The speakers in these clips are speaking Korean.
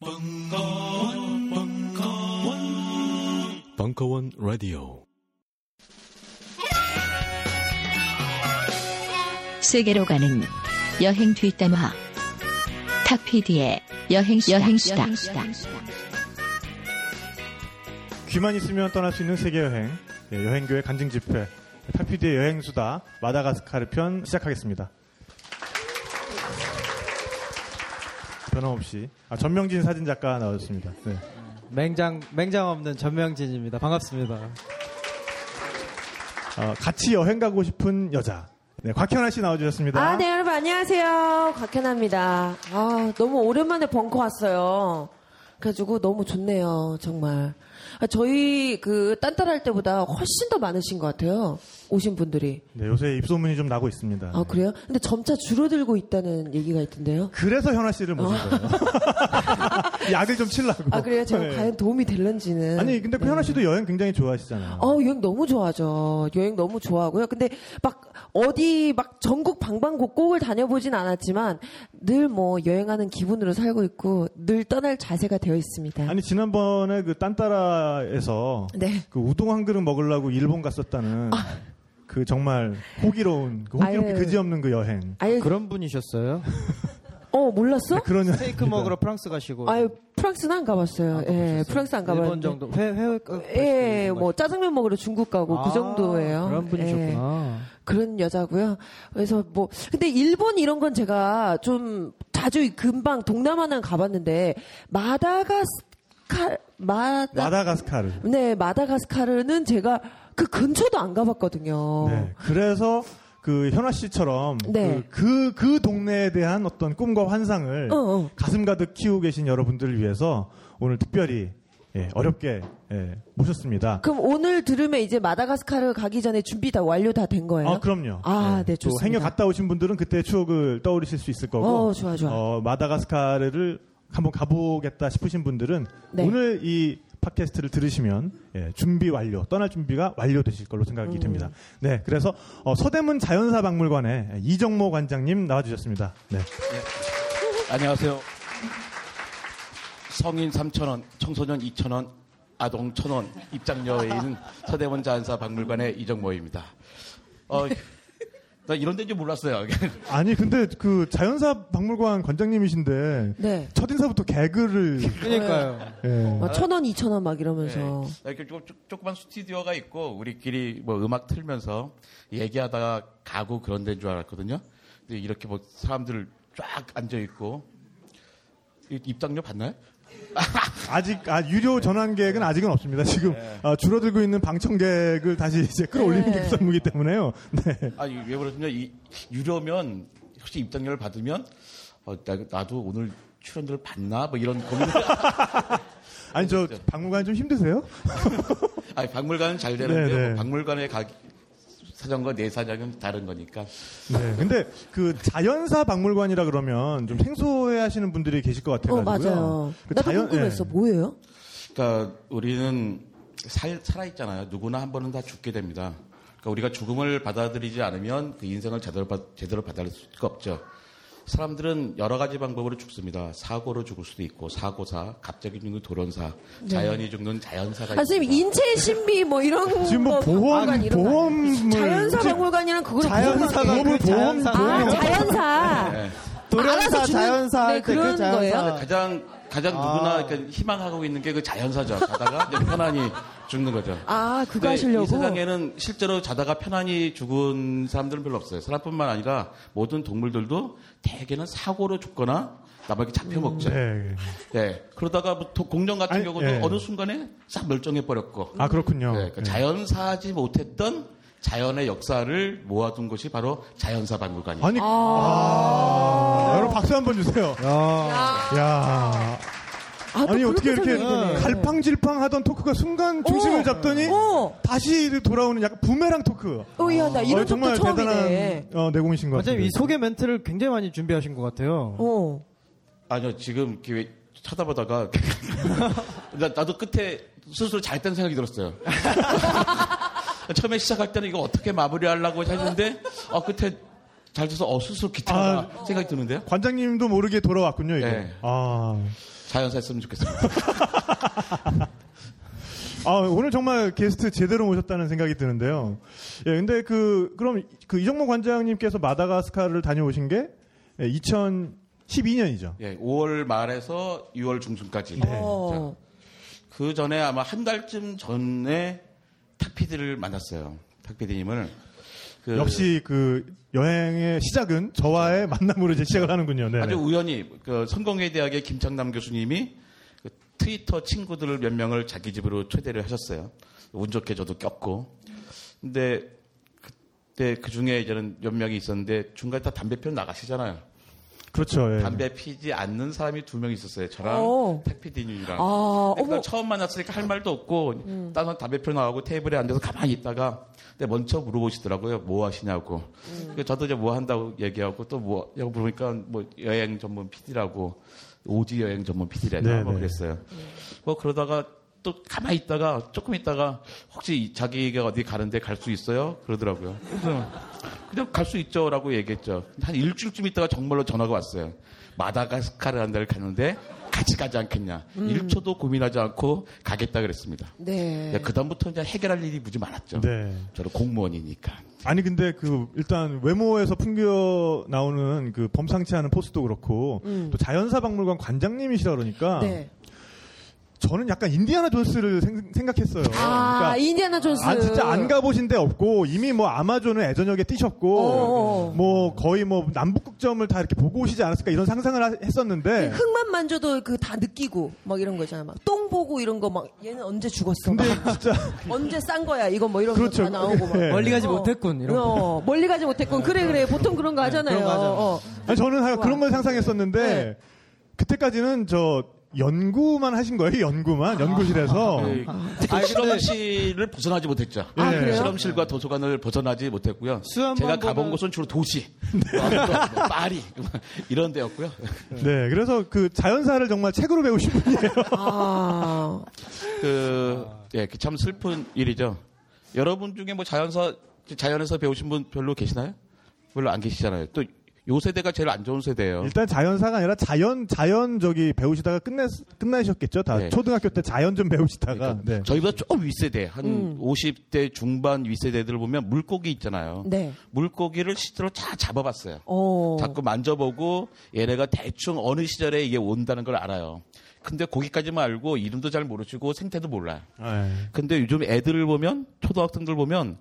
벙커원, 벙커원, 벙커원 라디오. 세계로 가는 여행 뒷단화. 탁피디의 여행 여행수다. 귀만 있으면 떠날 수 있는 세계 여행, 예, 여행교회 간증 집회, 탁피디의 여행수다 마다가스카르 편 시작하겠습니다. 변함없이 아, 전명진 사진 작가 나와줬습니다. 네. 맹장 맹장 없는 전명진입니다. 반갑습니다. 어, 같이 여행 가고 싶은 여자, 네, 곽현아 씨 나와주셨습니다. 아, 네, 여러분, 안녕하세요. 곽현아입니다. 아, 너무 오랜만에 벙커 왔어요. 그래가지고 너무 좋네요, 정말. 아, 저희 그 딴따라할 때보다 훨씬 더 많으신 것 같아요. 오신 분들이. 네, 요새 입소문이 좀 나고 있습니다. 아, 그래요? 근데 점차 줄어들고 있다는 얘기가 있던데요. 그래서 현아 씨를 모신 거예요. 약을 좀 치려고. 아, 그래요? 제가 네. 과연 도움이 될런지는. 아니, 근데 그 현아 씨도 여행 굉장히 좋아하시잖아요. 어, 여행 너무 좋아하죠. 여행 너무 좋아하고요. 근데 막 어디 막 전국 방방곡곡을 다녀보진 않았지만 늘 뭐 여행하는 기분으로 살고 있고 늘 떠날 자세가 되어 있습니다. 아니 지난번에 그 딴따라에서 네. 그 우동 한 그릇 먹으려고 일본 갔었다는 그 정말 호기로운 그 호기롭게 아유. 그지없는 그 여행 아유, 그런 분이셨어요? 어 몰랐어? 네, 그런 스테이크 먹으러 프랑스 가시고 아유 프랑스는 안 가봤어요. 예, 프랑스 안 가봤는데. 일본 정도 회 회. 예, 뭐 짜장면 먹으러 중국 가고 그 아, 정도예요. 그런 예. 분이셨구나. 그런 여자고요. 그래서 뭐 근데 일본 이런 건 제가 좀 자주 금방 동남아는 가봤는데 마다가스카 마다 마다가스카르. 네 마다가스카르는 제가 그 근처도 안 가봤거든요. 네. 그래서 그 현아 씨처럼 네. 그, 그, 그 동네에 대한 어떤 꿈과 환상을 어, 어. 가슴 가득 키우고 계신 여러분들을 위해서 오늘 특별히 예, 어렵게 예, 모셨습니다. 그럼 오늘 들으면 이제 마다가스카르 가기 전에 준비 다 완료 다 된 거예요? 아, 그럼요. 아, 네, 또 좋습니다. 행여 갔다 오신 분들은 그때 추억을 떠올리실 수 있을 거고. 어, 좋아, 좋아. 어, 마다가스카르를 한번 가보겠다 싶으신 분들은 네. 오늘 이 팟캐스트를 들으시면 예, 준비 완료, 떠날 준비가 완료되실 걸로 생각이 음. 됩니다. 네, 그래서 어, 서대문 자연사 박물관에 이정모 관장님 나와주셨습니다. 네. 안녕하세요. 성인 3,000원, 청소년 2,000원, 아동 1,000원 입장료에 있는 서대원 자연사 박물관의 이정모입니다. 어, 나 이런 데인 줄 몰랐어요. 아니 근데 그 자연사 박물관 관장님이신데 네. 첫 인사부터 개그를 그러니까요. 예. 막천 원, 이천 원 막 이러면서. 네. 이렇게 조, 조그만 스튜디오가 있고 우리끼리 뭐 음악 틀면서 얘기하다가 가고 그런 데인 줄 알았거든요. 근데 이렇게 뭐 사람들 쫙 앉아 있고 이- 입장료 받나요? 아직 아, 유료 전환 계획은 아직은 없습니다. 지금 네. 아, 줄어들고 있는 방청 계획을 다시 이제 끌어올리는 게 네. 급선무기 때문에요. 네. 아니 왜 그러냐면 이 유료면 혹시 입장료를 받으면 어, 나, 도 오늘 출연료를 받나 뭐 이런 고민. 아니 저 박물관 좀 힘드세요? 아니 박물관은 잘 되는데 네, 네. 뭐 박물관에 가 사정과 내 사정은 다른 거니까. 네. 근데 그 자연사 박물관이라 그러면 좀 생소해 하시는 분들이 계실 것 어, 같아가지고요. 맞아요. 그 나도 자연- 궁금했어. 예. 뭐예요? 그러니까 우리는 살, 살아 있잖아요. 누구나 한 번은 다 죽게 됩니다. 그러니까 우리가 죽음을 받아들이지 않으면 그 인생을 제대로, 받- 제대로 받아들일 수가 없죠. 사람들은 여러 가지 방법으로 죽습니다. 사고로 죽을 수도 있고 사고사, 갑자기 죽는 돌연사, 자연이 죽는 자연사가 네. 아, 선생님. 인체 신비 뭐 이런 지금 뭐거 보험 이런 아니에요? 보험을 자연사 박물관이랑 자연사가 무슨 보험을 그 보험- 자연사. 관계예요? 아, 자연사. 네. 도련사 알아서 주는- 자연사 네, 그 그런 자연사. 거예요? 가장 가장 누구나 이렇게 희망하고 있는 게 그 자연사죠. 자다가 편안히 죽는 거죠. 아, 그거 근데 하시려고? 이 세상에는 실제로 자다가 편안히 죽은 사람들은 별로 없어요. 사람뿐만 아니라 모든 동물들도 대개는 사고로 죽거나 남에게 잡혀 먹죠. 네. 예. 그러다가 뭐 도- 공룡 같은 아니, 경우도 예. 어느 순간에 싹 멸종해 버렸고. 아 그렇군요. 네, 그러니까 네. 자연사하지 못했던 자연의 역사를 모아둔 것이 바로 자연사 박물관입니다. 아니 아... 여러분 박수 한번 주세요. 야. 야. 아, 또 아니 어떻게 이렇게. 갈팡질팡 하던 토크가 순간 중심을 어, 잡더니 어. 다시 돌아오는 약간 부메랑 토크. 어, 야, 나 이런 어, 정말. 대단한 어, 내공이신 것 같아요. 원장님 이 소개 멘트를 굉장히 많이 준비하신 것 같아요. 어. 아니요, 지금 이렇게 쳐다보다가 나, 나도 끝에 스스로 잘했다는 생각이 들었어요. 처음에 시작할 때는 이거 어떻게 마무리하려고 했는데 어, 끝에 잘 돼서 어 스스로 기타가 생각이 드는데요. 관장님도 모르게 돌아왔군요, 이게. 네. 아. 자연사 했으면 좋겠습니다. 아, 오늘 정말 게스트 제대로 모셨다는 생각이 드는데요. 예, 근데 그, 그럼 그 이정모 관장님께서 마다가스카르를 다녀오신 게 2012년이죠. 예, 5월 말에서 6월 중순까지. 어. 그 전에 아마 한 달쯤 전에 탁피디를 만났어요. 탁피디님을. 그 역시 그 여행의 시작은 저와의 만남으로 이제 시작을 하는군요. 네. 아주 우연히 그 성공회 대학의 김창남 교수님이 그 트위터 친구들을 몇 명을 자기 집으로 초대를 하셨어요. 운 좋게 저도 꼈고. 근데 그때 그 중에 이제는 몇 명이 있었는데 중간에 다 담배 피러 나가시잖아요. 그렇죠. 예. 담배 피지 않는 사람이 두 명 있었어요. 저랑 오. 택피디님이랑. 아, 어머. 처음 만났으니까 할 말도 없고 음. 다른 사람 담배 피러 나가고 테이블에 앉아서 가만히 있다가 근데 먼저 물어보시더라고요. 뭐 하시냐고. 음. 저도 이제 뭐 한다고 얘기하고 또뭐 물으니까 뭐 여행 전문 PD라고 오지 여행 전문 PD라고 네, 뭐 네. 그랬어요. 뭐 그러다가 또 가만히 있다가 조금 있다가 혹시 이- 자기가 어디 가는데 갈 수 있어요? 그러더라고요. 그래서 그냥 갈 수 있죠라고 얘기했죠. 한 일주일쯤 있다가 정말로 전화가 왔어요. 마다가스카르 한 데를 가는데 같이 가지 않겠냐. 음. 1초도 고민하지 않고 가겠다 그랬습니다. 네. 그 다음부터 이제 해결할 일이 무지 많았죠. 네. 저는 공무원이니까. 아니 근데 그 일단 외모에서 풍겨 나오는 그 범상치 않은 force도 그렇고 음. 또 자연사 박물관 관장님이시라 그러니까 네. 저는 약간 인디아나 존스를 생, 각했어요 아, 인디아나 존스. 아, 진짜 안 가보신 데 없고 이미 뭐 아마존은 애저녁에 뛰셨고 어어. 뭐 거의 뭐 남북극점을 다 이렇게 보고 오시지 않았을까 이런 상상을 하- 했었는데 흙만 만져도 그 다 느끼고 막 이런 거 있잖아. 막똥 보고 이런 거 막 얘는 언제 죽었어? 근데 막. 진짜 언제 싼 거야? 이거 뭐 이런 그렇죠. 거다 나오고 막. 예. 멀리 가지 어. 못했군 이런 거. 어, 멀리 가지 못했군. 그래 그래. 보통 그런 거 하잖아요. 그런 거 하잖아요. 어. 아니, 저는. 그런 걸 상상했었는데 네. 그때까지는 저 연구만 하신 거예요 연구만 연구실에서 그 특히 아니, 근데- 실험실을 벗어나지 못했죠. 아, 예. 그래요? 실험실과 도서관을 벗어나지 못했고요. 제가 가본 곳은 주로 도시, 뭐, 뭐 파리 이런 데였고요. 네 그래서 그 자연사를 정말 책으로 배우신 분이에요 아. 그, 예, 그참 슬픈 일이죠. 여러분 중에 뭐 자연사, 자연에서 배우신 분 별로 계시나요? 별로 안 계시잖아요. 또 요 세대가 제일 안 좋은 세대예요. 일단 자연사가 아니라 자연 자연 저기 배우시다가 끝내 끝나셨겠죠 다 네. 초등학교 때 자연 좀 배우시다가 그러니까 네. 저희보다 좀 윗세대, 한 음. 50대 중반 윗세대들을 보면 물고기 있잖아요. 네. 물고기를 실제로 다 잡아봤어요. 어. 자꾸 만져보고 얘네가 대충 어느 시절에 이게 온다는 걸 알아요. 근데 거기까지만 알고 이름도 잘 모르시고 생태도 몰라요. 네. 근데 요즘 애들을 보면 초등학생들 보면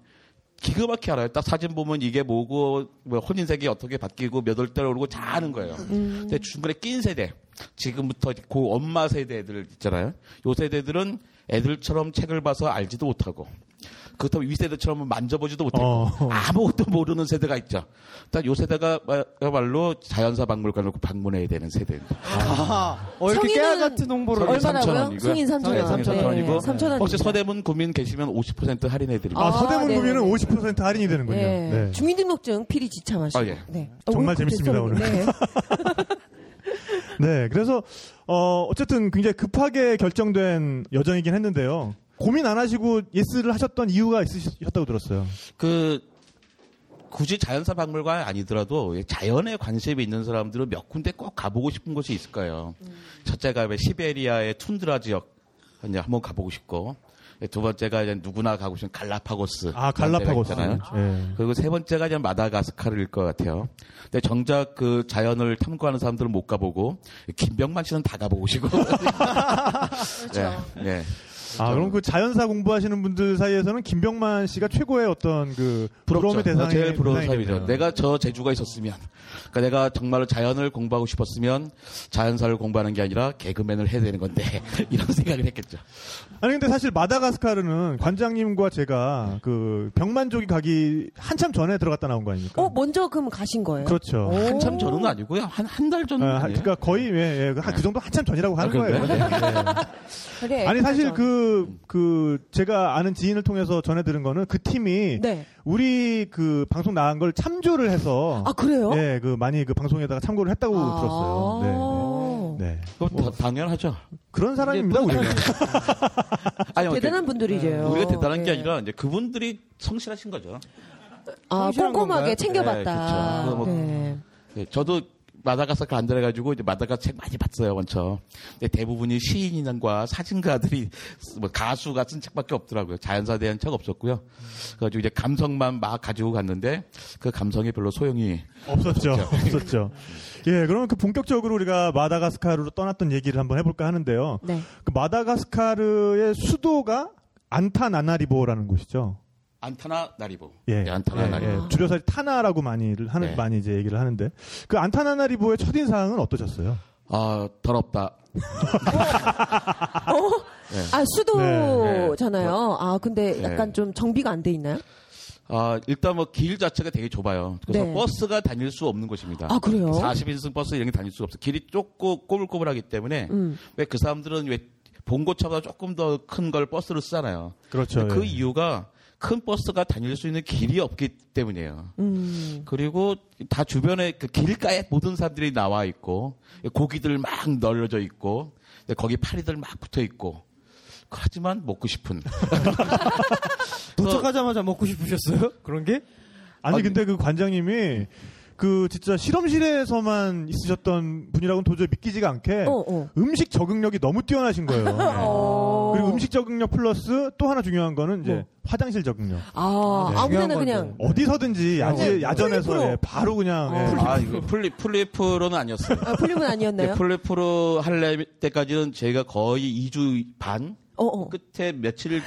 기가 막히게 알아요. 딱 사진 보면 이게 뭐고 뭐 혼인색이 어떻게 바뀌고 몇 월 달 오르고 다 아는 거예요. 근데 중간에 낀 세대 지금부터 고 엄마 세대 애들 있잖아요. 요 세대들은 애들처럼 책을 봐서 알지도 못하고 그렇다고 위 세대처럼 만져보지도 못하고 어. 아무것도 모르는 세대가 있죠. 일단 요 세대가 말로 자연사 박물관을 방문해야 되는 세대입니다. 아, 어, 이렇게 깨알 같은 홍보를. 얼마라고요? 3,000원이고요. 성인 3,000원. 네, 성인 3,000원이고 네, 3,000원. 혹시 서대문 구민 계시면 50% 할인해드립니다. 아, 아, 서대문 네네네. 구민은 50% 할인이 되는군요. 네. 네. 주민등록증 필히 지참하시고. 아, 예. 네. 정말 어, 재밌습니다, 오늘. 네. 네, 그래서 어 어쨌든 굉장히 급하게 결정된 여정이긴 했는데요. 고민 안 하시고 예스를 하셨던 이유가 있으셨다고 들었어요. 그 굳이 자연사 박물관 아니더라도 자연에 관심이 있는 사람들은 몇 군데 꼭 가보고 싶은 곳이 있을 거예요. 첫째가 왜 시베리아의 툰드라 지역 이제 한번 가보고 싶고 두 번째가 이제 누구나 가고 싶은 갈라파고스 아, 그런 데가 갈라파고스. 있잖아요. 네. 그리고 세 번째가 이제 마다가스카르일 것 같아요. 근데 정작 그 자연을 탐구하는 사람들은 못 가보고 김병만 씨는 다 가보시고. 그렇죠. 네, 네. 아, 그럼 그 자연사 공부하시는 분들 사이에서는 김병만 씨가 최고의 어떤 그 부러움의 부럽죠. 대상이 제일 부러운. 사람이죠. 내가 저 재주가 있었으면, 그러니까 내가 정말로 자연을 공부하고 싶었으면 자연사를 공부하는 게 아니라 개그맨을 해야 되는 건데 이런 생각을 했겠죠. 아니 근데 사실 마다가스카르는 관장님과 제가 그 병만족이 가기 한참 전에 들어갔다 나온 거 아닙니까? 어, 먼저 그럼 가신 거예요? 그렇죠. 오. 한참 전은 아니고요. 한 한 달 전. 아? 그러니까 거의 예, 예, 한그 정도 한참 전이라고 하는 아, 거예요. 네. 그래, 아니 사실 맞아. 그, 그, 제가 아는 지인을 통해서 전해 들은 거는 그 팀이 네. 우리 그 방송 나간 걸 참조를 해서 아, 그래요? 예, 그 많이 그 방송에다가 참고를 했다고 들었어요. 아. 네. 네. 그건 다- 당연하죠. 그런 사람입니다, 우리는. 아니, 대단한 분들이죠. 우리가 대단한 게 네. 아니라 이제 그분들이 성실하신 거죠. 아, 꼼꼼하게 건가요? 챙겨봤다. 네, 그쵸. 네. 네, 저도 마다가스카 안 들어가지고 이제 마다가스 책 많이 봤어요, 원처. 근데 대부분이 시인인과 사진가들이 뭐 가수가 쓴 책밖에 없더라고요. 자연사에 대한 책 없었고요. 그래가지고 이제 감성만 막 가지고 갔는데 그 감성이 별로 소용이 없었죠. 없었죠. 예, 그러면 그 본격적으로 우리가 마다가스카르로 떠났던 얘기를 한번 해볼까 하는데요. 네. 그 마다가스카르의 수도가 안타나나리보라는 곳이죠. 안타나 나리보. 예, 네, 안타나 예, 나리보. 예. 줄여서 타나라고 많이를 하는 네. 많이 이제 얘기를 하는데 그 안타나 나리보의 첫 인상은 어떠셨어요? 아 더럽다. 아, 수도잖아요. 네. 아, 근데 약간 네. 좀 정비가 안 돼 있나요? 아 일단 뭐 길 자체가 되게 좁아요. 그래서 네. 버스가 다닐 수 없는 곳입니다. 아, 그래요? 40인승 버스 이런 게 다닐 수가 없어. 길이 좁고 꼬불꼬불하기 때문에 음. 왜그 사람들은 왜 본고차보다 조금 더 큰 걸 버스로 쓰잖아요. 그렇죠. 그 예. 이유가 큰 버스가 다닐 수 있는 길이 없기 때문이에요. 음. 그리고 다 주변에 그 길가에 모든 사람들이 나와 있고 고기들 막 널려져 있고 거기 파리들 막 붙어 있고 하지만 먹고 싶은 도착하자마자 먹고 싶으셨어요? 그런 게? 아니 근데 그 관장님이 그 진짜 실험실에서만 있으셨던 분이라고는 도저히 믿기지가 않게 어, 어. 음식 적응력이 너무 뛰어나신 거예요. 어. 그리고 음식 적응력 플러스 또 하나 중요한 거는 이제 뭐? 화장실 적응력. 아, 네. 아무 데나 중요한 그냥. 어디서든지 야지, 네, 야전에서. 예, 바로 그냥 예. 아 이거 풀잎 풀잎으로는 아니었어요. 아, 풀잎은 아니었나요? 풀잎으로 할 때까지는 제가 거의 2주 반 어, 어. 끝에 며칠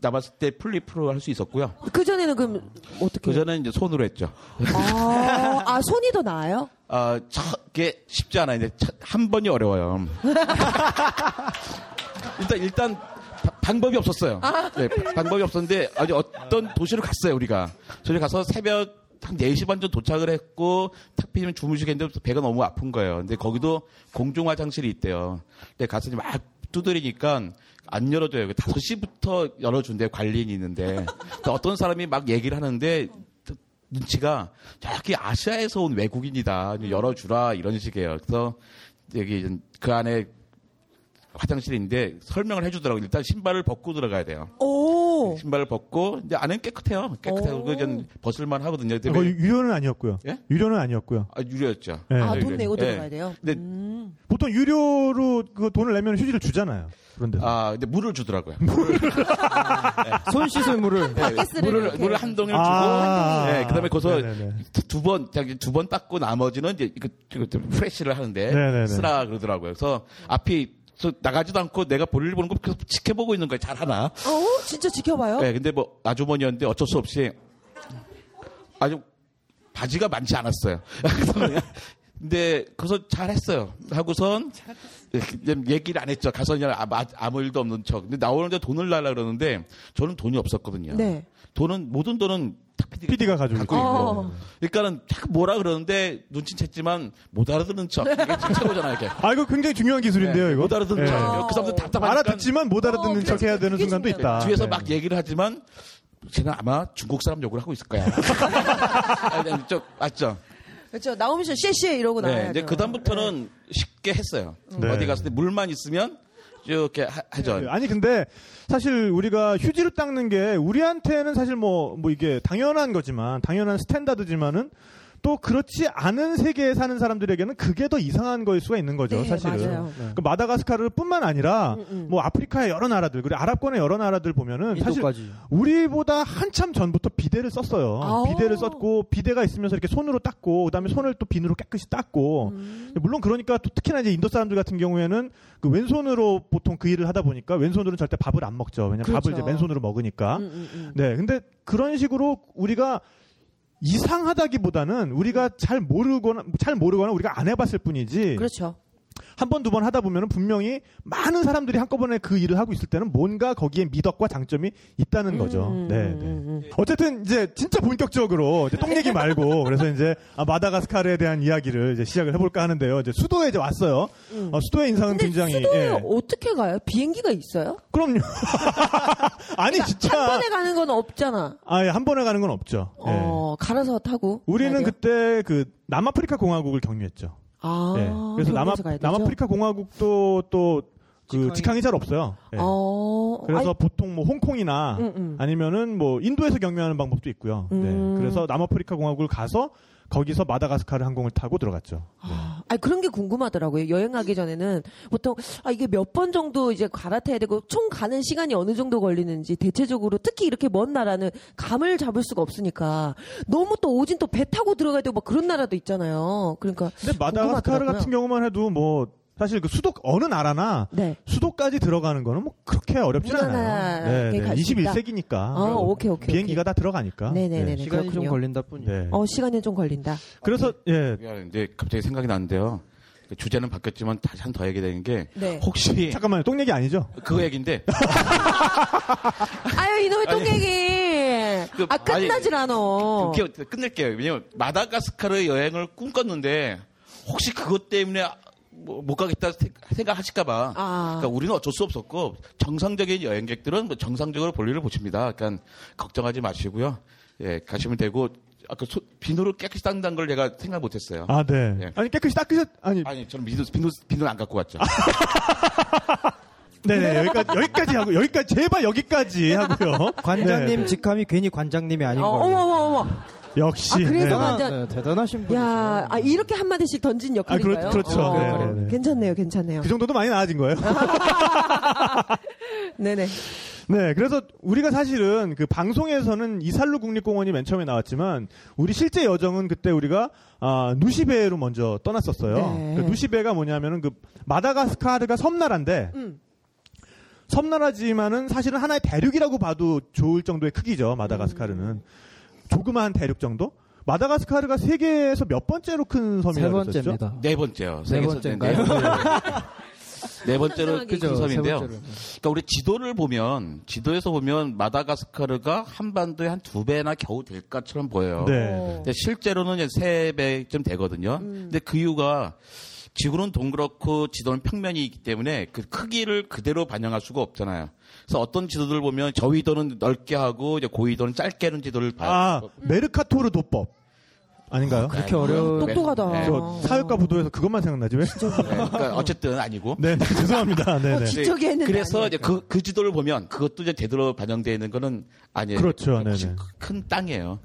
남았을 때 풀잎으로 할 수 있었고요. 그 전에는 그럼 어떻게? 그 전에 이제 손으로 했죠. 아, 아, 손이 더 나아요? 아, 저게 쉽지 않아요. 차- 한 번이 어려워요. 일단 일단 바- 방법이 없었어요. 네, 바- 방법이 없었는데 아니 어떤 도시로 갔어요 우리가. 저희 가서 새벽 한 4시 반 전 도착을 했고 탁피면 주무시겠는데 배가 너무 아픈 거예요. 근데 거기도 공중 화장실이 있대요. 근데 가서 이제 막 두드리니까 안 열어줘요. 5시부터 열어준대 관리인이 있는데 또 어떤 사람이 막 얘기를 하는데 눈치가 저기 아시아에서 온 외국인이다. 열어주라 이런 식이에요. 그래서 여기 그 안에 화장실인데 설명을 해주더라고요. 일단 신발을 벗고 들어가야 돼요. 오. 신발을 벗고 이제 안은 깨끗해요. 깨끗해요. 오. 그건 벗을만 하거든요. 근데 왜- 유료는 아니었고요. 예? 유료는 아니었고요. 아, 유료였죠. 예. 아, 네, 돈 네. 내고 네. 들어가야 돼요? 근데 음. 보통 유료로 그 돈을 내면 휴지를 주잖아요. 그런 데서. 아, 근데 물을 주더라고요. 손 씻을 물을. 네, 물을 이렇게. 물을 한 동을 주고 아. 네, 그다음에 거기서 네네네. 두 번, 두 번 닦고 나머지는 이제 이거, 이거 좀 프레시를 하는데 네네네. 쓰라 그러더라고요. 그래서 앞이 저 나가지도 않고 내가 볼일 보는 거 계속 지켜보고 있는 거예요. 잘 하나. 어, 진짜 지켜봐요? 네, 근데 뭐 아주머니였는데 어쩔 수 없이 아주 바지가 많지 않았어요. 그래서 근데 그래서 잘했어요. 하고선 얘기를 안 했죠. 가서 그냥 아무, 아무 일도 없는 척. 근데 나오는데 돈을 달라 그러는데 저는 돈이 없었거든요. 네. 돈은 모든 돈은 PD가, PD가 가지고 있고. 어. 그러니까는 자꾸 뭐라 그러는데 눈치챘지만 못 알아듣는 척. 이게 진짜 최고잖아요, 이게. 아 이거 굉장히 중요한 기술인데요, 네, 이거. 못 알아듣는 예. 척. 그 사람들 답답하니까 알아듣지만 못 알아듣는 어, 척 해야 되는 그게 순간도. 있다. 뒤에서 네. 막 얘기를 하지만 쟤는 아마 중국 사람 욕을 하고 있을 거야. 아, 네, 저, 맞죠? 그렇죠. 나오면서 쉐쉐 이러고 네, 나와야죠. 이제 그다음부터는 쉽게 했어요. 네. 어디 갔을 때 물만 있으면 이렇게 하, 하죠. 네, 아니 근데 사실 우리가 휴지로 닦는 게 우리한테는 사실 뭐뭐 이게 당연한 거지만 당연한 스탠다드지만은 또 그렇지 않은 세계에 사는 사람들에게는 그게 더 이상한 거일 수가 있는 거죠, 네, 사실은. 맞아요. 그 마다가스카르뿐만 아니라 음, 음. 뭐 아프리카의 여러 나라들 그리고 아랍권의 여러 나라들 보면은 사실 인도까지. 우리보다 한참 전부터 비데를 썼어요. 아오. 비데를 썼고 비데가 있으면서 이렇게 손으로 닦고 그다음에 손을 또 비누로 깨끗이 닦고 음. 물론 그러니까 또 특히나 이제 인도 사람들 같은 경우에는 그 왼손으로 보통 그 일을 하다 보니까 왼손으로는 절대 밥을 안 먹죠. 왜냐면 그렇죠. 밥을 이제 맨손으로 먹으니까. 음, 음, 음. 네. 근데 그런 식으로 우리가 이상하다기보다는 우리가 잘 모르거나 잘 모르거나 우리가 안 해봤을 뿐이지 그렇죠. 한 번 두 번 하다 보면은 분명히 많은 사람들이 한꺼번에 그 일을 하고 있을 때는 뭔가 거기에 미덕과 장점이 있다는 거죠. 음, 네, 음, 네. 음, 음. 어쨌든 이제 진짜 본격적으로 이제 똥 얘기 말고 그래서 이제 아, 마다가스카르에 대한 이야기를 이제 시작을 해볼까 하는데요. 이제 수도에 이제 왔어요. 음. 어, 수도의 인상은 굉장히 수도에 예. 어떻게 가요? 비행기가 있어요? 그럼요. 아니 한 진짜 번에 가는 건 없잖아. 아, 예, 한 번에 가는 건 없죠. 예. 어, 갈아서 타고. 우리는? 그때 그 남아프리카 공화국을 경유했죠. 아, 예. 그래서 남아? 남아프리카 공화국도 또 그 직항이- 잘 없어요. 예. 어, 그래서 아니, 보통 뭐 홍콩이나 음, 음. 아니면은 뭐 인도에서 경유하는 방법도 있고요. 음. 네. 그래서 남아프리카 공화국을 가서 거기서 마다가스카르 항공을 타고 들어갔죠. 네. 아니 그런 게 궁금하더라고요. 여행하기 전에는 보통 아 이게 몇 번 정도 이제 갈아타야 되고 총 가는 시간이 어느 정도 걸리는지 대체적으로 특히 이렇게 먼 나라는 감을 잡을 수가 없으니까 너무 또 오진 또 배 타고 들어가야 되고 막 그런 나라도 있잖아요. 그러니까 근데 마다가스카르 궁금하더라고요. 같은 경우만 해도 뭐 사실 그 수도 어느 나라나 네. 수도까지 들어가는 거는 뭐 그렇게 어렵진 않아요. 갈수 있다. 21세기니까. 아, 오케이, 오케이, 비행기가 다 들어가니까. 네네네. 네. 시간이 좀 그렇군요. 걸린다 뿐이에요. 네. 어 시간이 좀 걸린다. 그래서 예. 이제 갑자기 생각이 나는데요. 그 주제는 바뀌었지만 다시 한 더 얘기 되는 게 네. 혹시 잠깐만요. 똥 얘기 아니죠? 그 얘기인데 아유 이놈의 똥개기. 그, 아 끝나질 않아. 이렇게 끝낼게요. 왜냐면 마다가스카르 여행을 꿈꿨는데 혹시 그것 때문에 뭐, 못 가겠다 생- 생각하실까봐. 아. 그러니까 우리는 어쩔 수 없었고 정상적인 여행객들은 뭐 정상적으로 볼일을 보십니다. 그러니까 걱정하지 마시고요. 예, 가시면 되고 아까 소- 비누를 깨끗이 닦는다는 걸 제가 생각 못했어요. 아, 네. 예. 아니 깨끗이 닦으셨 아니 아니 저는 비누 비누 비누는 안 갖고 왔죠. 네네 여기까지 여기까지 하고 여기까지 제발 여기까지 하고요. 관장님 네. 직함이 괜히 관장님이 아닌 어, 거예요. 어머 어머 어머. 역시. 아, 그래서 네. 완전- 네, 대단하신 분. 야, 아, 이렇게 한 마디씩 던진 아, 그렇- 역할인가요? 그렇 죠. 어, 네, 네, 네. 괜찮네요, 괜찮네요. 그 정도도 많이 나아진 거예요. 네네. 네, 그래서 우리가 사실은 그 방송에서는 이살루 국립공원이 맨 처음에 나왔지만 우리 실제 여정은 그때 우리가 아, 누시베로 먼저 떠났었어요. 네. 그 누시베가 뭐냐면은 그 마다가스카르가 섬나라인데 음. 섬나라지만은 사실은 하나의 대륙이라고 봐도 좋을 정도의 크기죠. 마다가스카르는 음. 조그마한 대륙 정도. 마다가스카르가 세계에서 몇 번째로 큰 섬이라고? 번째입니다. 네 번째요. 네 세계에서 번째인가요? 네, 네 번째로 큰 섬인데요. 그러니까 우리 지도를 보면 지도에서 보면 마다가스카르가 한반도의 한두 배나 겨우 될 것처럼 보여요. 네. 근데 실제로는 이제 세 배쯤 되거든요. 근데 그 이유가 지구는 동그랗고 지도는 평면이 있기 때문에 그 크기를 그대로 반영할 수가 없잖아요. 그래서 어떤 지도들 보면 저위도는 넓게 하고 이제 고위도는 짧게 하는 지도를 봐요. 아, 메르카토르 도법. 아닌가요? 그렇게 어려운 똑똑하다. 네. 저 사회과 부도에서 그것만 생각나지 왜? 네, 그러니까 어쨌든 아니고. 네, 네, 죄송합니다. 네, 네. 지적이 했는데 그래서. 이제 그, 그 지도를 보면 그것도 이제 제대로 반영되어 있는 거는 아니에요. 그렇죠. 훨씬 네네. 큰 땅이에요.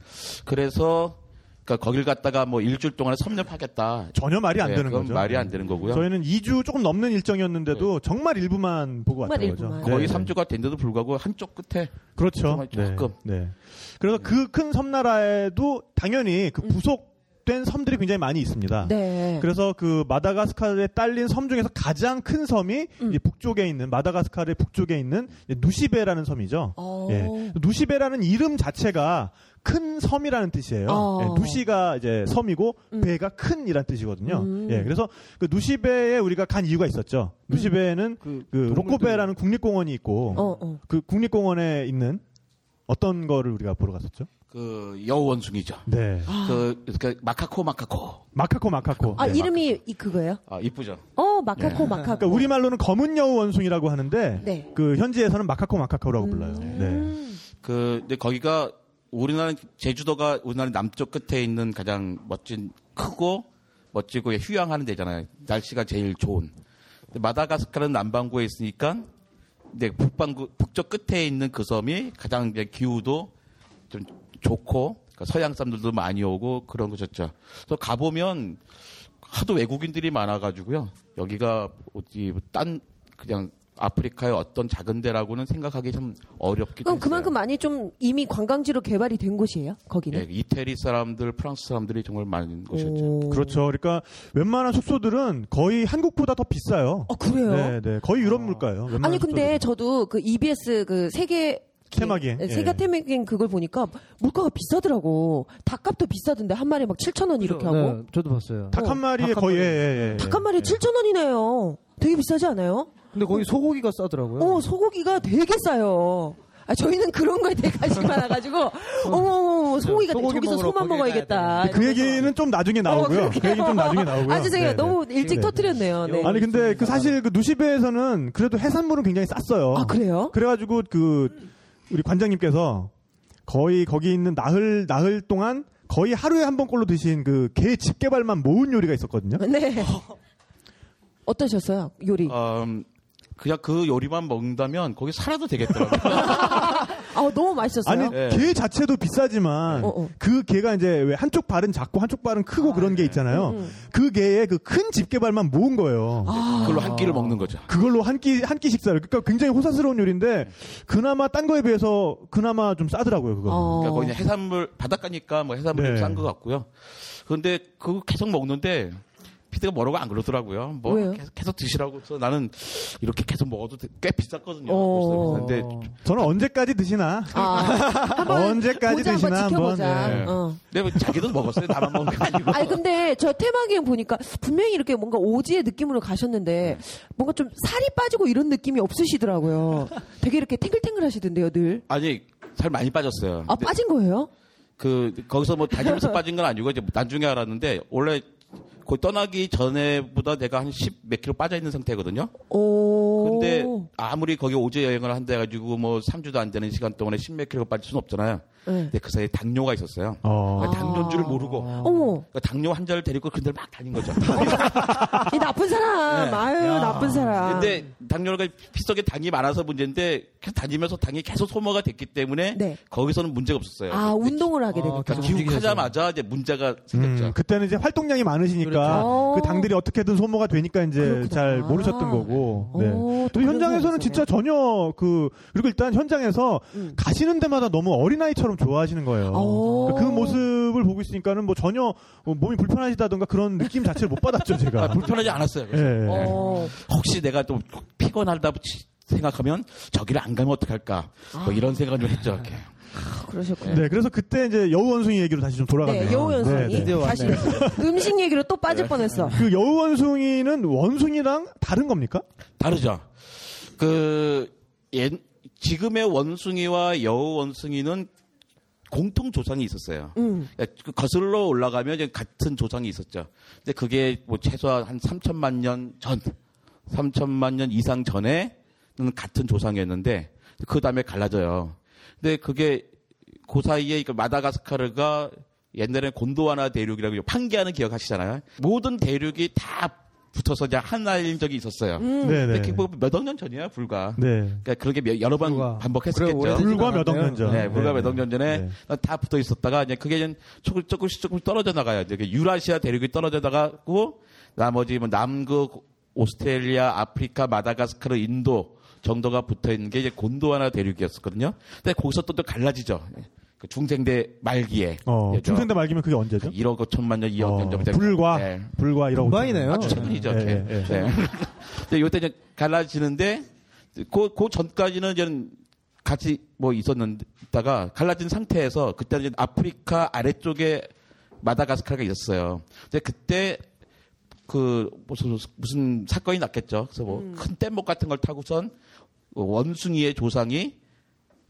그래서 그러니까 거길 갔다가 뭐 일주일 동안에 섭렵하겠다. 전혀 말이 안 네, 되는 그건 거죠. 말이 안 되는 거고요. 저희는 2주 조금 넘는 일정이었는데도 정말 일부만 보고 정말 왔던 거죠. 일부만. 거의 네, 삼 3주가 된데도 불구하고 한쪽 끝에 그렇죠. 조금. 네. 네. 그래서 그 큰 섬나라에도 당연히 그 부속 된 섬들이 굉장히 많이 있습니다. 음. 네. 그래서 그 마다가스카르에 딸린 섬 중에서 가장 큰 섬이 음. 이 북쪽에 있는 마다가스카르의 북쪽에 있는 누시베라는 섬이죠. 어. 예. 누시베라는 이름 자체가 큰 섬이라는 뜻이에요. 어. 예, 누시가 이제 섬이고 음. 베가 큰이란 뜻이거든요. 음. 예, 그래서 그 누시베에 우리가 간 이유가 있었죠. 누시베에는 그, 그 로코베라는 국립공원이 있고 어, 어. 그 국립공원에 있는 어떤 거를 우리가 보러 갔었죠? 그 여우원숭이죠. 네. 그, 그 마카코 마카코. 마카코 마카코. 아, 네. 이름이 이 그거예요? 아 이쁘죠. 어, 마카코, 네. 마카코. 그러니까 우리 말로는 검은 여우 원숭이라고 하는데 네. 그 현지에서는 마카코 마카코라고 불러요. 네. 음. 그 근데 거기가 우리나라 제주도가 우리나라 남쪽 끝에 있는 가장 멋진 크고 멋지고 휴양하는 데잖아요. 날씨가 제일 좋은. 마다가스카르는 남반구에 있으니까 근데 북반구 북쪽 끝에 있는 그 섬이 가장 이제 기후도 좀 좋고 그러니까 서양 사람들도 많이 오고 그런 곳이었죠. 그래서 가보면 하도 외국인들이 많아가지고요. 여기가 어디 딴 그냥 아프리카의 어떤 작은 데라고는 생각하기 좀 어렵기도 그럼 했어요. 그만큼 많이 좀 이미 관광지로 개발이 된 곳이에요? 거기는? 예, 이태리 사람들, 프랑스 사람들이 정말 많은 곳이었죠. 오. 그렇죠. 그러니까 웬만한 숙소들은 거의 한국보다 더 비싸요. 어, 그래요? 네, 네. 거의 유럽 물가예요. 웬만한 아니 근데 숙소들은. 저도 그 EBS 그 세계 테마기행. 네, 세계 예. 테마기행 그걸 보니까 물가가 비싸더라고. 닭값도 비싸던데 한 마리 막 7천 원 이렇게 하고. 네, 저도 봤어요. 닭 한 마리에 닭한 거의. 예, 예, 예. 닭한 마리에 7천 원이네요. 되게 비싸지 않아요? 근데 거기 소고기가 싸더라고요. 어 소고기가 되게 싸요. 아, 저희는 그런 거에 되게 관심이 많아가지고, 어머머머, 소고기가, 소고기 저기서 소만 먹어야겠다. 그 얘기는 좀 나중에 나오고요. 어, 그 얘기는 좀 나중에 나오고요. 아, 죄송해요. 네, 네. 너무 일찍 네. 터트렸네요. 네. 아니 근데 그 사실 그 누시베에서는 그래도 해산물은 굉장히 쌌어요. 아, 그래요? 그래가지고 그 우리 관장님께서 거의 거기 있는 나흘 나흘 동안 거의 하루에 한 번꼴로 드신 그 게 집게발만 모은 요리가 있었거든요. 네. 어떠셨어요? 요리. 음, 그냥 그 요리만 먹는다면 거기 살아도 되겠더라고요. 아, 너무 맛있었어요. 아니 네. 게 자체도 비싸지만 어, 어. 그 게가 이제 왜 한쪽 발은 작고 한쪽 발은 크고 그런 게 있잖아요. 음. 그 게에 그큰 집게발만 모은 거예요. 그걸로 한 끼를 먹는 거죠. 그걸로 한 끼 한 끼 식사를 그러니까 굉장히 호사스러운 요리인데 그나마 딴 거에 비해서 그나마 좀 싸더라고요 그거. 어. 그러니까 거기 해산물 바닷가니까 뭐 해산물 네. 좀싼것 같고요. 그런데 그거 계속 먹는데 피디가 뭐라고 안 그러더라고요. 뭐 왜요? 계속, 계속 드시라고 해서 나는 이렇게 계속 먹어도 돼- 꽤 비쌌거든요. 어. 근데 저는 언제까지 드시나? 아, 한번 언제까지 보자, 드시나 한번. 지켜보자. 네. 어. 뭐 자기도 먹었어요. 나만 먹은 게 아니고. 아니 근데 저 테마기행 보니까 분명히 이렇게 뭔가 오지의 느낌으로 가셨는데 뭔가 좀 살이 빠지고 이런 느낌이 없으시더라고요. 되게 이렇게 탱글탱글 하시던데요, 늘. 아니 살 많이 빠졌어요. 아 빠진 거예요? 그 거기서 뭐 다니면서 빠진 건 아니고 이제 나중에 알았는데 원래 거기 떠나기 전에보다 내가 한 10 몇 킬로 빠져 있는 상태거든요. 오. 근데 아무리 거기 오제 여행을 한다 해가지고 뭐 3주도 안 되는 시간 동안에 10 몇 킬로 빠질 수는 없잖아요. 네. 근데 그 사이에 당뇨가 있었어요. 어. 그러니까 당뇨인 줄 모르고 어머, 그러니까 당뇨 환자를 데리고 그들 막 다닌 거죠. 이 나쁜 사람. 네. 아유, 나쁜 사람. 근데 당뇨가 피 속에 당이 많아서 문제인데 계속 다니면서 당이 계속 소모가 됐기 때문에 네. 거기서는 문제가 없었어요. 아, 운동을 하게 되니까. 그러니까 귀국하자마자 이제 문제가 생겼죠. 음, 그때는 이제 활동량이 많으시니까 그렇죠. 그 당들이 어떻게든 소모가 되니까 이제 그렇구나. 잘 모르셨던 거고. 네. 오, 또 현장에서는 상황이 진짜 전혀 그 그리고 일단 현장에서 음. 가시는 데마다 너무 어린아이처럼 좋아하시는 거예요. 오. 그 모습을 보고 있으니까는 뭐 전혀 뭐 몸이 불편하시다던가 그런 느낌 자체를 못 받았죠 제가. 아, 불편하지 않았어요. 어. 혹시 내가 또 피곤하다 생각하면 저기를 안 가면 어떡할까 뭐 이런 생각을 좀 했죠. 이렇게. 그러셨군요. 네, 그래서 그때 이제 여우 원숭이 얘기로 다시 좀 돌아가네요. 네, 여우 원숭이. 네, 네. 다시 음식 얘기로 또 빠질 뻔했어. 그 여우 원숭이는 원숭이랑 다른 겁니까? 다르죠. 그 옛, 지금의 원숭이와 여우 원숭이는 공통 조상이 있었어요. 음. 그러니까 그 거슬러 올라가면 같은 조상이 있었죠. 근데 그게 뭐 최소한 한 3천만 년 전, 3천만 년 이상 전에는 같은 조상이었는데 그 다음에 갈라져요. 근데 그게 그 사이에 그 마다가스카르가 옛날에 곤도와나 대륙이라고 판기하는 기억하시잖아요. 모든 대륙이 다 붙어서 이제 하나인 적이 있었어요. 음. 네, 근데 네. 그게 몇억 년 전이야 불과. 네. 그러니까 그렇게 몇- 여러 번 불과. 반복했었겠죠. 불과 몇 억. 년 전. 네, 불과 네. 몇억 년 전에 네. 다 붙어 있었다가 이제 그게 이제 조금 조금씩 조금 떨어져 나가요. 이제 그 유라시아 대륙이 떨어져 나가고 나머지 뭐 남극, 오스트레일리아, 아프리카, 마다가스카르, 인도 정도가 붙어 있는 게 이제 곤도와나 대륙이었었거든요. 근데 거기서 또, 또 갈라지죠. 그 중생대 말기에. 어. 중생대 말기면 그게 언제죠? 1억 5천만 년, 2억 어, 년 정도. 불과 네. 불과 이러고 금방이네요. 아주 최근이죠. 예, 네. 예, 예. 네. 근데 요때 이제 갈라지는데 그, 그 전까지는 이제 같이 뭐 있었는다가 갈라진 상태에서 그때는 이제 아프리카 아래쪽에 마다가스카르가 있었어요. 근데 그때 그 무슨 무슨 사건이 났겠죠. 그래서 뭐큰 뗏목 같은 걸 타고선 원숭이의 조상이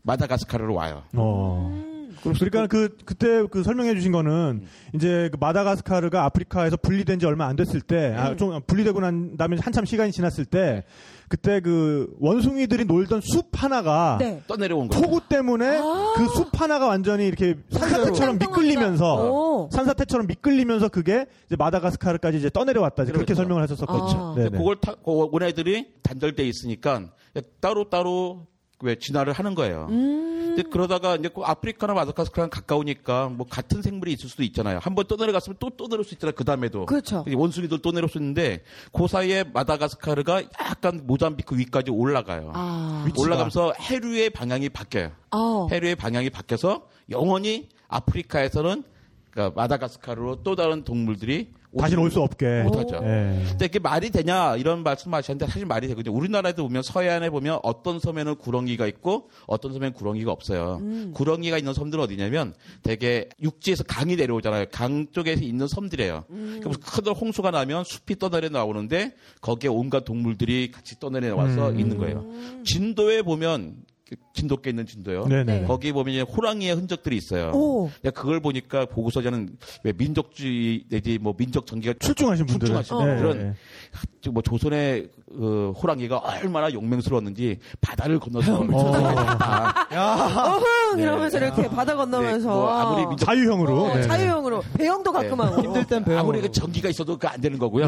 마다가스카르로 와요. 어. 그러니까 그 그때 그 설명해 주신 거는 이제 그 마다가스카르가 아프리카에서 분리된 지 얼마 안 됐을 때, 아, 좀 분리되고 난 다음에 한참 시간이 지났을 때, 그때 그 원숭이들이 놀던 숲 하나가 네. 떠내려온 거죠. 폭우 때문에 그숲 하나가 완전히 이렇게 산사태처럼 미끌리면서 오. 산사태처럼 미끌리면서 그게 이제 마다가스카르까지 이제 떠내려왔다. 이제 그렇게. 설명을 하셨었거든요. 아. 네네. 근데 그걸 타, 그 원애들이 단절돼 있으니까 따로 따로 왜 진화를 하는 거예요. 음. 근데 그러다가 이제 그 아프리카나 마다가스카르랑 가까우니까 뭐 같은 생물이 있을 수도 있잖아요. 한번 떠내려갔으면 또 떠내릴 수 있잖아요. 그 다음에도. 그렇죠. 원숭이들 떠내릴 수 있는데 그 사이에 마다가스카르가 약간 모잠비크 위까지 올라가요. 아. 올라가면서 해류의 방향이 바뀌어요. 어. 해류의 방향이 바뀌어서 영원히 아프리카에서는 그러니까 마다가스카르로 또 다른 동물들이 다시는 올 수 없게. 못하죠. 예. 근데 이게 말이 되냐 이런 말씀하셨는데 사실 말이 되거든요. 우리나라에도 보면 서해안에 보면 어떤 섬에는 구렁이가 있고 어떤 섬에는 구렁이가 없어요. 구렁이가 있는 섬들은 어디냐면 되게 육지에서 강이 내려오잖아요. 강 쪽에 있는 섬들이에요. 그럼 큰 홍수가 나면 숲이 떠내려 나오는데 거기에 온갖 동물들이 같이 떠내려 나와서 있는 거예요. 진도에 보면 진돗개 있는 진도요. 네네. 네. 거기 보면 이제 호랑이의 흔적들이 있어요. 오. 그걸 보니까 보고서 저는 왜 민족주의 내지 뭐 민족 전기가 출중하신 분들. 출중하신 네, 분들은 뭐 조선의 그 호랑이가 얼마나 용맹스러웠는지 바다를 건너서 다 어흥 네. 이러면서 이렇게 바다 건너면서 네, 뭐 아무리 민족 자유형으로. 어, 네. 자유형으로 배영도 가끔 하고 힘들 땐 배워. 아무리 그 전기가 있어도 그 안 되는 거고요.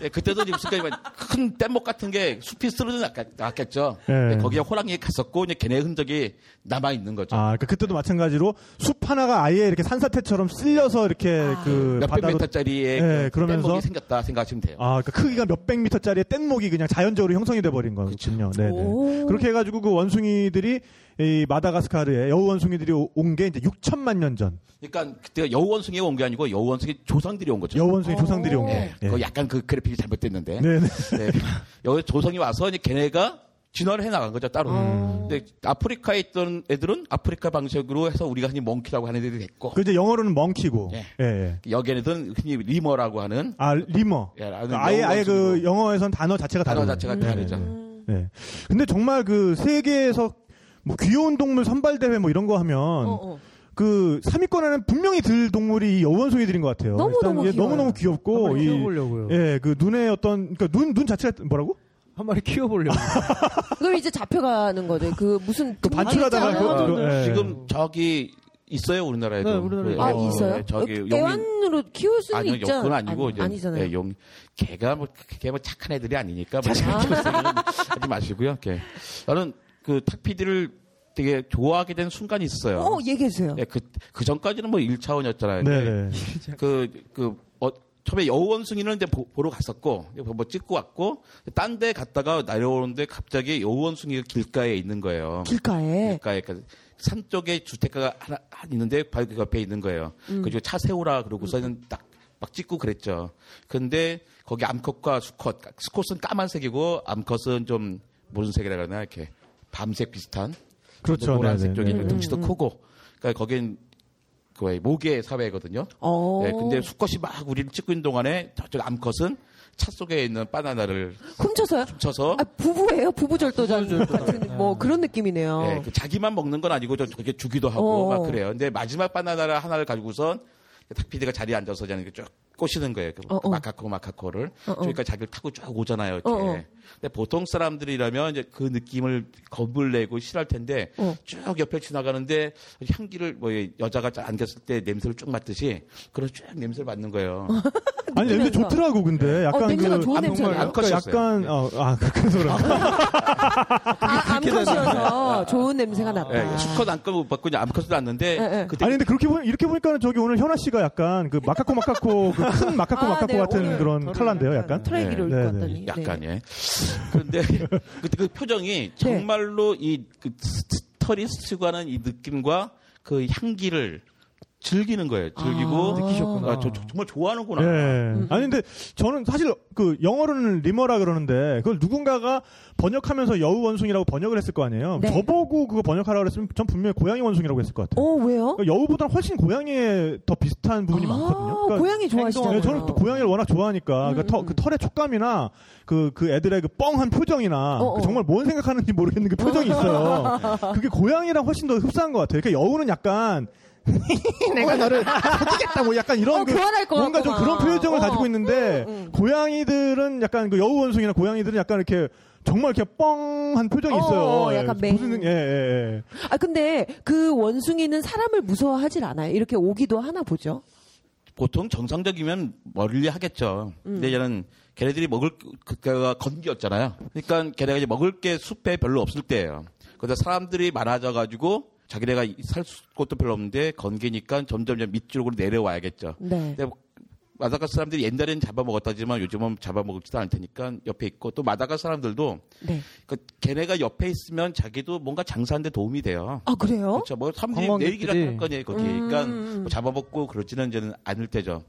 네, 그때도 지금 큰 뗏목 같은 게 숲이 쓰러져 나왔겠죠. 네. 거기에 호랑이 갔었고 이제 걔네 흔적이 남아 있는 거죠. 아, 그러니까 그때도 마찬가지로 숲 하나가 아예 이렇게 산사태처럼 쓸려서 이렇게 그 몇백 바다로 미터짜리의 네, 그 그러면서- 뗏목이 생겼다 생각하시면 돼요. 아, 그러니까 크기가 몇백 미터짜리의 뗏목이 그냥 자연적으로 형성이 돼 버린 거군요. 네, 네. 오. 그렇게 해 가지고 그 원숭이들이 이 마다가스카르에 여우 원숭이들이 온 게 이제 6천만 년 전. 그러니까 그때가 여우 원숭이가 온 게 아니고 여우 원숭이 조상들이 온 거죠. 여우 원숭이 조상들이 온 게. 네, 예. 그 약간 그 그래픽이 잘못됐는데. 네, 네. 네. 여기 조상이 와서 이제 걔네가 진화를 해 나간 거죠 따로. 근데 아프리카에 있던 애들은 아프리카 방식으로 해서 우리가 흔히 monkey라고 하는 애들이 됐고 그 이제 영어로는 monkey고. 예. 예, 예. 여기에는 흔히 lemur라고 하는 아, lemur. 예, 아는 아예 아예 그. 영어에선 단어 자체가 단어. 자체가 네, 다르죠. 네, 네. 근데 정말 그 세계에서 뭐 귀여운 동물 선발 대회 뭐 이런 거 하면 어, 어. 그 3위권 안에 분명히 들 동물이 이 여우원숭이들인 것 같아요. 너무너무 예, 귀여워요. 너무 너무 귀엽고 이. 예, 그 눈에 어떤 그러니까 눈 눈 자체가 뭐라고? 한 마리 키워보려고. 그럼 이제 잡혀가는 거죠. 그 무슨 그 반출하다가 등록이 그- 있잖아요. 그- 예. 지금 저기 있어요 우리나라에도. 네, 우리나라에도. 아 어, 있어요? 네, 저기 어, 애완으로 키울 수는 아니요, 있죠. 그건 아니고 아니, 이제 아니잖아요. 예, 용 걔가 뭐걔뭐 착한 애들이 아니니까 뭐 하지 마시고요. 걔. 나는 그 탁피디를 되게 좋아하게 된 순간이 있어요. 어 얘기해 주세요. 예, 그, 그 전까지는 뭐 1차원이었잖아요. 네, 네. 그, 그, 어, 처음에 여우원숭이는 이제 보, 러 갔었고, 뭐 찍고 왔고, 딴 데 갔다가 내려오는데 갑자기 여우원숭이가 길가에 있는 거예요. 길가에 길가에. 그산 쪽에 주택가가 하나, 하나 있는데 바로 그 옆에 있는 거예요. 그리고 차 세우라 그러고서는 딱, 막 찍고 그랬죠. 근데 거기 암컷과 수컷, 수컷은 까만색이고 암컷은 좀 무슨 색이라 그러나 이렇게 밤색 비슷한 그렇죠. 노란색 네, 쪽에 네, 네. 덩치도 크고, 그러니까 거긴 그 모계 사회거든요. 어. 네, 근데 수컷이 막 우리를 찍고 있는 동안에 저쪽 암컷은 차 속에 있는 바나나를 훔쳐서요? 훔쳐서 아, 부부예요? 부부절도전 같은 뭐 그런 느낌이네요. 네, 그 자기만 먹는 건 아니고 저 저게 주기도 하고 어. 막 그래요. 근데 마지막 바나나를 하나를 가지고선 탁피디가 자리에 앉아서 그냥 이렇게 쭉 꼬시는 거예요. 그 어, 어. 마카코 마카코를. 어. 그러니까 자기를 타고 쭉 오잖아요. 이렇게. 어, 어. 근데 보통 사람들이라면 이제 그 느낌을 겁을 내고 싫어할 텐데 어. 쭉 옆에 지나가는데 향기를 뭐 여자가 안겼을 때 냄새를 쭉 맡듯이 그런 쭉 냄새를 맡는 거예요. 아니 냄새. 좋더라고 근데 약간 어, 냄새가 그 좋은 암- 냄새예요. 암컷- 그러니까 약간 어, 아 그래서 아, 암컷이어서 좋은 냄새가 났다. 예, 수컷 못 받고 이제 암컷을 낳는데 예, 예. 그때 아니 근데 그렇게 보니 이렇게 보니까는 저기 오늘 현아 씨가 약간 그 마카코 마카코 그큰 마카코 아, 마카코 네, 같은 그런 컬러인데요, 약간. 트레이기를 네, 입고 네, 왔더니. 약간 네. 예. 그런데 그때 그 표정이 정말로 이 그 스터리 스치고하는 이 느낌과 그 향기를 즐기는 거예요. 즐기고 아. 느끼셨구나. 아, 저, 저 정말 좋아하는구나. 예. 아니 근데 저는 사실 그 영어로는 리머라 그러는데 그걸 누군가가 번역하면서 여우 원숭이라고 번역을 했을 거 아니에요. 네. 저보고 그거 번역하라고 그랬으면 전 분명히 고양이 원숭이라고 했을 것 같아요. 어, 왜요? 그러니까 여우보다는 훨씬 고양이에 더 비슷한 부분이 아, 많거든요. 그러니까 고양이 좋아하시잖아요. 네, 저는 또 고양이를 워낙 좋아하니까 음, 그, 터, 음. 그 털의 촉감이나 그, 그 애들의 그 뻥한 표정이나 어, 어. 그 정말 뭔 생각하는지 모르겠는 그 표정이 있어요. 그게 고양이랑 훨씬 더 흡사한 것 같아요. 그러니까 여우는 약간 내가 너를 사귀겠다 뭐 약간 이런 어, 그 뭔가 좀 같구만. 그런 표정을 어. 가지고 있는데 음, 음. 고양이들은 약간 그 여우 원숭이나 고양이들은 약간 이렇게 정말 이렇게 뻥한 표정이 어, 있어요. 약간 예, 맹. 무슨 예, 예, 예. 아, 근데 그 원숭이는 사람을 무서워하질 않아요. 이렇게 오기도 하나 보죠. 보통 정상적이면 멀리 하겠죠. 음. 근데 얘는 걔네들이 먹을 그가 건기였잖아요. 그러니까 걔네가 이제 먹을 게 숲에 별로 없을 때예요. 그런데 사람들이 많아져 가지고 자기네가 살 곳도 별로 없는데 건기니까 점점 점 밑쪽으로 내려와야겠죠. 네. 근데 마다가 사람들이 옛날에는 잡아먹었다지만 요즘은 잡아먹지도 않을 테니까 옆에 있고 또 마다가 사람들도 네. 그 걔네가 옆에 있으면 자기도 뭔가 장사하는데 도움이 돼요. 아, 그래요? 그렇죠. 뭐 사람들이 내리기라 할 거니 거기. 음. 그러니까 뭐 잡아먹고 그러지는 이제는 않을 때죠.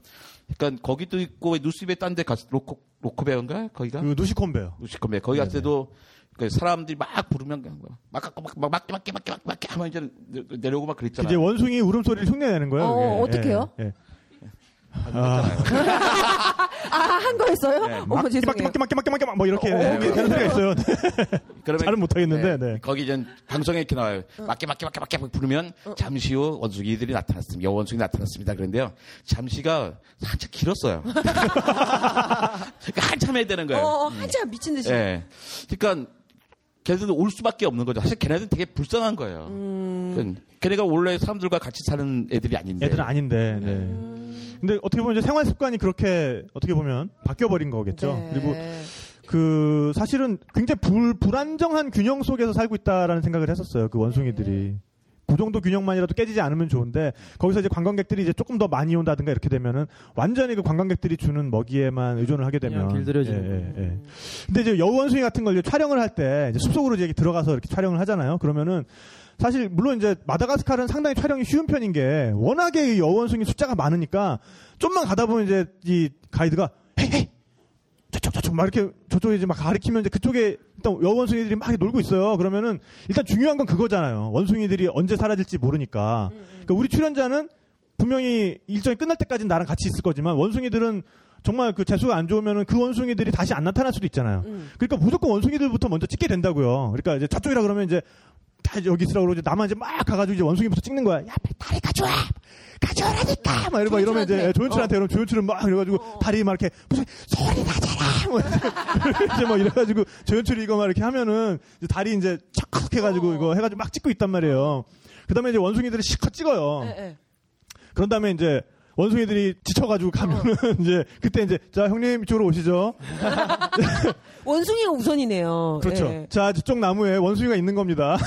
그러니까 거기도 있고 누스베 딴데갔 로코 로코베인가 거기가 그 누시콘베요. 누시코베 거기 갔을 때도 그 사람들이 막 부르면 그냥 뭐막 갖고 막막 막게 막게 막게 막게 막게 하면 이제 내- 내려오고 막 이제 그랬잖아요. 원숭이 울음소리를 흉내내는 거예요. 어. 어떡해요? 예, 예. 했잖아요. 아, 한 거였어요? 네. 어머, 막기 막기 죄송해요. 막기 막기 막기 막기 막 뭐 이렇게 되는 소리가 있어요. 네. 그러면 잘은 못하겠는데, 네. 거기 이제 방송에 이렇게 나와요. 맞게 맞게 맞게 맞게 부르면 잠시 후 원숭이들이 나타났습니다. 여원숭이 나타났습니다. 그런데요. 잠시가 한참 길었어요. 그러니까 한참 해야 되는 거예요. 어, 한참 미친 듯이. 예. 그러니까 걔네들은 올 수밖에 없는 거죠. 사실 걔네들은 되게 불쌍한 거예요. 음. 그러니까 걔네가 원래 사람들과 같이 사는 애들이 아닌데. 애들은 아닌데. 네. 근데 어떻게 보면 이제 생활 습관이 그렇게 어떻게 보면 바뀌어 버린 거겠죠. 네. 그리고 그 사실은 굉장히 불 불안정한 균형 속에서 살고 있다라는 생각을 했었어요. 그 원숭이들이. 그 정도 균형만이라도 깨지지 않으면 좋은데 거기서 이제 관광객들이 이제 조금 더 많이 온다든가 이렇게 되면은 완전히 그 관광객들이 주는 먹이에만 의존을 하게 되면 길들여지는 예, 예, 예. 근데 이제 여우원숭이 같은 걸 이제 촬영을 할 때 이제 숲속으로 이제 들어가서 이렇게 촬영을 하잖아요. 그러면은 사실 물론 이제 마다가스카르는 상당히 촬영이 쉬운 편인 게 워낙에 이 여우원숭이 숫자가 많으니까 좀만 가다 보면 이제 이 가이드가 헤이 헤이 저쪽 저쪽 막 이렇게 저쪽에 이제 막 가리키면 이제 그쪽에 일단 여원숭이들이 막 놀고 있어요. 그러면은 일단 중요한 건 그거잖아요. 원숭이들이 언제 사라질지 모르니까. 그러니까 우리 출연자는 분명히 일정이 끝날 때까지 나랑 같이 있을 거지만 원숭이들은 정말 그 재수가 안 좋으면은 그 원숭이들이 다시 안 나타날 수도 있잖아요. 음. 그러니까 무조건 원숭이들부터 먼저 찍게 된다고요. 그러니까 이제 저쪽이라 그러면 이제 다 여기 있으라고 그러고 이제 나만 이제 막 가가지고 이제 원숭이부터 찍는 거야. 야, 다리 가져와! 가져오라니까! 막 이러면, 이러면 이제 조연출한테. 조연출한테 이러면 조연출은 막 이래가지고 다리 막 이렇게 무슨 소리 나잖아! 뭐 이제 막 이래가지고 조연출이 이거 막 이렇게 하면은 이제 다리 이제 척 해가지고 이거 해가지고 막 찍고 있단 말이에요. 그 다음에 이제 원숭이들이 실컷 찍어요. 예, 예. 그런 다음에 이제 원숭이들이 지쳐가지고 가면은 이제 그때 이제 자 형님 이쪽으로 오시죠. 원숭이가 우선이네요. 그렇죠. 예. 자, 저쪽 나무에 원숭이가 있는 겁니다.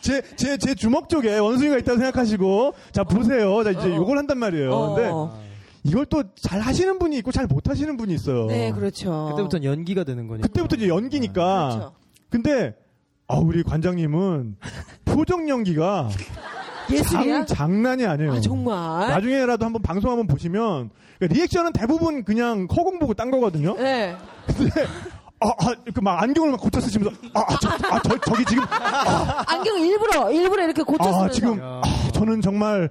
제, 제, 제 주먹 쪽에 원숭이가 있다고 생각하시고, 자, 보세요. 자, 이제 어. 요걸 한단 말이에요. 어. 근데 이걸 또 잘 하시는 분이 있고 잘 못 하시는 분이 있어요. 네, 그렇죠. 그때부터는 연기가 되는 거니까. 그때부터 이제 연기니까. 그렇죠. 근데, 아, 우리 관장님은 표정 연기가 예술이야? 장, 장난이 아니에요. 아, 정말? 나중에라도 한번 방송 한번 보시면, 그러니까 리액션은 대부분 그냥 허공 보고 딴 거거든요. 네. 근데 아, 아, 그막 안경을 막 고쳐 쓰시면서 아, 아, 저, 아, 저, 저기 지금 안경 일부러, 일부러 이렇게 고쳤으면서. 아, 지금 아, 저는 정말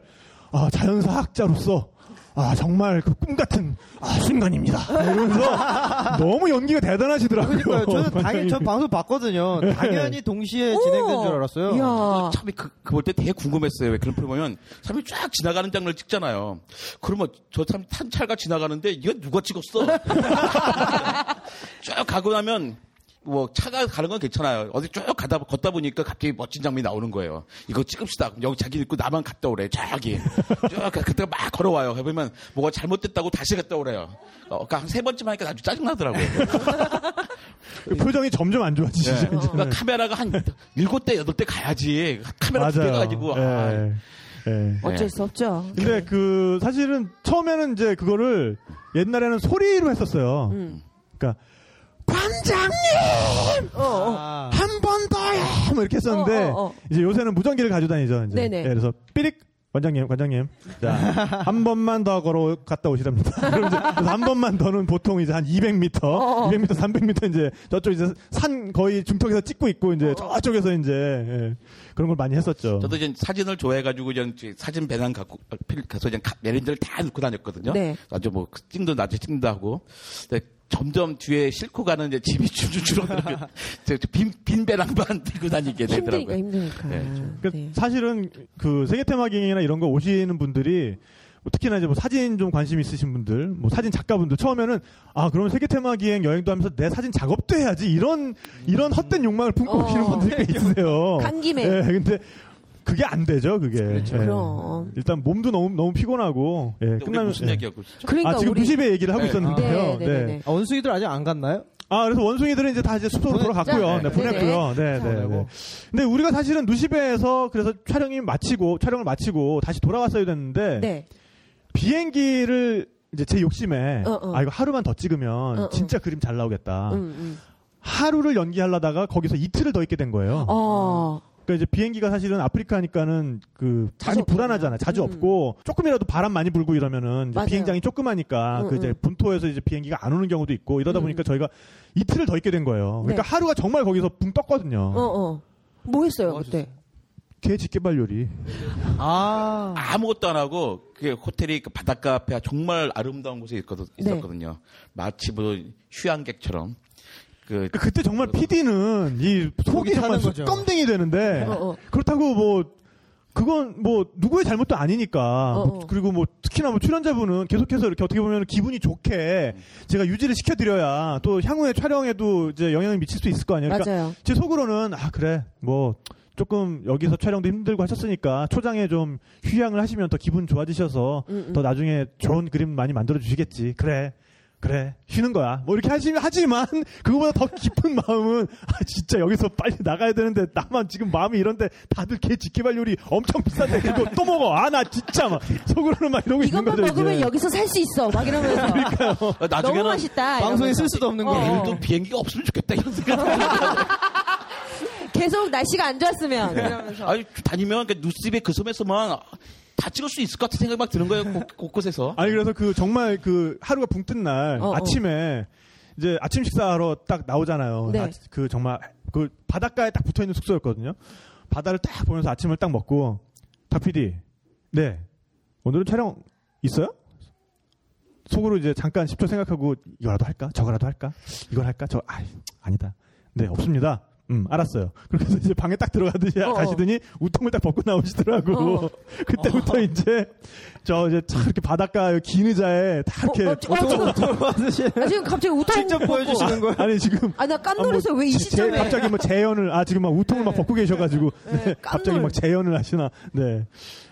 아, 자연사 학자로서 아, 정말 그 꿈 같은 아, 순간입니다. 이러면서 너무 연기가 대단하시더라고요. 그러니까요. 저는 당연히. 저 방송 봤거든요. 당연히 동시에 진행된 줄 알았어요. 이야. 참, 그, 그볼 때 되게 궁금했어요. 왜 그런 보면 사람이 쫙 지나가는 장면을 찍잖아요. 그러면 저 사람 탄차가 지나가는데 이건 누가 찍었어? 쭉 가고 나면 뭐 차가 가는 건 괜찮아요. 어디 쭉 가다 걷다 보니까 갑자기 멋진 장면이 나오는 거예요. 이거 찍읍시다. 여기 자기 있고 나만 갔다 오래. 저기 쭉 가- 그때가 막 걸어와요. 해보면 뭐가 잘못됐다고 다시 갔다 오래요. 어, 그러니까 한 세 번쯤 하니까 아주 짜증 나더라고요. 표정이 점점 안 좋아지시죠. 네. 그러니까 카메라가 한 일곱 대 여덟 대 가야지. 카메라 두 대. 가지고 아, 예. 예. 어쩔 수 없죠. 근데 그 사실은 처음에는 이제 그거를 옛날에는 소리로 했었어요. 음. 그러니까 관장님 어, 어. 아, 한번 더요! 뭐 이렇게 했었는데, 어, 어, 어. 이제 요새는 무전기를 가지고 다니죠. 이제. 네네. 예, 그래서 삐릭! 관장님, 관장님. 자, 한 번만 더 걸어 갔다 오시랍니다. 그럼 이제 한 번만 더는 보통 이제 한 200m, 어, 어. 200m, 300m 이제 저쪽 이제 산 거의 중턱에서 찍고 있고 이제 저쪽에서 이제 예, 그런 걸 많이 했었죠. 저도 이제 사진을 좋아해가지고 이제 사진 배낭 갖고 필 가서 이제 가- 매니저를 다 넣고 다녔거든요. 네. 아주 뭐 찍도 나중에 찍는다 하고. 근데 점점 뒤에 싣고 가는 이제 집이 줄줄 줄어들고 빈, 빈 배낭만 들고 다니게 힘드니까, 되더라고요. 힘드니까. 네, 그러니까 네. 사실은 그 세계 테마기행이나 이런 거 오시는 분들이 뭐 특히나 이제 뭐 사진 좀 관심 있으신 분들, 뭐 사진 작가분들 처음에는 아 그러면 세계 테마 기행 여행도 하면서 내 사진 작업도 해야지 이런 이런 헛된 욕망을 품고 어. 오시는 분들이 꽤 있으세요. 간 김에. 예, 근데 그게 안 되죠, 그게. 그렇죠. 예. 그럼. 일단 몸도 너무 너무 피곤하고. 예, 끝나면 무슨 예. 얘기하고 있었죠? 그러니까 아 지금 우리 누십의 얘기를 하고 네. 있었는데요. 네, 네, 네, 네. 아, 원숭이들 아직 안 갔나요? 아, 그래서 원숭이들은 이제 다 이제 숲으로? 돌아갔고요. 네, 네, 보냈고요. 네, 네. 네. 근데 우리가 사실은 누시베에서 그래서 촬영이 마치고, 촬영을 마치고 다시 돌아왔어야 됐는데, 네. 비행기를 이제 제 욕심에, 어, 어. 아, 이거 하루만 더 찍으면 어, 어. 진짜 그림 잘 나오겠다. 음, 음. 하루를 연기하려다가 거기서 이틀을 더 있게 된 거예요. 어. 그러니까 이제 비행기가 사실은 아프리카니까는 그 자주 많이 불안하잖아요. 자주 음. 없고 조금이라도 바람 많이 불고 이러면은. 비행장이 조그마니까 음, 그 이제 음. 본토에서 이제 비행기가 안 오는 경우도 있고 이러다 음. 보니까 저희가 이틀을 더 있게 된 거예요. 그러니까 네. 하루가 정말 거기서 붕 떴거든요. 어, 어. 뭐 했어요, 그때? 개 집게발 요리. 아. 아무것도 안 하고 그 호텔이 그 바닷가 앞에 정말 아름다운 곳에 있거든, 네. 있었거든요. 마치 뭐 휴양객처럼 그 그- 그때 정말 PD는 이 속이 정말. 껌댕이 되는데 어, 어. 그렇다고 뭐 그건 뭐 누구의 잘못도 아니니까 어, 어. 뭐 그리고 뭐 특히나 뭐 출연자분은 계속해서 이렇게 어떻게 보면 기분이 좋게 제가 유지를 시켜드려야 또 향후에 촬영에도 이제 영향을 미칠 수 있을 거 아니에요. 그러니까 맞아요. 제 속으로는 아 그래 뭐 조금 여기서 촬영도 힘들고 하셨으니까 초장에 좀 휴양을 하시면 더 기분 좋아지셔서 음, 음. 더 나중에 좋은 그림 많이 만들어 주시겠지. 그래. 그래 쉬는 거야 뭐 이렇게 하시면 하지만 그거보다 더 깊은 마음은 아 진짜 여기서 빨리 나가야 되는데 나만 지금 마음이 이런데 다들 개 지키발 요리 엄청 비싼데 그거 또 먹어 아 나 진짜 막 속으로는 막 이러고 있는 이것만 거죠 먹으면 이제. 여기서 살 수 있어. 막 이러면서. 어, 너무 나중에는 맛있다. 방송에. 쓸 수도 없는 어, 거. 어. 내일도 비행기가 없으면 좋겠다 이런 생각. 계속 날씨가 안 좋았으면. 이러면서. 아니 다니면 그 뉴스집에 그 섬에서만 다 찍을 수 있을 것 같은 생각이 막 드는 거예요. 곳, 곳곳에서. 아니 그래서 그 정말 그 하루가 붕 뜬날 어, 어. 아침에 이제 아침 식사하러 딱 나오잖아요. 네. 아, 그 정말 그 바닷가에 딱 붙어 있는 숙소였거든요. 바다를 딱 보면서 아침을 딱 먹고 박 PD 네 오늘은 촬영 있어요? 속으로 이제 잠깐 10초 생각하고 이거라도 할까? 저거라도 할까? 이걸 할까? 저 아, 아니다. 네 없습니다. 음 알았어요. 그래서 이제 방에 딱 들어가듯이 어, 어. 가시더니 우통을 딱 벗고 나오시더라고. 어. 그때부터 이제 저 이제 참 이렇게 바닷가 긴 의자에 다 이렇게 어, 어, 지금, 아, 지금 갑자기 우통 직접. 보여주시는 거예요? 아니 지금 아, 나 아, 깜놀해서 뭐왜이 제- 시점에. 갑자기 뭐 재연을 아 지금 막 우통을 막 벗고 계셔가지고 네, 네, 갑자기. 막 재연을 하시나 네.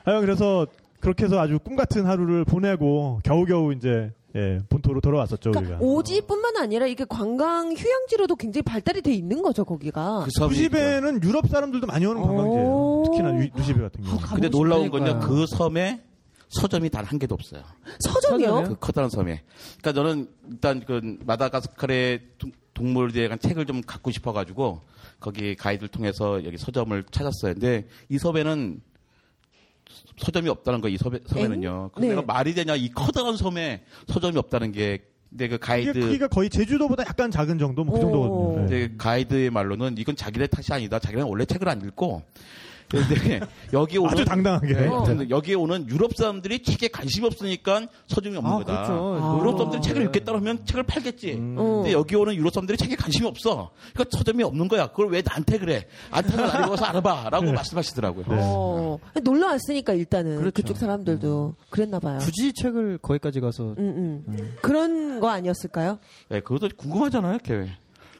아 그래서 그렇게 해서 아주 꿈 같은 하루를 보내고 겨우겨우 이제 예, 본토로 돌아왔었죠 그러니까 우리가. 오지뿐만 아니라 이게 관광 휴양지로도 굉장히 발달이 돼 있는 거죠 거기가. 그 누시베는 유럽 사람들도 많이 오는 관광지예요. 오. 특히나 유- 누시베 같은 경우. 근데 놀라운 건요. 그 섬에 서점이 단 한 개도 없어요. 서점이요? 그 커다란 섬에. 그러니까 저는 일단 그 마다가스카르의 동- 동물들에 대한 책을 좀 갖고 싶어가지고 거기 가이드를 통해서 여기 서점을 찾았어요. 근데 이 섬에는 서점이 없다는 거, 이 섬에, 섬에는요. 네. 근데 내가 말이 되냐, 이 커다란 섬에 서점이 없다는 게, 근데 그 가이드, 크기가 거의 제주도보다 약간 작은 정도 뭐그 오. 정도거든요. 네. 근데 가이드의 말로는 이건 자기네 탓이 아니다. 자기는 원래 책을 안 읽고. 근데 여기 오는 아주 당당하게. 네, 어. 여기에 오는 유럽 사람들이 책에 관심이 없으니까 서점이 없는 아, 거다. 그렇죠. 아. 유럽 사람들이 책을 읽겠다 그러면 책을 팔겠지. 어. 근데 여기 오는 유럽 사람들이 책에 관심이 없어. 그러니까 서점이 없는 거야. 그걸 왜 나한테 그래? 안 타면 안 읽어서 알아봐라고 네. 말씀하시더라고요. 어. 놀러 왔으니까 일단은 그렇죠. 그쪽 사람들도 그랬나 봐요. 굳이 책을 거기까지 가서 음, 음. 그런 거 아니었을까요? 네, 그것도 궁금하잖아요, 걔.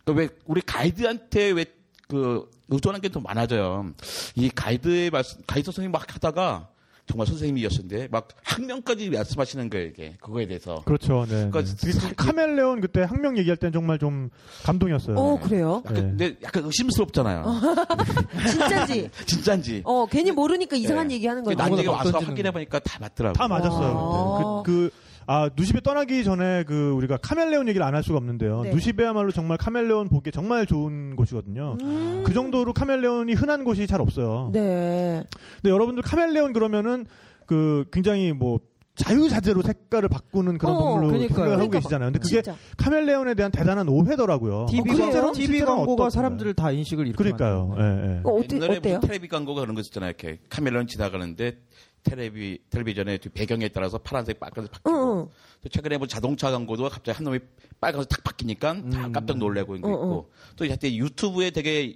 그왜 우리 가이드한테 왜 그 의존한 게 더 많아져요. 이 가이드의 말씀, 가이드 선생님 막 하다가 정말 선생님이었는데 막 학명까지 말씀하시는 거예요, 이게 그거에 대해서. 그렇죠. 네. 그러니까 네. 그 카멜레온 그때 학명 얘기할 때는 정말 좀 감동이었어요. 어, 그래요? 약간 네. 근데 약간 의심스럽잖아요. 진짜지? 진짜인지. 어, 괜히 모르니까 이상한 네. 얘기 하는 거죠. 나중에 와서 확인해 보니까 다 맞더라고요. 다 맞았어요. 아. 네. 그, 그, 아, 누시베 떠나기 전에 그 우리가 카멜레온 얘기를 안 할 수가 없는데요. 네. 누시베야말로 정말 카멜레온 보기에 정말 좋은 곳이거든요. 음. 그 정도로 카멜레온이 흔한 곳이 잘 없어요. 네. 근데 여러분들 카멜레온 그러면은 그 굉장히 뭐 자유자재로 색깔을 바꾸는 그런 어, 동물로 그러니까요. 생각을 하고 그러니까 계시잖아요. 근데 그게 진짜. 카멜레온에 대한 대단한 오해더라고요. TV, 어, TV 광고가? 사람들을 다 인식을 이렇게 그러니까요. 예, 예. 어, 어때, 옛날에 어때요? 무슨 텔레비 광고가 그런 거 있었잖아요. 이렇게 카멜레온 지나가는데 텔레비 텔레비전의 뒤 배경에 따라서 파란색, 빨간색 바뀌고. 응, 응. 또 최근에 뭐 자동차 광고도 갑자기 한 놈이 빨간색 탁 바뀌니까 다 깜짝 놀래고 있는 게 어, 있고. 또 하여튼 유튜브에 되게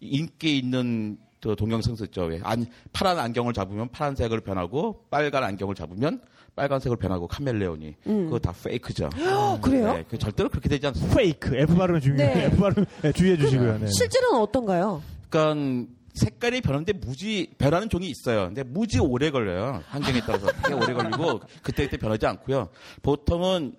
인기 있는 또 동영상 썼죠. 왜? 안, 파란 안경을 잡으면 파란색으로 변하고 빨간 안경을 잡으면 빨간색으로 변하고 카멜레온이. 그거 다 fake죠. 어, 그래요? 네, 그 절대로 그렇게 되지 않습니다. fake. F 발음 중요해요. 네. F 발음 네, 주의해 주시고요. 네. 실제로는 어떤가요? 그러니까 색깔이 변하는데 무지 변하는 종이 있어요. 근데 무지 오래 걸려요. 환경에 따라서 되게 오래 걸리고 그때 그때 변하지 않고요. 보통은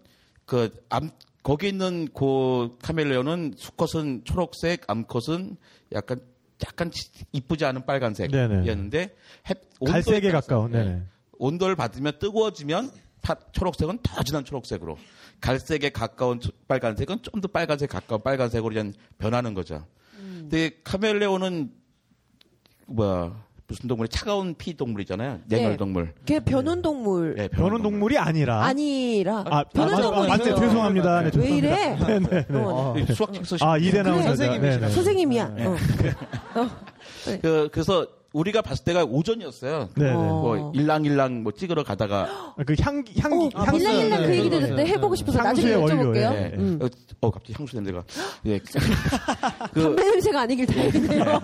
그 암, 거기 있는 그 카멜레온은 수컷은 초록색, 암컷은 약간 약간 이쁘지 않은 빨간색이었는데 햇- 갈색에 가까운. 네. 네네. 온도를 받으면 뜨거워지면 파- 초록색은 더 진한 초록색으로 갈색에 가까운 초- 빨간색은 좀 더 빨간색 가까운 빨간색으로 변하는 거죠. 근데 카멜레온은 뭐야 무슨 동물이 차가운 피 동물이잖아요. 냉열 네. 동물. 걔 변온 동물 네, 변온 동물 이 아니라 아니라 아, 변온동물 아, 맞, 맞네. 죄송합니다. 네, 왜 죄송합니다. 이래? 어, 네, 수학책 쓰시 아, 이대 나온 그래, 여자. 네네. 선생님이야. 어. 그, 그래서 우리가 봤을 때가 오전이었어요. 네, 네. 어. 뭐 일랑일랑 뭐 찍으러 가다가 그 향기 향기 어, 향수 일랑일랑 그 네, 얘기 네, 네. 때 해보고 싶어서 나중에 여쭤볼게요. 예. 음. 어, 어, 갑자기 향수 냄새가. 예. 그, 담배 냄새가 아니길 다행이네요.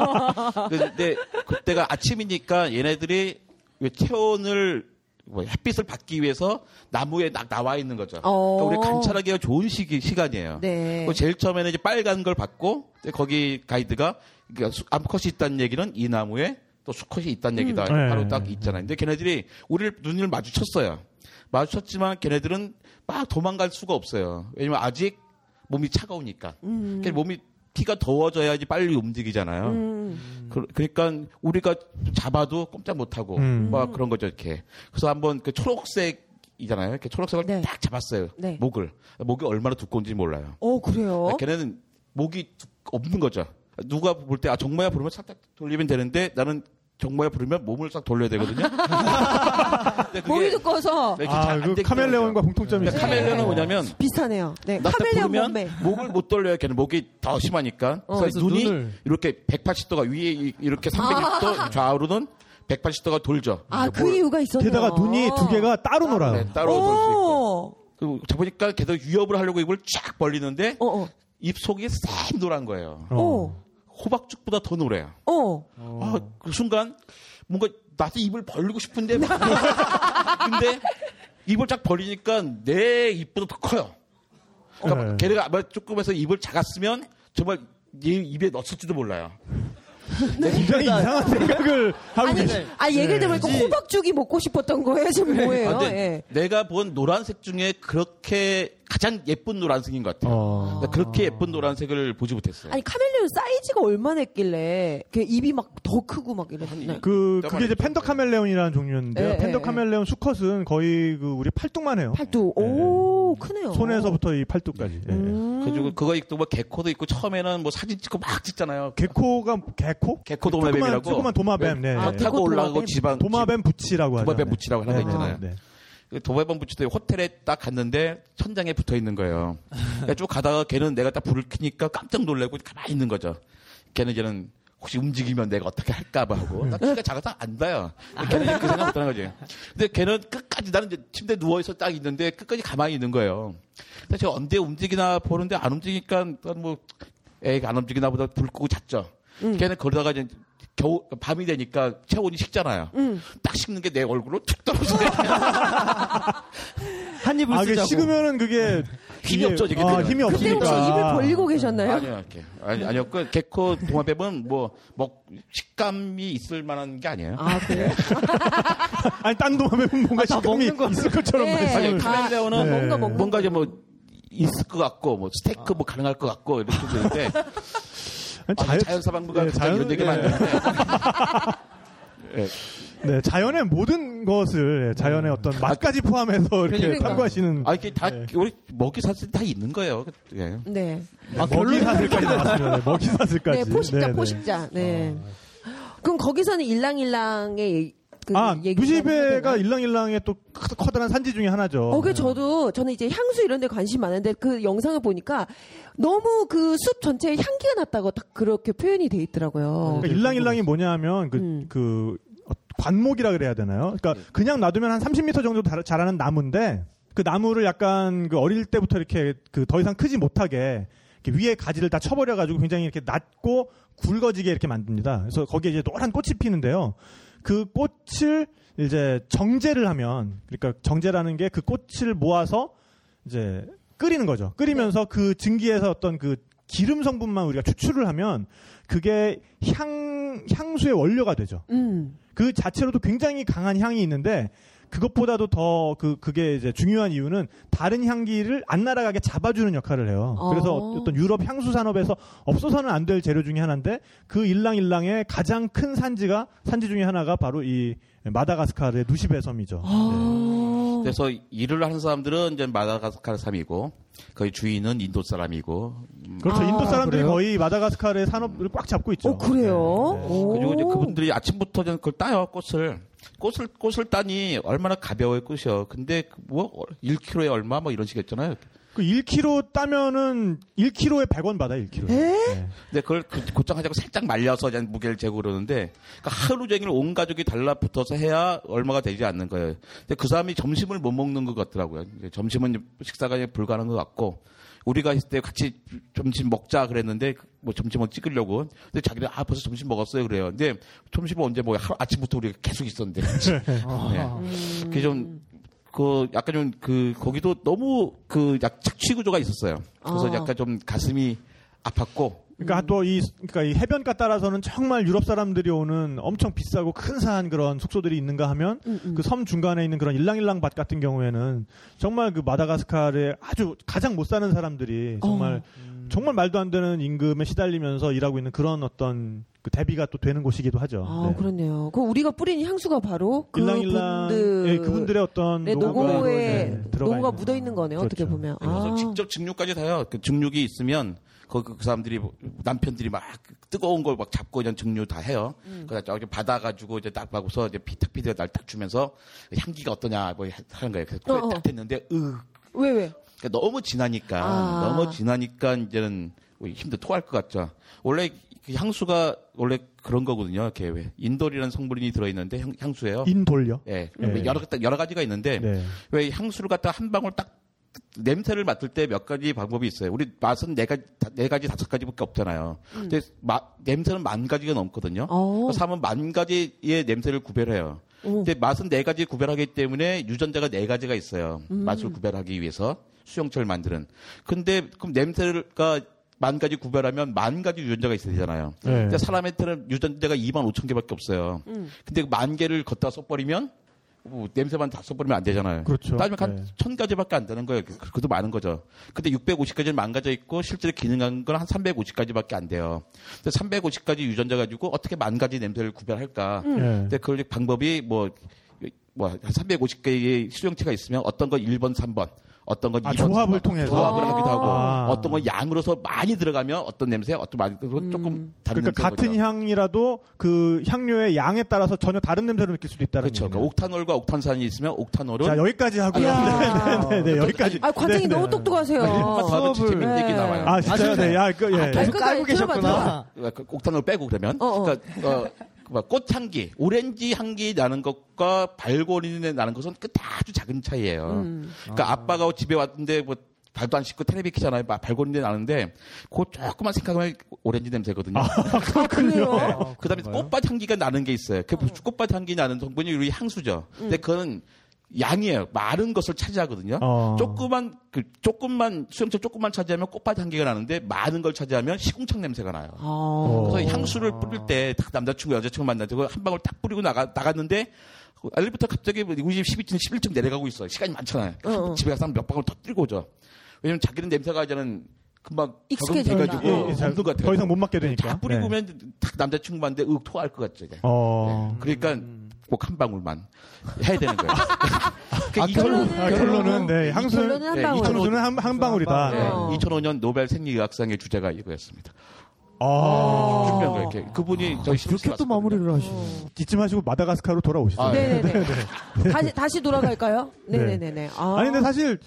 근데 그때가 아침이니까 얘네들이 왜 체온을 뭐 햇빛을 받기 위해서 나무에 나, 나와 있는 거죠. 어. 그러니까 우리 관찰하기가 좋은 시기, 시간이에요. 네. 그 제일 처음에는 이제 빨간 걸 받고 거기 가이드가 그러니까 수- 암컷이 있다는 얘기는 이 나무에 또 수컷이 있다는 얘기다. 음. 바로 네. 딱 있잖아요. 근데 걔네들이 우리를 눈을 마주쳤어요. 마주쳤지만 걔네들은 막 도망갈 수가 없어요. 왜냐면 아직 몸이 차가우니까. 음. 그러니까 몸이 피가 더워져야지 빨리 움직이잖아요. 음. 그, 러니까 우리가 잡아도 꼼짝 못하고 음. 막 그런 거죠 이렇게. 그래서 한번 그 초록색 이잖아요. 이렇게 초록색을 네. 딱 잡았어요. 네. 목을 목이 얼마나 두꺼운지 몰라요. 어, 그래요? 걔네는 목이 두- 없는 거죠. 누가 볼 때 아 정모야 부르면 살짝 돌리면 되는데 나는 정모야 부르면 몸을 싹 돌려야 되거든요. 몸이 두꺼워서 잘안 아그 되게 카멜레온과. 공통점이 그러니까 있어요. 카멜레온은 뭐냐면 비슷하네요. 네. 카멜레온 몸매. 목을 못 돌려요. 걔는 목이 더 심하니까. 어. 그래서 그래서 눈이 눈을- 이렇게 180도가 위에 이- 이렇게 360도 좌우로는 180도가 돌죠. 아, 그 뭘- 이유가 있었네요. 게다가 눈이 두 개가 따로 놀아요. 네, 따로 돌 수 있고. 오. 그리고 잡으니까 계속 위협을 하려고 입을 쫙 벌리는데 어, 어. 입 속이 싹 노란 거예요. 어. 호박죽보다 더 노래요. 어. 아, 그 순간 뭔가 나도 입을 벌리고 싶은데 막 근데 입을 쫙 벌리니까 내 입보다 더 커요. 그러니까 네. 걔네가 아마 조금 해서 입을 작았으면 정말 얘 입에 넣었을지도 몰라요. 굉장히 이상한 생각을 하고 아니, 계시. 아, 얘기를 들으니까 호박죽이 먹고 싶었던 거예요? 지금 뭐예요? 아, 예. 내가 본 노란색 중에 그렇게 가장 예쁜 노란색인 것 같아요. 어. 나 그렇게 예쁜 노란색을 보지 못했어요. 아니, 카멜레온 사이즈가 얼마나 했길래, 그 입이 막 더 크고 막 이랬나? 그 그게 이제. panther 카멜레온이라는 종류였는데요. 예, panther 예, 카멜레온 수컷은 거의 그 우리 팔뚝만 해요. 팔뚝. 오, 크네요. 손에서부터 이 팔뚝까지. 예. 음. 그리고 그거 있고 뭐 gecko도 있고 처음에는 뭐 사진 찍고 막 찍잖아요. gecko가 gecko? gecko 도마뱀이라고. 조그만 도마뱀. 네. 아, 타고 올라가고 도마뱀. 지방 도마뱀붙이라고 하죠. 도마뱀붙이라고 하는 거 있잖아요. 네. 그 도마뱀 부치도 호텔에 딱 갔는데 천장에 붙어 있는 거예요. 그러니까 쭉 가다가 걔는 내가 딱 불을 켜니까 깜짝 놀래고 가만히 있는 거죠. 걔는 걔는 혹시 움직이면 내가 어떻게 할까봐 하고 나 키가 작아서 안 봐요. 걔는 그 생각 못하는 거지. 근데 걔는 끝까지 나는 이제 침대 누워 있어 딱 있는데 끝까지 가만히 있는 거예요. 그래서 제가 언제 움직이나 보는데 안 움직이니까 뭐 애가 안 움직이나 보다 불 끄고 잤죠. 걔는 그러다가 이제 겨우 밤이 되니까 체온이 식잖아요. 딱 식는 게 내 얼굴로 툭 떨어지네. 한 입을 아, 쓰자고. 식으면 그게 힘이 이게- 없죠, 이게 아. 힘이 그때 혹시 없으니까. 입을 벌리고 계셨나요? 아니요, 이렇게. 아니, 아니요. 그 개코 도마뱀은 뭐, 먹, 식감이 있을 만한 게 아니에요. 아, 그래요? 아니 딴 도마뱀은 뭔가 다 식감이 먹는 거. 있을 것처럼 네. 말씀을. 아니, 다 카멜레온은 네. 뭔가 먹는 뭔가 이제 뭐, 있을 것 같고, 뭐, 스테이크 뭐 가능할 것 같고, 이렇게 되는데, 아니, 아, 자연사방부가 네, 자연, 이런 얘기 예. 많은데. 예. 네, 자연의 모든 것을 예, 자연의 어떤 맛까지 포함해서 이렇게 그러니까. 탐구하시는 아, 이게 다, 네. 우리 먹이 사슬 다 있는 거예요. 예. 네. 아, 먹이 사슬까지 나왔습니다. 네, 먹이 사슬까지. 네, 포식자, 네, 네. 포식자. 네. 그럼 거기서는 일랑일랑의 얘기- 그 아, 되나요? 일랑일랑의 또 크- 커다란 산지 중에 하나죠. 어, 그 저도 저는 이제 향수 이런 데 관심 많은데 그 영상을 보니까 너무 그 숲 전체에 향기가 났다고 딱 그렇게 표현이 돼 있더라고요. 그러니까 일랑일랑이 뭐냐 하면 그, 음. 그 어, 관목이라 그래야 되나요? 그러니까 그냥 놔두면 한 30m 정도 다- 자라는 나무인데 그 나무를 약간 그 어릴 때부터 이렇게 그 더 이상 크지 못하게 이렇게 위에 가지를 다 쳐버려 가지고 굉장히 이렇게 낮고 굵어지게 이렇게 만듭니다. 그래서 거기에 이제 노란 꽃이 피는데요. 그 꽃을 이제 정제를 하면 그러니까 정제라는 게 그 꽃을 모아서 이제 끓이는 거죠. 끓이면서 그 증기에서 어떤 그 기름 성분만 우리가 추출을 하면 그게 향 향수의 원료가 되죠. 음. 그 자체로도 굉장히 강한 향이 있는데 그것보다도 더 그 그게 이제 중요한 이유는 다른 향기를 안 날아가게 잡아주는 역할을 해요. 그래서 어. 어떤 유럽 향수 산업에서 없어서는 안 될 재료 중에 하나인데 그 일랑일랑의 가장 큰 산지가 산지 중에 하나가 바로 이 마다가스카르의 누시베 섬이죠. 네. 아. 그래서 일을 하는 사람들은 이제 마다가스카르 사람이고, 거의 주인은 인도 사람이고, 음, 그렇죠. 아, 인도 사람들이 그래요? 거의 마다가스카르의 산업을 꽉 잡고 있죠. 어, 그래요? 네, 네. 오. 그리고 이제 그분들이 아침부터 그걸 따요, 꽃을. 꽃을, 꽃을 따니 얼마나 가벼워요, 꽃이요. 근데 그 뭐, 1kg에 얼마 뭐 이런 식이었잖아요. 그 1kg 따면은 1kg에 100원 받아 1kg. 에? 네. 근데 그걸 그- 고정하자고 살짝 말려서 그냥 무게를 재고 그러는데 그러니까 하루 종일 온 가족이 달라붙어서 해야 얼마가 되지 않는 거예요. 근데 그 사람이 점심을 못 먹는 것 같더라고요. 이제 점심은 식사가 불가능한 것 같고 우리가 있을 때 같이 점심 먹자 그랬는데 그뭐 점심을 찍으려고 근데 자기는 아 벌써 점심 먹었어요 그래요. 근데 점심은 언제 먹어요? 하루 아침부터 우리가 계속 있었는데. 아, 음. 그게 좀, 그, 약간 좀, 그, 거기도 너무 그, 약 착취 구조가 있었어요. 그래서 아. 약간 좀 가슴이 아팠고, 그러니까 또이 그러니까 이 해변가 따라서는 정말 유럽 사람들이 오는 엄청 비싸고 근사한 그런 숙소들이 있는가 하면 음, 그섬 중간에 있는 그런 일랑일랑 밭 같은 경우에는 정말 그 마다가스카르에 아주 가장 못 사는 사람들이 정말 정말 말도 안 되는 임금에 시달리면서 일하고 있는 그런 어떤 그 대비가 또 되는 곳이기도 하죠. 아, 네. 그렇네요. 그 우리가 뿌린 향수가 바로 일랑일랑 그분들 예, 그분들의 어떤 네, 노고에 네, 들어가 노고가 묻어 있는 거네요. 어떻게 그렇죠. 보면. 그래서 아. 직접 증류까지 다요. 그 증류기 있으면, 거기 그 사람들이, 남편들이 막 뜨거운 걸 막 잡고 그냥 증류 다 해요. 음. 그래서 저기 받아가지고 이제 딱 하고서 이제 피탁 피디가 날 딱 주면서 향기가 어떠냐, 뭐 하는 거예요. 그래서 코에 어, 어. 딱 됐는데, 으, 왜 왜? 그러니까 너무 진하니까 아. 너무 진하니까 이제는 뭐 힘들 토할 것 같죠. 원래 그 향수가 원래 그런 거거든요. 이렇게 왜 인돌이라는 성분이 들어있는데 향, 향수예요. 인돌요. 예, 네. 여러 여러 가지가 있는데 네. 왜 향수를 갖다 한 방울 딱 냄새를 맡을 때 몇 가지 방법이 있어요. 우리 맛은 네 가지, 다- 네 가지, 다섯 가지밖에 없잖아요. 근데 마- 냄새는 만 가지가 넘거든요. 어. 하면 만 가지의 냄새를 구별해요. 오. 근데 맛은 네 가지 구별하기 때문에 유전자가 네 가지가 있어요. 맛을 구별하기 위해서 수용체를 만드는. 근데 그럼 냄새가 만 가지 구별하면 만 가지 유전자가 있어야 되잖아요. 네. 근데 사람한테는 유전자가 2만 5천 개밖에 없어요. 근데 그만 개를 걷다 써버리면 뭐 냄새만 다 써버리면 안 되잖아요. 그렇죠. 따지면 한 네. 천 가지밖에 안 되는 거예요. 그- 그것도 많은 거죠. 근데 650가지는 망가져 있고 실제로 기능한 건 한 350가지밖에 안 돼요. 근데 350가지 유전자 가지고 어떻게 만 가지 냄새를 구별할까? 네. 근데 그 방법이 뭐, 뭐, 한 350개의 수용체가 있으면 어떤 건 1번, 3번, 어떤 건 아, 2번, 조합을 3번, 통해서? 조합을 하기도 하고, 아. 어떤 건 양으로서 많이 들어가면 어떤 냄새, 어떤 많이 들어가면 조금 다른 그러니까 같은 거죠. 향이라도 그 향료의 양에 따라서 전혀 다른 냄새를 느낄 수도 있다는 그렇죠. 거죠. 그러니까 옥탄올과 옥탄산이 있으면 옥탄올은 자 여기까지 하고요. 이야. 네, 네, 네, 여기까지. 아, 관장님 네, 너무 네. 똑똑하세요. 한번 더 하면 진짜 재밌는 네. 얘기 나와요. 아 진짜요? 네, 야, 그, 예. 아, 계속 깔고 들어봐, 계셨구나. 그 옥탄올 빼고 그러면 어, 어. 그러니까 어, 꽃향기, 오렌지 향기 나는 것과 발골이 나는 것은 그 아주 작은 차이예요. 음. 그러니까 아 빠가 집에 왔는데 뭐 발도 안 씻고 텔레비 켜잖아요. 발골이 나는데 그 조금만 생각하면 오렌지 냄새거든요. 아, 그래요? 네. 그다음에 꽃밭 향기가 나는 게 있어요. 그 꽃밭 향기 나는 성분이 우리 향수죠. 근데 그거는 양이에요. 마른 것을 차지하거든요. 어. 조그만 그 조금만 수영체 조금만 차지하면 꽃밭 향기가 나는데 많은 걸 차지하면 시궁창 냄새가 나요. 아. 그래서 향수를 뿌릴 때 딱 남자친구 여자친구 만나서 한 방울 딱 뿌리고 나가 나갔는데 엘리베이터 갑자기 우리 집 12층 11층 내려가고 있어. 시간이 많잖아요. 어, 어. 집에 가서 한몇 방울 더 뿌리고 오죠. 왜냐면 자기는 냄새가 이제는 금방 어, 예, 잘- 없는 것 같아요. 더 이상 못 맡게 되니까. 다 뿌리고 네. 오면 딱 남자친구 봤는데 윽 토할 것 같죠. 이제. 어. 그러니까 꼭 한 방울만 해야 되는 거예요. 아, 이 결론, 결론은- 아, 결론은 네, 향수는 결론은 한 네, 방울. 이천오- 향수는 한, 한 방울이다. 네, 어. 2005년 노벨 생리의학상의 주제가 이거였습니다. 아. 중요한 거예요. 이렇게 그분이 저희 실험실 그렇게 또. 마무리를 하시네. 이쯤 하시고 마다가스카르로 돌아오시죠. 아, 네네네. 다시, 다시 돌아갈까요? 네네네 네. 아. 아니 근데 사실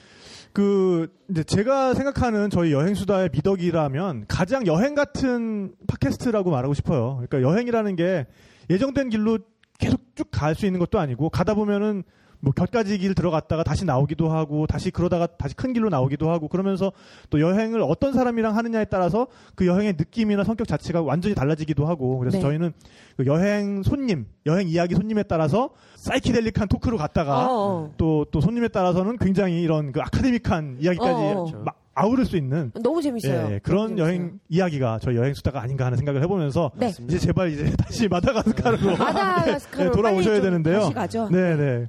그 이제 제가 생각하는 저희 여행 수다의 미덕이라면 가장 여행 같은 팟캐스트라고 말하고 싶어요. 그러니까 여행이라는 게 예정된 길로 계속 쭉 갈 수 있는 것도 아니고 가다 보면은 뭐 곁가지 길 들어갔다가 다시 나오기도 하고 다시 그러다가 다시 큰 길로 나오기도 하고 그러면서 또 여행을 어떤 사람이랑 하느냐에 따라서 그 여행의 느낌이나 성격 자체가 완전히 달라지기도 하고 그래서 네. 저희는 그 여행 손님, 여행 이야기 손님에 따라서 사이키델릭한 토크로 갔다가 어, 또, 또 손님에 따라서는 굉장히 이런 그 아카데믹한 이야기까지 어, 어. 막 아우를 수 있는 어. 너무 재밌어요. 예, 너무 그런 재밌어요. 여행 이야기가 저희 여행 수다가 아닌가 하는 생각을 해보면서 네. 이제 제발 이제 다시 마다가스카르로 마다가스카르로 네, 돌아오셔야 빨리 좀 되는데요. 다시 가죠. 네네.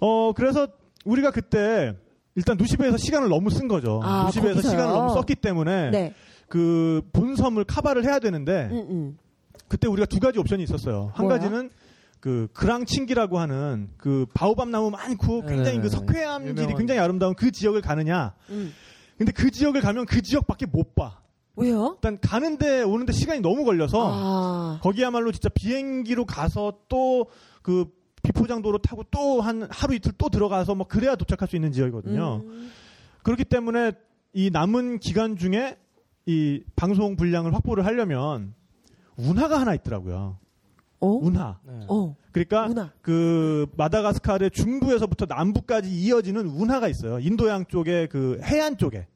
어 그래서 우리가 그때 일단 누시베에서 시간을 너무 쓴 거죠. 아, 누시베에서 거기서요? 시간을 너무 썼기 때문에 네. 그 본섬을 카바를 해야 되는데 음, 음. 그때 우리가 두 가지 옵션이 있었어요. 한 뭐야? 가지는 그 그랑칭기라고 하는 그 바오밤 나무 많고 굉장히 그 네네네. 석회암질이 유명한. 굉장히 아름다운 그 지역을 가느냐. 음. 근데 그 지역을 가면 그 지역밖에 못 봐. 왜요? 일단 가는데 오는데 시간이 너무 걸려서 아. 거기야말로 진짜 비행기로 가서 또그 비포장도로 타고 또 한 하루 이틀 또 들어가서 뭐 그래야 도착할 수 있는 지역이거든요. 음. 그렇기 때문에 이 남은 기간 중에 이 방송 분량을 확보를 하려면 운하가 하나 있더라고요. 어? 운하. 네. 어. 그러니까 운하. 그 마다가스카르의 중부에서부터 남부까지 이어지는 운하가 있어요. 인도양 쪽에 그 해안 쪽에.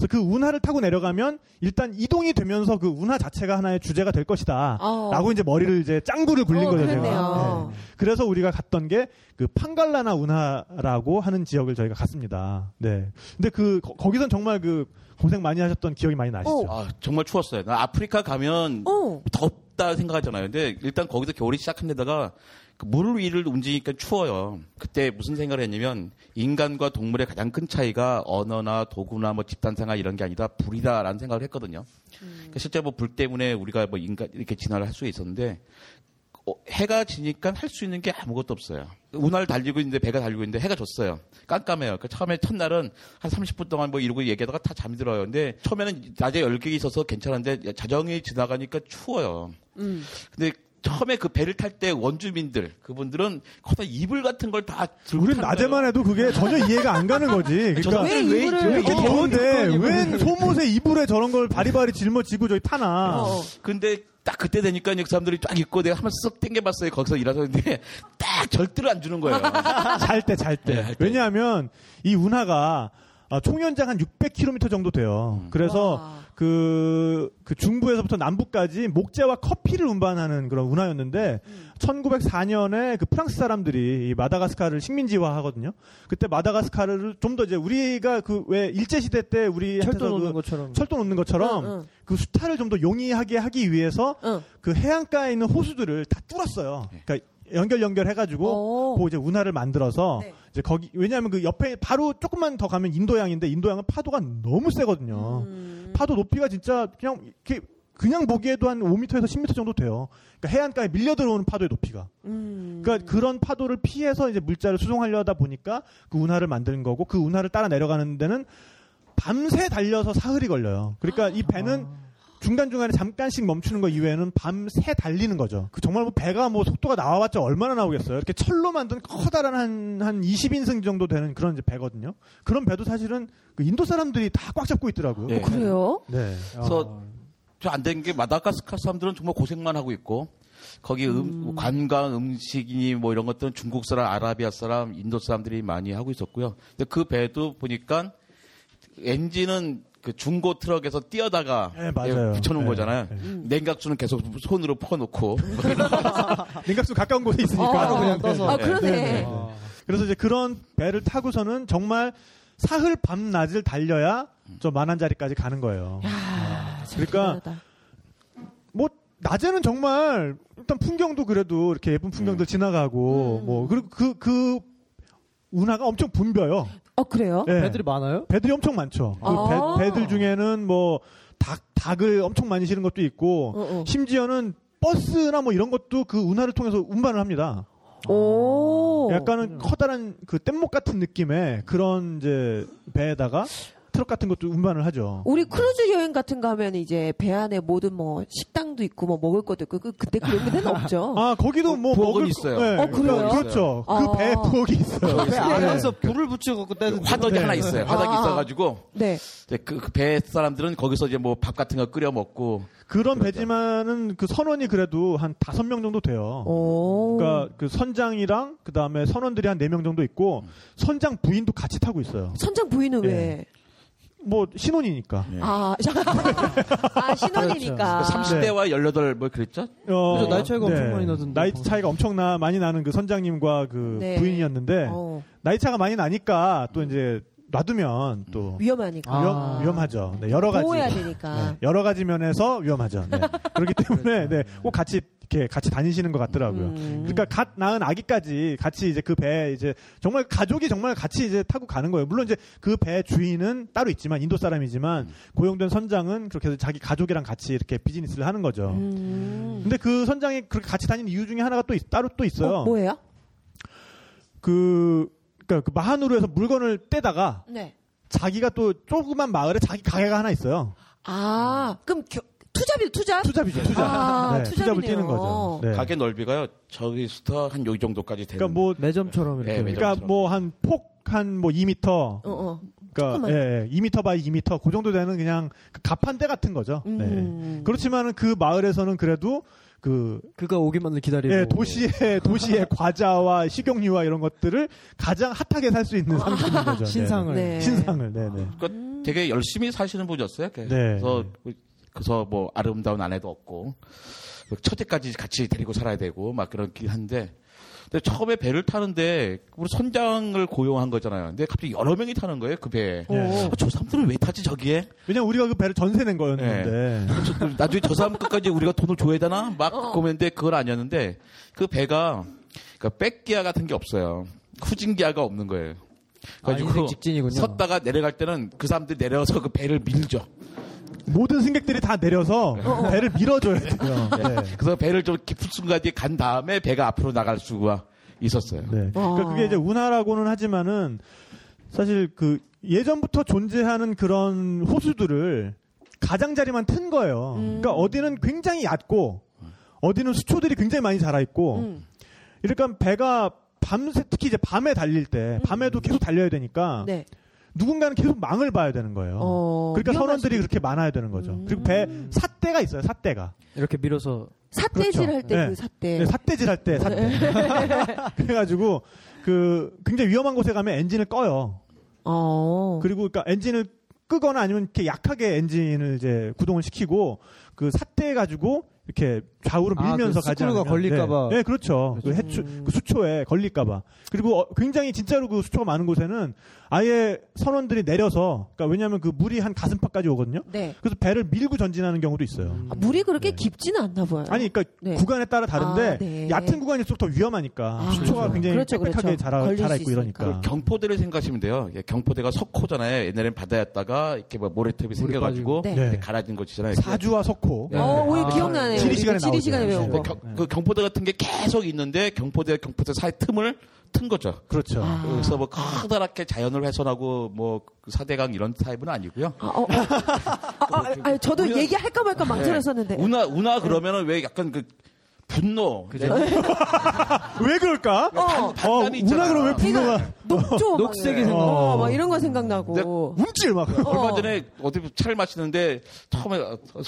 그래서 그 운하를 타고 내려가면 일단 이동이 되면서 그 운하 자체가 하나의 주제가 될 것이다. 어. 라고 이제 머리를 이제 짱구를 굴린 어, 거죠. 제가. 네. 그래서 우리가 갔던 게 그 판갈라나 운하라고 하는 지역을 저희가 갔습니다. 네. 근데 그 거- 거기선 정말 그 고생 많이 하셨던 기억이 많이 나시죠? 어. 아, 정말 추웠어요. 나 아프리카 가면 어. 덥다 생각하잖아요. 근데 일단 거기서 겨울이 시작한 데다가 그 물 위를 움직이니까 추워요. 그때 무슨 생각을 했냐면 인간과 동물의 가장 큰 차이가 언어나 도구나 뭐 집단 생활 이런 게 아니다 불이다라는 생각을 했거든요. 그러니까 실제 뭐 불 때문에 우리가 뭐 인간 이렇게 진화를 할 수 있었는데 어, 해가 지니까 할 수 있는 게 아무것도 없어요. 운하를 달리고 있는데 배가 달리고 있는데 해가 졌어요. 깜깜해요. 그 처음에 첫날은 한 30분 동안 뭐 이러고 얘기하다가 다 잠이 들어요. 근데 처음에는 낮에 열기 있어서 괜찮은데 자정이 지나가니까 추워요. 음. 근데 처음에 그 배를 탈 때 원주민들 그분들은 거기다 이불 같은 걸 다 들고 우린 낮에만. 해도 그게 전혀 이해가 안 가는 거지. 그러니까 왜왜 이불을 왜 이렇게 어. 더운데 웬 소못에 이불에 저런 걸 바리바리 짊어지고 저기 타나. 어. 근데 딱 그때 되니까 그 사람들이 쫙 있고 내가 한번 쓱 땡겨봤어요. 거기서 일하셨는데 딱 절대로 안 주는 거예요. 잘 때, 잘 때. 네. 왜냐하면 이 운하가 아, 총연장 한 600km 정도 돼요. 그래서 와. 그, 그 중부에서부터 남부까지 목재와 커피를 운반하는 그런 운하였는데 1904년에 그 프랑스 사람들이 이 마다가스카르를 식민지화 하거든요. 그때 마다가스카르를 좀 더 이제 우리가 그 왜 일제 시대 때 우리 철도 한테서 놓는 그 것처럼. 철도 놓는 것처럼 응, 응. 그 수탈을 좀 더 용이하게 하기 위해서 응. 그 해안가에 있는 호수들을 다 뚫었어요. 그러니까 연결 연결해가지고 오. 그 이제 운하를 만들어서 네. 이제 거기 왜냐하면 그 옆에 바로 조금만 더 가면 인도양인데 인도양은 파도가 너무 세거든요. 음. 파도 높이가 진짜 그냥 이렇게 그냥 보기에도 한 5m에서 10m 정도 돼요. 그러니까 해안가에 밀려 들어오는 파도의 높이가. 음. 그러니까 그런 파도를 피해서 이제 물자를 수송하려다 보니까 그 운하를 만드는 거고 그 운하를 따라 내려가는 데는 밤새 달려서 사흘이 걸려요. 그러니까 이 배는 중간중간에 잠깐씩 멈추는 거 이외에는 밤새 달리는 거죠. 그 정말 뭐 배가 뭐 속도가 나와봤자 얼마나 나오겠어요. 이렇게 철로 만든 커다란 한, 한 20인승 정도 되는 그런 이제 배거든요. 그런 배도 사실은 그 인도 사람들이 다 꽉 잡고 있더라고요. 네. 그래요? 네. 그래서 저안된 게 마다가스카 사람들은 정말 고생만 하고 있고 거기 음, 관광 음식이니 뭐 이런 것들은 중국 사람, 아라비아 사람, 인도 사람들이 많이 하고 있었고요. 근데 그 배도 보니까 엔진은 그 중고 트럭에서 띄어다가 네, 맞아요. 예, 붙여놓은 네, 거잖아요. 네. 냉각수는 계속 손으로 퍼놓고 냉각수 가까운 곳에 있으니까. 어. 바로 그냥 떠서. 아, 그러네. 네, 네. 어. 그래서 이제 그런 배를 타고서는 정말 사흘 밤 낮을 달려야 저 만한 자리까지 가는 거예요. 야, 참 그러니까 대단하다. 뭐 낮에는 정말 일단 풍경도 그래도 이렇게 예쁜 풍경들 지나가고 음. 뭐 그리고 그그 운하가 엄청 붐벼요. 어, 그래요? 예. 배들이 많아요? 배들이 엄청 많죠. 그 아. 배, 들 중에는 뭐 닭, 닭을 엄청 많이 실은 것도 있고 어, 어. 심지어는 버스나 뭐 이런 것도 그 운하를 통해서 운반을 합니다. 오. 약간은 커다란 그 뗏목 같은 느낌의 그런 이제 배에다가 트럭 같은 것도 운반을 하죠. 우리 크루즈 여행 같은 거 하면 이제 배 안에 모든 뭐 식당도 있고 뭐 먹을 것도 있고 그, 그때 그런 데는 없죠. 아 거기도 뭐 부엌은 먹을 있어요. 거- 네, 어, 그래요? 그렇죠. 아. 그 배에 부엌이 있어요. 배 안에서 불을 붙여갖고 떼는 화덕이 네. 하나 있어요. 화덕이 아. 있어가지고 네. 이제 그, 그배 사람들은 거기서 이제 뭐 밥 같은 거 끓여 먹고 그런 그렇죠. 배지만은 그 선원이 그래도 한 다섯 명 정도 돼요. 오. 그러니까 그 선장이랑 그 다음에 선원들이 한 네 명 정도 있고 선장 부인도 같이 타고 있어요. 선장 부인은 예. 왜? 뭐 신혼이니까. 예. 아, 아 신혼이니까. 그렇죠. 30대와 18뭐 그랬죠? 어, 나이 차이가 엄청 많이 나던데. 나이 차이가 엄청나 많이 나는 그 선장님과 그 네. 부인이었는데 어, 나이 차가 많이 나니까 또 이제 놔두면 또 위험하니까. 아. 위험, 위험 하죠. 네, 여러 가지 보호해야 되니까. 네, 여러 가지 면에서 위험하죠. 네. 그렇기 때문에 네, 꼭 같이 이렇게 같이 다니시는 것 같더라고요. 음. 그러니까 갓 낳은 아기까지 같이 이제 그 배에 이제 정말 가족이 정말 같이 이제 타고 가는 거예요. 물론 이제 그 배 주인은 따로 있지만 인도 사람이지만 고용된 선장은 그렇게 해서 자기 가족이랑 같이 이렇게 비즈니스를 하는 거죠. 음. 근데 그 선장이 그렇게 같이 다니는 이유 중에 하나가 또 있- 따로 또 있어요. 어, 뭐예요? 그 그러니까 그 마하누르 에서 물건을 떼다가 네. 자기가 또 조그만 마을에 자기 가게가 하나 있어요. 아, 그럼 겨- 투잡이 투잡? 투잡이죠, 투잡. 아, 네, two job을. 뛰는 거죠. 네. 가게 넓이가요. 저기부터 한 여기 정도까지 되는. 그러니까 뭐 매점처럼 이렇게. 네, 매점. 그러니까 뭐 한 폭 한뭐 2m 어, 어. 그러니까 조그만. 예, 예, 2m by 2m 그 정도 되는 그냥 그 가판대 같은 거죠. 음. 네. 그렇지만은 그 마을에서는 그래도 그 그가 오기만을 기다리고. 예, 도시의 도시의 과자와 식용유와 이런 것들을 가장 hot하게 살 수 있는 상품인 거죠. 신상을. 네. 네. 신상을 네, 네. 그러니까 되게 열심히 사시는 분이었어요. 네. 그래서 그래서 뭐 아름다운 아내도 없고 처제까지 같이 데리고 살아야 되고 막 그렇긴 한데 근데 처음에 배를 타는데 우리 선장을 고용한 거잖아요. 근데 갑자기 여러 명이 타는 거예요 그 배에. 네. 아, 저 사람들은 왜 타지 저기에? 왜냐면 우리가 그 배를 전세 낸 거였는데. 저- 나중에 저 사람 끝까지 우리가 돈을 줘야 되나? 막 고민했는데 그건 아니었는데 그 배가 그러니까 백기아 같은 게 없어요. 후진기아가 없는 거예요. 아, 인생 직진이군요. 섰다가 내려갈 때는 그 사람들이 내려서 그 배를 밀죠. 모든 승객들이 다 내려서 배를 밀어줘야 돼요. 네. 그래서 배를 좀 깊은 순간에 간 다음에 배가 앞으로 나갈 수가 있었어요. 네. 그러니까 그게 이제 운하라고는 하지만은 사실 그 예전부터 존재하는 그런 호수들을 가장자리만 튼 거예요. 그러니까 어디는 굉장히 얕고 어디는 수초들이 굉장히 많이 자라 있고 음. 이러니까 배가 밤새 특히 이제 밤에 달릴 때 밤에도 계속 달려야 되니까 네. 누군가는 계속 망을 봐야 되는 거예요. 어, 그러니까 선원들이 수도 그렇게 많아야 되는 거죠. 음. 그리고 배 삿대가 있어요. 삿대가. 이렇게 밀어서 삿대질 그렇죠. 할때 네. 그 삿대. 네, 삿대질 할 때 삿대. 그래가지고 그 굉장히 위험한 곳에 가면 엔진을 꺼요. 어. 그리고 그러니까 엔진을 끄거나 아니면 이렇게 약하게 엔진을 이제 구동을 시키고 그 삿대 가지고 이렇게 좌우로 아, 밀면서 그 가지 않으면 걸릴까봐. 네, 네, 그렇죠. 그 해추 그 수초에 걸릴까봐. 그리고 어, 굉장히 진짜로 그 수초가 많은 곳에는 아예 선원들이 내려서 그러니까 왜냐하면 그 물이 한 가슴팍까지 오거든요. 네. 그래서 배를 밀고 전진하는 경우도 있어요. 아, 물이 그렇게 깊지는 않나 봐요. 아니, 그러니까 네. 구간에 따라 다른데 아, 네. 얕은 구간일수록 더 위험하니까 아, 수초가 그렇죠. 굉장히 그렇죠, 빽빽하게 그렇죠. 자라, 걸릴 자라 수 있고 있으니까. 이러니까. 그 경포대를 생각하시면 돼요. 예, 경포대가 석호잖아요. 옛날엔 바다였다가 이렇게 뭐 모래톱이 생겨가지고 네. 네. 갈아진 곳이잖아요. 사주와 석호. 네. 어, 오이 아, 기억나네요. 지리 시간에 나 오죠. 시간에 배운 네. 거. 경, 그 경포대 같은 게 계속 있는데 경포대 경포대 사이 틈을 튼 거죠. 그렇죠. 아. 그래서 뭐 커다랗게 자연을 훼손하고 뭐그 사대강 이런 타입은 아니고요. 아, 어, 어. 아, 아, 아, 저도 우리가- 얘기할까 말까 망설였었는데. 운하 운하 그러면은 왜 약간 그 분노, 네. 왜 그럴까? 어. 어, 있잖아. 운하 그러면 왜 분노가 녹조. 녹색이 막, 생각- 어, 막 이런 거 생각나고. 움찔 막. 얼마 전에 어디 차를 마시는데 처음에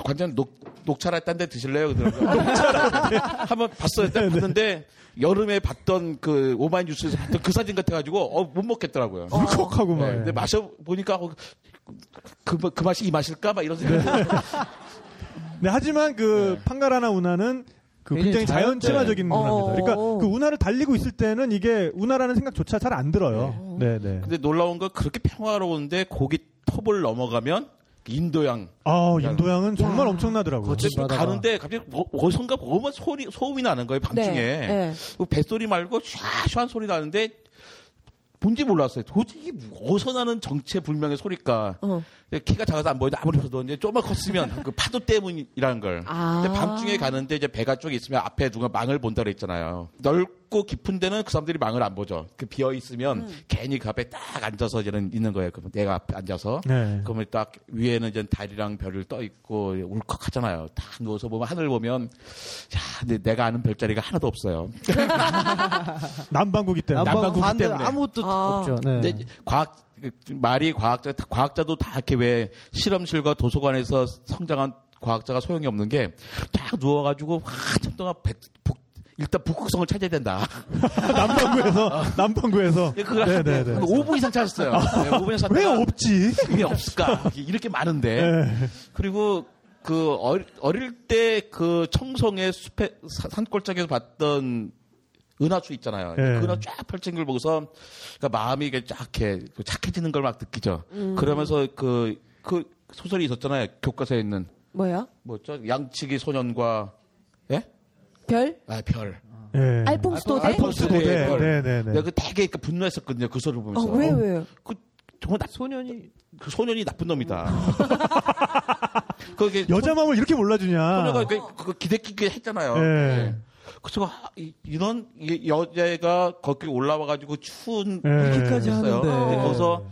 관장 녹 녹차를 딴데 드실래요? 그러더라고요. 한번 봤어요. 딱 봤는데 여름에 봤던 그 오마이뉴스에서 봤던 그 사진 같아가지고 어, 못 먹겠더라고요. 울컥하고 막. 네, 근데 마셔 보니까 어, 그, 그 맛이 이 맛일까? 막 이런 생각이 네, 하지만 그 판가라나 운하는 그 굉장히 자연 친화적인 네. 운하입니다. 어. 그러니까 그 운하를 달리고 있을 때는 이게 운하라는 생각조차 잘 안 들어요. 네, 네. 근데 놀라운 건 그렇게 평화로운데 고기 톱을 넘어가면 인도양 아, 인도양은 정말 야. 엄청나더라고요. 가는데 갑자기 어- 어디선가 어머 소리 소음이 나는 거예요 밤중에 네, 네. 그 뱃소리 말고 샤샤한 소리 나는데 뭔지 몰랐어요 도저히 어디서 나는 정체 불명의 소리가 어. 키가 작아서 안 보이는데 아무리 봐도 이제 조금만 컸으면 그 파도 때문이라는 걸 아. 밤중에 가는데 이제 배가 쪽에 있으면 앞에 누가 망을 본다 그랬잖아요 넓 고 깊은 데는 그 사람들이 망을 안 보죠 그 비어 있으면 음. 괜히 그 앞에 딱 앉아서 이제는 있는 거예요 그러면 내가 앞에 앉아서 네. 그러면 딱 위에는 이제 달이랑 별을 떠 있고 울컥하잖아요. 딱 누워서 보면 하늘 보면 야, 근데 내가 아는 별자리가 하나도 없어요. 남반구기 때문에. 남방 남방구기 때문에. 아무것도 아. 없죠. 네. 근데 과학 그 말이 과학자 과학자도 다 이렇게 왜 실험실과 도서관에서 성장한 과학자가 소용이 없는 게 딱 누워가지고 한참 동안 백- 북- 일단 북극성을 찾아야 된다. 남반구에서 남반구에서. 예, 그걸 네, 하는데 네, 네. 5분 이상 찾았어요. 네, 5분 이상 왜 찾다가 없지? 그게 없을까? 이렇게 많은데. 네. 그리고 그 어릴, 어릴 때그 청송의 숲에 사- 산골짜기에서 봤던 은하수 있잖아요. 네. 그 은하 쫙 펼친 걸 보고서 그러니까 마음이 이게 쫙 이렇게 그 착해지는 걸 막 느끼죠. 그러면서 그, 그 소설이 있었잖아요. 교과서에 있는 뭐야? 뭐죠? 양치기 소년과 예? 별? 아, 별. 네. 알퐁스 도대? 알퐁스 도대. 네, 별. 네, 네, 네. 내가 그 되게 그 분노했었거든요. 그 소리를 아, 보면서. 왜, 왜? 그 정말 나, 소년이 그 소년이 나쁜 놈이다. 그게 여자 마음을 이렇게 몰라주냐. 소녀가 그, 그 기대끼게 했잖아요. 네. 네. 그래서 아, 이- 이런 이- 여자가 거기 올라와가지고 추운 네. 이렇게까지 했어요. 하는데. 근데 거기서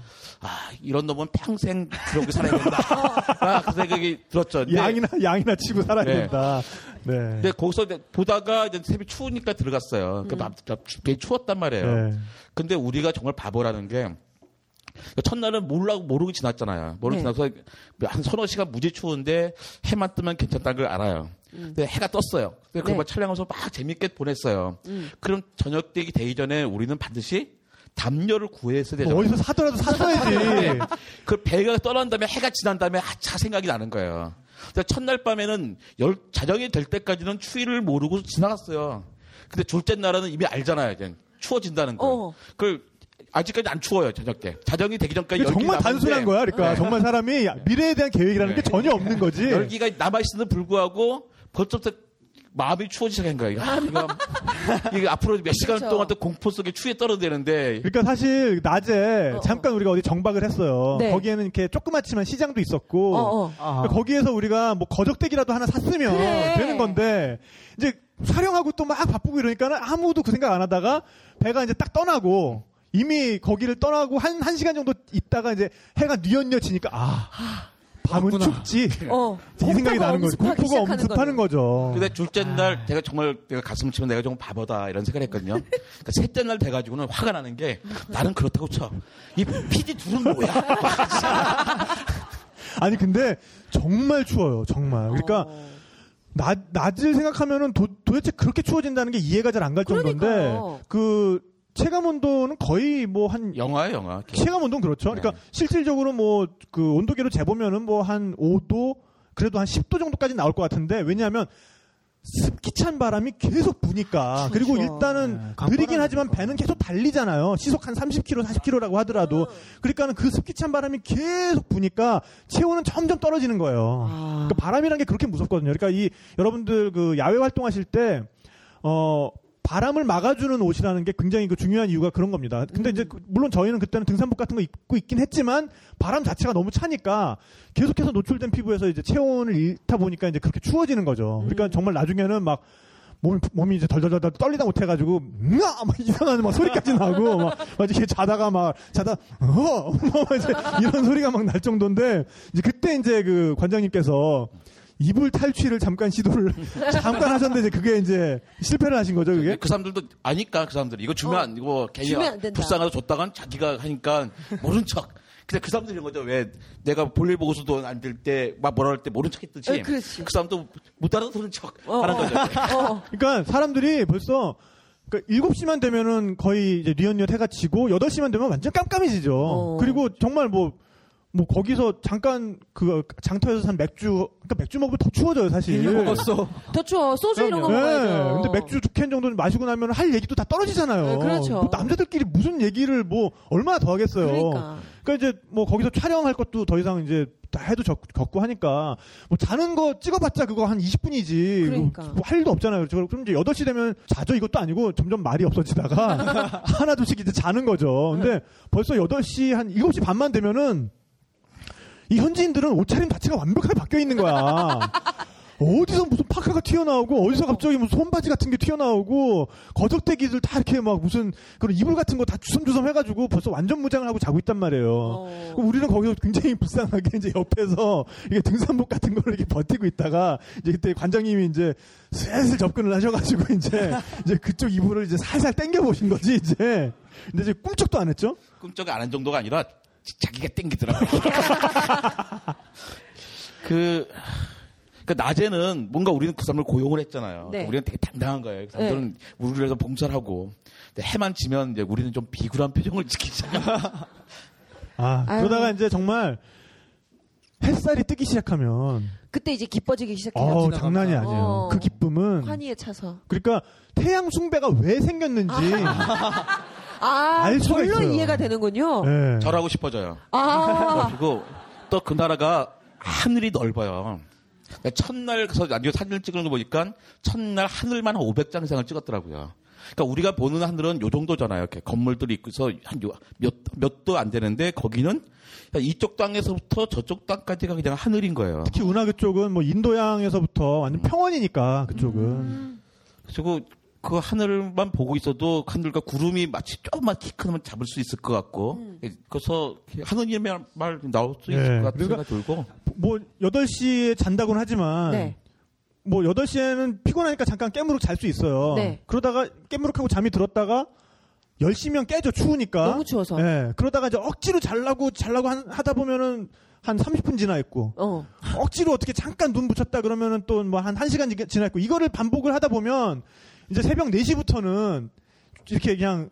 아 이런 놈은 평생 그러고 살아야 된다. 아, 그 생각이 들었죠. 근데, 양이나 양이나 치고 살아야 네. 된다. 네. 근데 거기서 보다가 이제 새벽 추우니까 들어갔어요. 그 맘- 맘- 되게 추웠단 말이에요. 네. 근데 우리가 정말 바보라는 게 첫날은 모르고 모르고 지났잖아요. 모르고 네. 지나서 한 서너 시간 무지 추운데 해만 뜨면 괜찮다는 걸 알아요. 근데 해가 떴어요. 근데 그걸 네. 막 촬영하면서 막 재밌게 보냈어요. 음. 그럼 저녁 되기 되기 전에 우리는 반드시 담요를 구해서 되잖아요. 어디서 사더라도 샀어야지. 그 배가 떠난 다음에 해가 지난 다음에 하차 생각이 나는 거예요. 근데 첫날 밤에는 열, 자정이 될 때까지는 추위를 모르고 지나갔어요. 근데 둘째 날은 이미 알잖아요. 이제 추워진다는 거. 어. 그걸 아직까지 안 추워요. 저녁 때. 자정이 되기 전까지 정말 열기가 단순한 거야. 그러니까 네. 정말 사람이 미래에 대한 계획이라는 게 네. 전혀 없는 거지. 열기가 남아 있음에도 불구하고 벌써부터 마음이 추워지기 시작한 거야. 이거, 아, 이거, 이게 앞으로 몇 시간 그렇죠. 동안 또 공포 속에 추위에 떨어대는데 그러니까 사실 낮에 어, 잠깐 우리가 어디 정박을 했어요. 네. 거기에는 이렇게 조그맣지만 시장도 있었고 어, 어. 아. 그러니까 거기에서 우리가 뭐 거적대기라도 하나 샀으면 그래. 되는 건데 이제 촬영하고 또 막 바쁘고 이러니까는 아무도 그 생각 안 하다가 배가 이제 딱 떠나고 이미 거기를 떠나고 한, 한 시간 정도 있다가 이제 해가 뉘엿뉘엿 지니까 아 밤은 맞구나. 춥지 어. 이 생각이 나는 거지 공포가 엄습하는 거죠 근데 둘째 날 내가 정말 내가 가슴 치면 내가 좀 바보다 이런 생각을 했거든요. 그러니까 셋째 날 돼가지고는 화가 나는 게 나는 그렇다고 쳐. 이 PD 둘은 뭐야? 아니 근데 정말 추워요 정말 그러니까 어. 낮, 낮을 생각하면은 도, 도대체 그렇게 추워진다는 게 이해가 잘 안 갈 정도인데. 그 체감 온도는 거의 뭐 한 영화야 영화. 체감 온도는 그렇죠. 그러니까 네. 실질적으로 뭐 그 온도계로 재보면은 뭐 한 5도 그래도 한 10도 정도까지 나올 것 같은데 왜냐하면 습기 찬 바람이 계속 부니까 그리고 일단은 네, 느리긴. 하지만 배는 계속 달리잖아요. 시속 한 30km, 40km라고 하더라도 그러니까는 그 습기 찬 바람이 계속 부니까 체온은 점점 떨어지는 거예요. 아. 그러니까 바람이라는 게 그렇게 무섭거든요. 그러니까 이 여러분들 그 야외 활동하실 때 어. 바람을 막아주는 옷이라는 게 굉장히 그 중요한 이유가 그런 겁니다. 근데 이제 그- 물론 저희는 그때는 등산복 같은 거 입고 있긴 했지만 바람 자체가 너무 차니까 계속해서 노출된 피부에서 이제 체온을 잃다 보니까 이제 그렇게 추워지는 거죠. 그러니까 정말 나중에는 막 몸이, 몸이 이제 덜덜덜 떨리다 못해가지고, 으아! 막 이상한 막 소리까지 나고, 막, 막 이렇게 자다가 막, 자다, 어! 막 이제 이런 소리가 막 날 정도인데, 이제 그때 이제 그 관장님께서 이불 탈취를 잠깐 시도를 잠깐 하셨는데, 이제 그게 이제 실패를 하신 거죠, 그게? 그 사람들도 아니까 그 사람들이 이거 주면 어. 안 이거 괜히 주면 안 된다. 불쌍해서 줬다간 자기가 하니까 모른 척. 근데 그 사람들이 이런 거죠. 왜 내가 볼일 보고서도 안될 때 막 뭐라 할 때 모른 척 했듯이 어. 그 사람도 못 알아듣는 척 어, 하는 어. 거죠. 어. 그러니까 사람들이 벌써, 그러니까 7시만 되면은 거의 이제 뉘엿뉘엿 해가 지고, 8시만 되면 완전 깜깜해지죠. 어. 그리고 정말 뭐, 뭐 거기서 잠깐 그 장터에서 산 맥주, 그러니까 맥주 먹으면 더 추워져요, 사실. 먹었어. 더 추워. 소주 이런 거 네, 먹어야죠. 근데 맥주 두 캔 정도는 마시고 나면 할 얘기도 다 떨어지잖아요. 네, 그렇죠. 뭐 남자들끼리 무슨 얘기를 뭐 얼마나 더 하겠어요. 그러니까. 그러니까 이제 뭐 거기서 촬영할 것도 더 이상 이제 다 해도 적, 고 하니까 뭐 자는 거 찍어봤자 그거 한 20분이지. 그러니까. 뭐, 할 일도 없잖아요. 그렇죠? 그럼 이제 8시 되면 자죠 이것도 아니고 점점 말이 없어지다가 하나 둘씩 이제 자는 거죠. 근데 벌써 8시 한 7시 반만 되면은 이 현지인들은 옷차림 자체가 완벽하게 바뀌어 있는 거야. 어디서 무슨 파카가 튀어나오고 어디서 갑자기 무슨 손바지 같은 게 튀어나오고 거적대기들 다 이렇게 막 무슨 그런 이불 같은 거 다 주섬주섬 해가지고 벌써 완전 무장을 하고 자고 있단 말이에요. 어. 우리는 거기서 굉장히 불쌍하게 이제 옆에서 이게 등산복 같은 거를 이렇게 버티고 있다가 이제 그때 관장님이 이제 슬슬 접근을 하셔가지고 이제 이제 그쪽 이불을 이제 살살 당겨 보신 거지 이제. 근데 이제 꿈쩍도 안 했죠. 꿈쩍 안한 정도가 아니라 자기가 땡기더라고요. 그, 그 낮에는 뭔가 우리는 그 사람을 고용을 했잖아요. 네. 우리는 되게 당당한 거예요. 그 사람들은 우리를 위해서 봉사를 하고. 근데 해만 지면 이제 우리는 좀 비굴한 표정을 시작합니다. 아 아유. 그러다가 이제 정말 햇살이 뜨기 시작하면 그때 이제 기뻐지기 시작해요. 어. 장난이 아니에요. 어. 그 기쁨은 환희에 차서. 그러니까 태양 숭배가 왜 생겼는지 아, 알 수가 절로 있어요. 이해가 되는군요. 예. 절하고 싶어져요. 아, 그리고 또 그 나라가 하늘이 넓어요. 첫날 그래서 나중에 사진을 찍은 거 보니까 첫날 하늘만 한 500장 이상을 찍었더라고요. 그러니까 우리가 보는 하늘은 요 정도잖아요. 이렇게 건물들이 있고서 한몇 도안 되는데 거기는 이쪽 땅에서부터 저쪽 땅까지가 그냥 하늘인 거예요. 특히 운하그 쪽은 뭐 인도양에서부터 완전 평원이니까 그쪽은 음. 그리고 그 하늘만 보고 있어도 하늘과 구름이 마치 조금만 키 크면 잡을 수 있을 것 같고 음. 그래서 하느님의 말 나올 수 있을 예, 것 같은 그러니까 생각이 들고 뭐 8시에 잔다고는 하지만 네. 뭐 8시에는 피곤하니까 잠깐 깨무룩 잘 수 있어요. 네. 그러다가 깨무룩하고 잠이 들었다가 열시면 깨져 추우니까. 너무 추워서. 예. 그러다가 이제 억지로 잘라고 잘라고 한- 하다 보면은 한 30분 지나 있고 어. 억지로 어떻게 잠깐 눈 붙였다 그러면은 또 뭐 한 1시간 지나 있고 이거를 반복을 하다 보면 이제 새벽 4시부터는 이렇게 그냥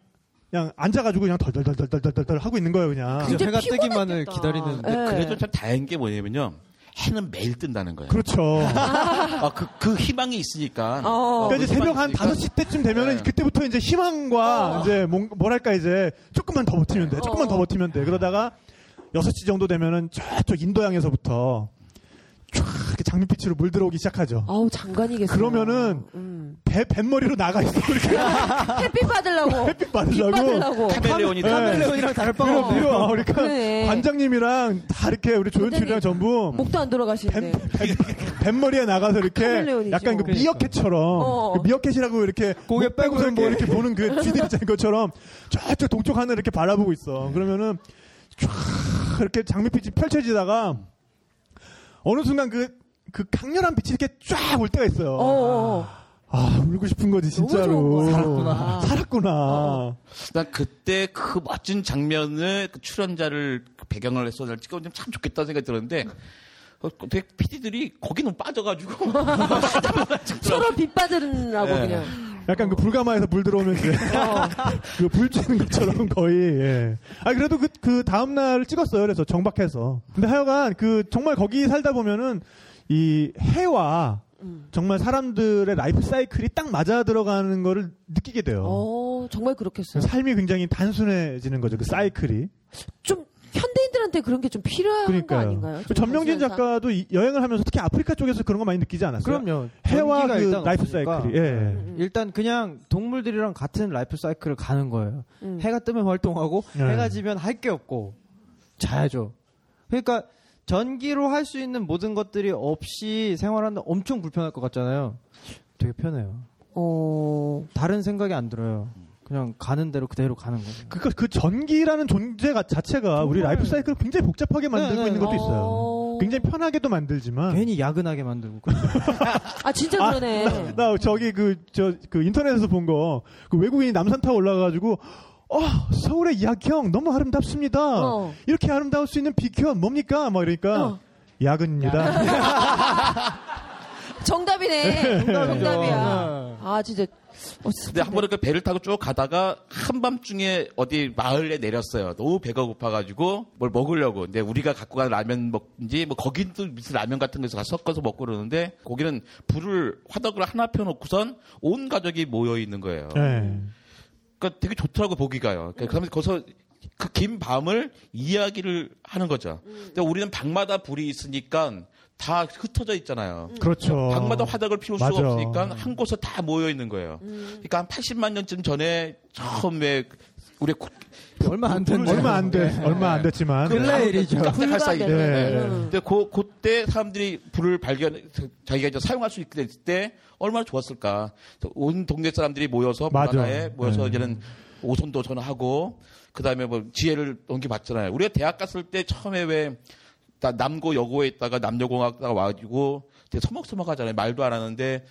그냥 앉아가지고 그냥 덜덜덜덜덜덜덜 하고 있는 거예요 그냥. 그죠. 해가 뜨기만을 피곤했겠다. 기다리는. 예. 그래도 참 다행인 게 뭐냐면요. 해는 매일 뜬다는 거예요. 그렇죠. 아, 그, 그 희망이 있으니까. 어. 그러니까 이제 그 새벽 한 있으니까. 5시 때쯤 되면은 네. 그때부터 이제 희망과 어. 이제 뭐, 뭐랄까 이제 조금만 더 버티면 돼. 조금만 어. 더 버티면 돼. 그러다가 6시 정도 되면은 저쪽 인도양에서부터 쫙 이렇게 장밋빛으로 물 들어오기 시작하죠. 아우 장관이겠어. 그러면은 음. 배, 뱃머리로 나가 있어. 이렇게 햇빛 받으려고. 햇빛 받으려고. 받으려고. 카멜레온이 네. 카멜레온이랑 다를 없네. 그리고 우리가 그래. 관장님이랑 다 이렇게 우리 조연출이랑 전부 목도 안 돌아가시는데. 뱃, 뱃머리에 나가서 이렇게 카멜레온이지 약간 그 뭐. 미어캣처럼 어. 그 미어캣이라고 이렇게 고개 목 빼고서 빼고 뭐 이렇게. 보는 그 쥐들이 있는 것처럼 저쪽 동쪽 하늘 이렇게 바라보고 있어. 그러면은 쫙 이렇게 장밋빛이 펼쳐지다가 어느 순간 그, 그 강렬한 빛이 이렇게 쫙 올 때가 있어요. 어, 어, 어. 아, 울고 싶은 거지, 진짜로. 살았구나. 살았구나. 난 그때 그 멋진 장면을 그 출연자를 그 배경을 해서 날 찍어주면 참 좋겠다는 생각이 들었는데 어, 되게 PD들이 거기 너무 빠져가지고 서로 빛 받으라고 네. 그냥. 약간 그 불가마에서 물 들어오면 이제 그불 쬐는 것처럼 거의 예. 아 그래도 그 그 다음 날 찍었어요. 그래서 정박해서. 근데 하여간 그 정말 거기 살다 보면은 이 해와 음. 정말 사람들의 라이프 사이클이 딱 맞아 들어가는 거를 느끼게 돼요. 어, 정말 그렇겠어요. 삶이 굉장히 단순해지는 거죠. 그 사이클이. 좀 현대인들한테 그런 게 좀 필요한 거 그러니까요. 아닌가요? 좀 전명진? 작가도 이- 여행을 하면서 특히 아프리카 쪽에서 그런 거 많이 느끼지 않았어요? 그럼요. 해와 그 life 없으니까. cycle이. 예. 음. 일단 그냥 동물들이랑 같은 life cycle을 가는 거예요. 음. 해가 뜨면 활동하고 네. 해가 지면 할 게 없고 자야죠. 그러니까 전기로 할 수 있는 모든 것들이 없이 생활하는 엄청 불편할 것 같잖아요. 되게 편해요. 어, 다른 생각이 안 들어요. 그냥 가는 대로 그대로 가는 거예요. 그, 그 전기라는 존재가 자체가 우리 라이프 사이클을 굉장히 복잡하게 만들고 네, 네. 있는 것도 있어요. 어. 굉장히 편하게도 만들지만. 괜히 야근하게 만들고. 아, 진짜 아, 그러네. 나 저기 그, 저, 그 인터넷에서 본 거, 그 외국인이 남산 타고 올라가가지고, 어, 서울의 야경 너무 아름답습니다. 어. 이렇게 아름다울 수 있는 비결 뭡니까? 막 이러니까, 어. 야근입니다. 정답이네. 정답이야. 네. 아, 진짜. 어, 근데 한 번에 그 배를 타고 쭉 가다가 한밤중에 어디 마을에 내렸어요. 너무 배가 고파가지고 뭘 먹으려고. 근데 우리가 갖고 간 라면 먹는지 뭐 거기도 무슨 라면 같은 거에서 섞어서 먹고 그러는데 거기는 불을 화덕을 하나 펴놓고선 온 가족이 모여 있는 거예요. 네. 그러니까 되게 좋더라고 보기가요. 그러면 거기서 그 긴 밤을 이야기를 하는 거죠. 근데 우리는 방마다 불이 있으니까 다 흩어져 있잖아요. 그렇죠. 방마다 화덕을 피울 맞아. 수가 없으니까 한 곳에 다 모여 있는 거예요. 그러니까 한 80만 년쯤 전에 처음에 우리 국- 얼마 안 된. 얼마 안 돼, 얼마 안 됐지만. 근래 일이죠. 깜짝할 사이. 네. 근데 그 그때 사람들이 불을 발견 자기가 이제 사용할 수 있게 됐을 때 얼마나 좋았을까. 온 동네 사람들이 모여서. 문화에 모여서 네. 이제는 오손도손하고 그다음에 뭐 지혜를 넘겨봤잖아요. 우리가 대학 갔을 때 처음에 왜 나- 남고 여고에 있다가 남녀공학 다가 와가지고 되게 서먹서먹 하잖아요. 말도 안 하는데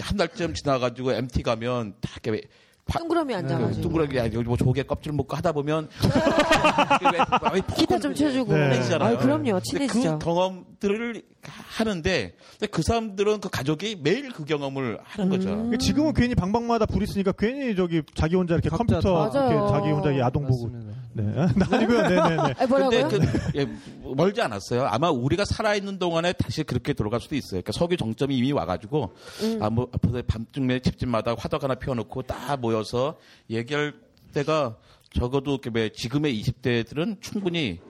한, 달쯤 지나가지고 MT 가면 다 이렇게 파- 둥그러미 앉아가지고. 둥그러니 야, 여기 뭐 조개 껍질 먹고 하다 보면 왜- 기타 좀 쳐주고. 네. 아, 그럼요. 근데 친해지죠. 그 경험들을 하는데 근데 그 사람들은 그 가족이 매일 그 경험을 하는 거죠. 음. 지금은 괜히 방방마다 불 있으니까 괜히 저기 자기 혼자 이렇게 각자 컴퓨터 다. 이렇게. 자기 혼자 야동 보고. 네. 나 아니고요. 네네네. 아, 근데 뭐라고요? 그, 예, 멀지 않았어요. 아마 우리가 살아있는 동안에 다시 그렇게 돌아갈 수도 있어요. 그러니까 석유 정점이 이미 와가지고, 음. 아, 뭐, 앞으로 밤중에 집집마다 화덕 하나 피워놓고 다 모여서 얘기할 때가 적어도 그왜 지금의 20대들은 충분히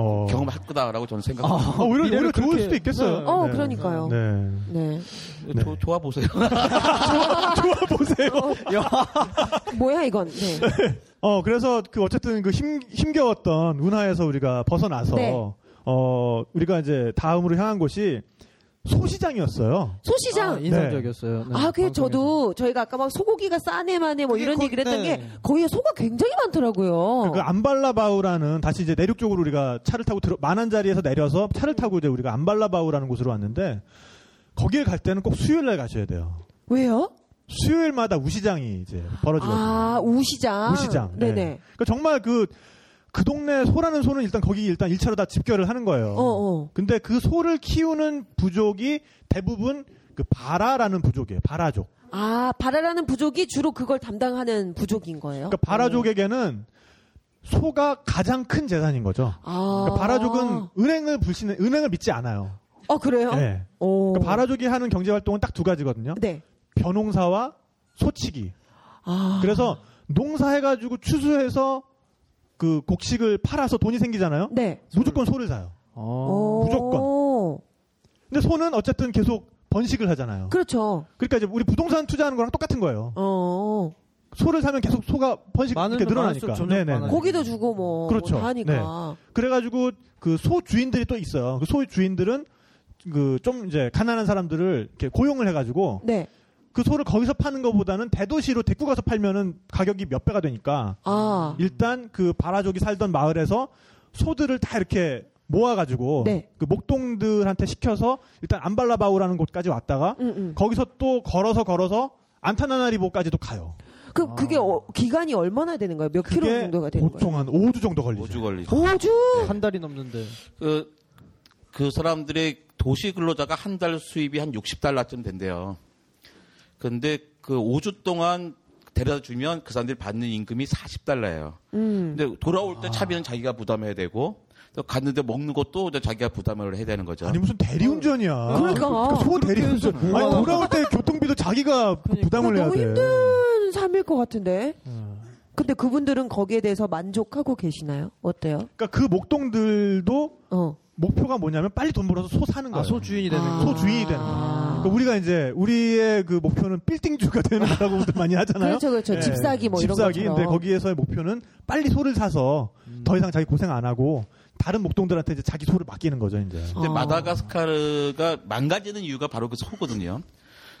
어. 경험할 거다라고 저는 생각합니다. 어, 오히려, 오히려 좋을 그렇게- 수도 있겠어요. 어, 네. 그러니까요. 네. 네. 네. 조- 좋아 보세요. 좋아 보세요. 뭐야, 이건. 네. 어, 그래서 그 어쨌든 그 힘, 힘겨웠던 운하에서 우리가 벗어나서, 네. 어, 우리가 이제 다음으로 향한 곳이 소시장이었어요. 소시장. 아, 인상적이었어요. 네, 아, 그. 저도 저희가 아까 막 소고기가 싸네 마네 뭐 이런 거- 얘기를 했던 네. 게 거기에 소가 굉장히 많더라고요. 그 암발라바우라는 다시 이제 내륙 쪽으로 우리가 차를 타고 들어, 만한 자리에서 내려서 차를 타고 이제 우리가 암발라바우라는 곳으로 왔는데 거기에 갈 때는 꼭 수요일 날 가셔야 돼요. 왜요? 수요일마다 우시장이 이제 벌어지거든요. 아, 우시장. 우시장. 네네. 네. 그러니까 정말 그, 그 동네 소라는 소는 일단 거기 일단 일차로 다 집결을 하는 거예요. 어, 어. 근데 그 소를 키우는 부족이 대부분 그 바라라는 부족이에요. 바라족. 아, 바라라는 부족이 주로 그걸 담당하는 부족인 거예요? 그러니까 바라족에게는 소가 가장 큰 재산인 거죠. 아. 그러니까 바라족은 은행을 불신해, 은행을 믿지 않아요. 어, 그래요? 네. 오. 그러니까 바라족이 하는 경제 활동은 딱 두 가지거든요. 네. 벼농사와 소치기. 아. 그래서 농사해가지고 추수해서 그 곡식을 팔아서 돈이 생기잖아요. 네. 무조건 소를 사요. 어. 무조건. 근데 소는 어쨌든 계속 번식을 하잖아요. 그렇죠. 그러니까 이제 우리 부동산 투자하는 거랑 똑같은 거예요. 어. 소를 사면 계속 소가 번식 이렇게 늘어나니까. 많아요. 고기도 주고 뭐, 그렇죠. 뭐다 하니까. 그래가지고 그 소 주인들이 또 있어요. 그 소 주인들은 그 좀 이제 가난한 사람들을 이렇게 고용을 해가지고 네. 그 소를 거기서 파는 것보다는 대도시로 데리고 가서 팔면은 가격이 몇 배가 되니까 아. 일단 그 바라족이 살던 마을에서 소들을 다 이렇게 모아가지고 네. 그 목동들한테 시켜서 일단 안발라바우라는 곳까지 왔다가 응, 응. 거기서 또 걸어서 걸어서 안타나나리보까지도 가요. 그, 그게 어, 기간이 얼마나 되는 거예요? 몇 킬로 정도가 되는 거예요? 보통 한 5주 정도 걸리죠. 5주 걸리죠. 5주? 한 달이 넘는데. 그, 그 사람들의 도시 근로자가 한 달 수입이 한 60달러쯤 된대요. 근데 그 5주 동안 데려다 주면 그 사람들이 받는 임금이 40달러예요. 음. 근데 돌아올 때 차비는 자기가 부담해야 되고 또 갔는데 먹는 것도 자기가 부담을 해야 되는 거죠. 아니 무슨 대리운전이야. 그러니까. 그소 대리운전. 아니 그렇게 돌아올 때 교통비도 자기가 부담을 해야 너무 돼. 힘든 삶일 것 같은데. 어. 근데 그분들은 거기에 대해서 만족하고 계시나요? 어때요? 그러니까 그 목동들도 어. 목표가 뭐냐면 빨리 돈 벌어서 소 사는 거예요. 아, 소 주인이 되는 아. 거. 소 주인이 되는 거예요. 그러니까 우리가 이제 우리의 그 목표는 빌딩주가 되는 거라고 많이 하잖아요. 그렇죠, 그렇죠. 네. 집사기 뭐 이런 집사기. 것처럼. 근데 거기에서의 목표는 빨리 소를 사서 더 이상 자기 고생 안 하고 다른 목동들한테 이제 자기 소를 맡기는 거죠, 이제. 근데 어. 마다가스카르가 망가지는 이유가 바로 그 소거든요.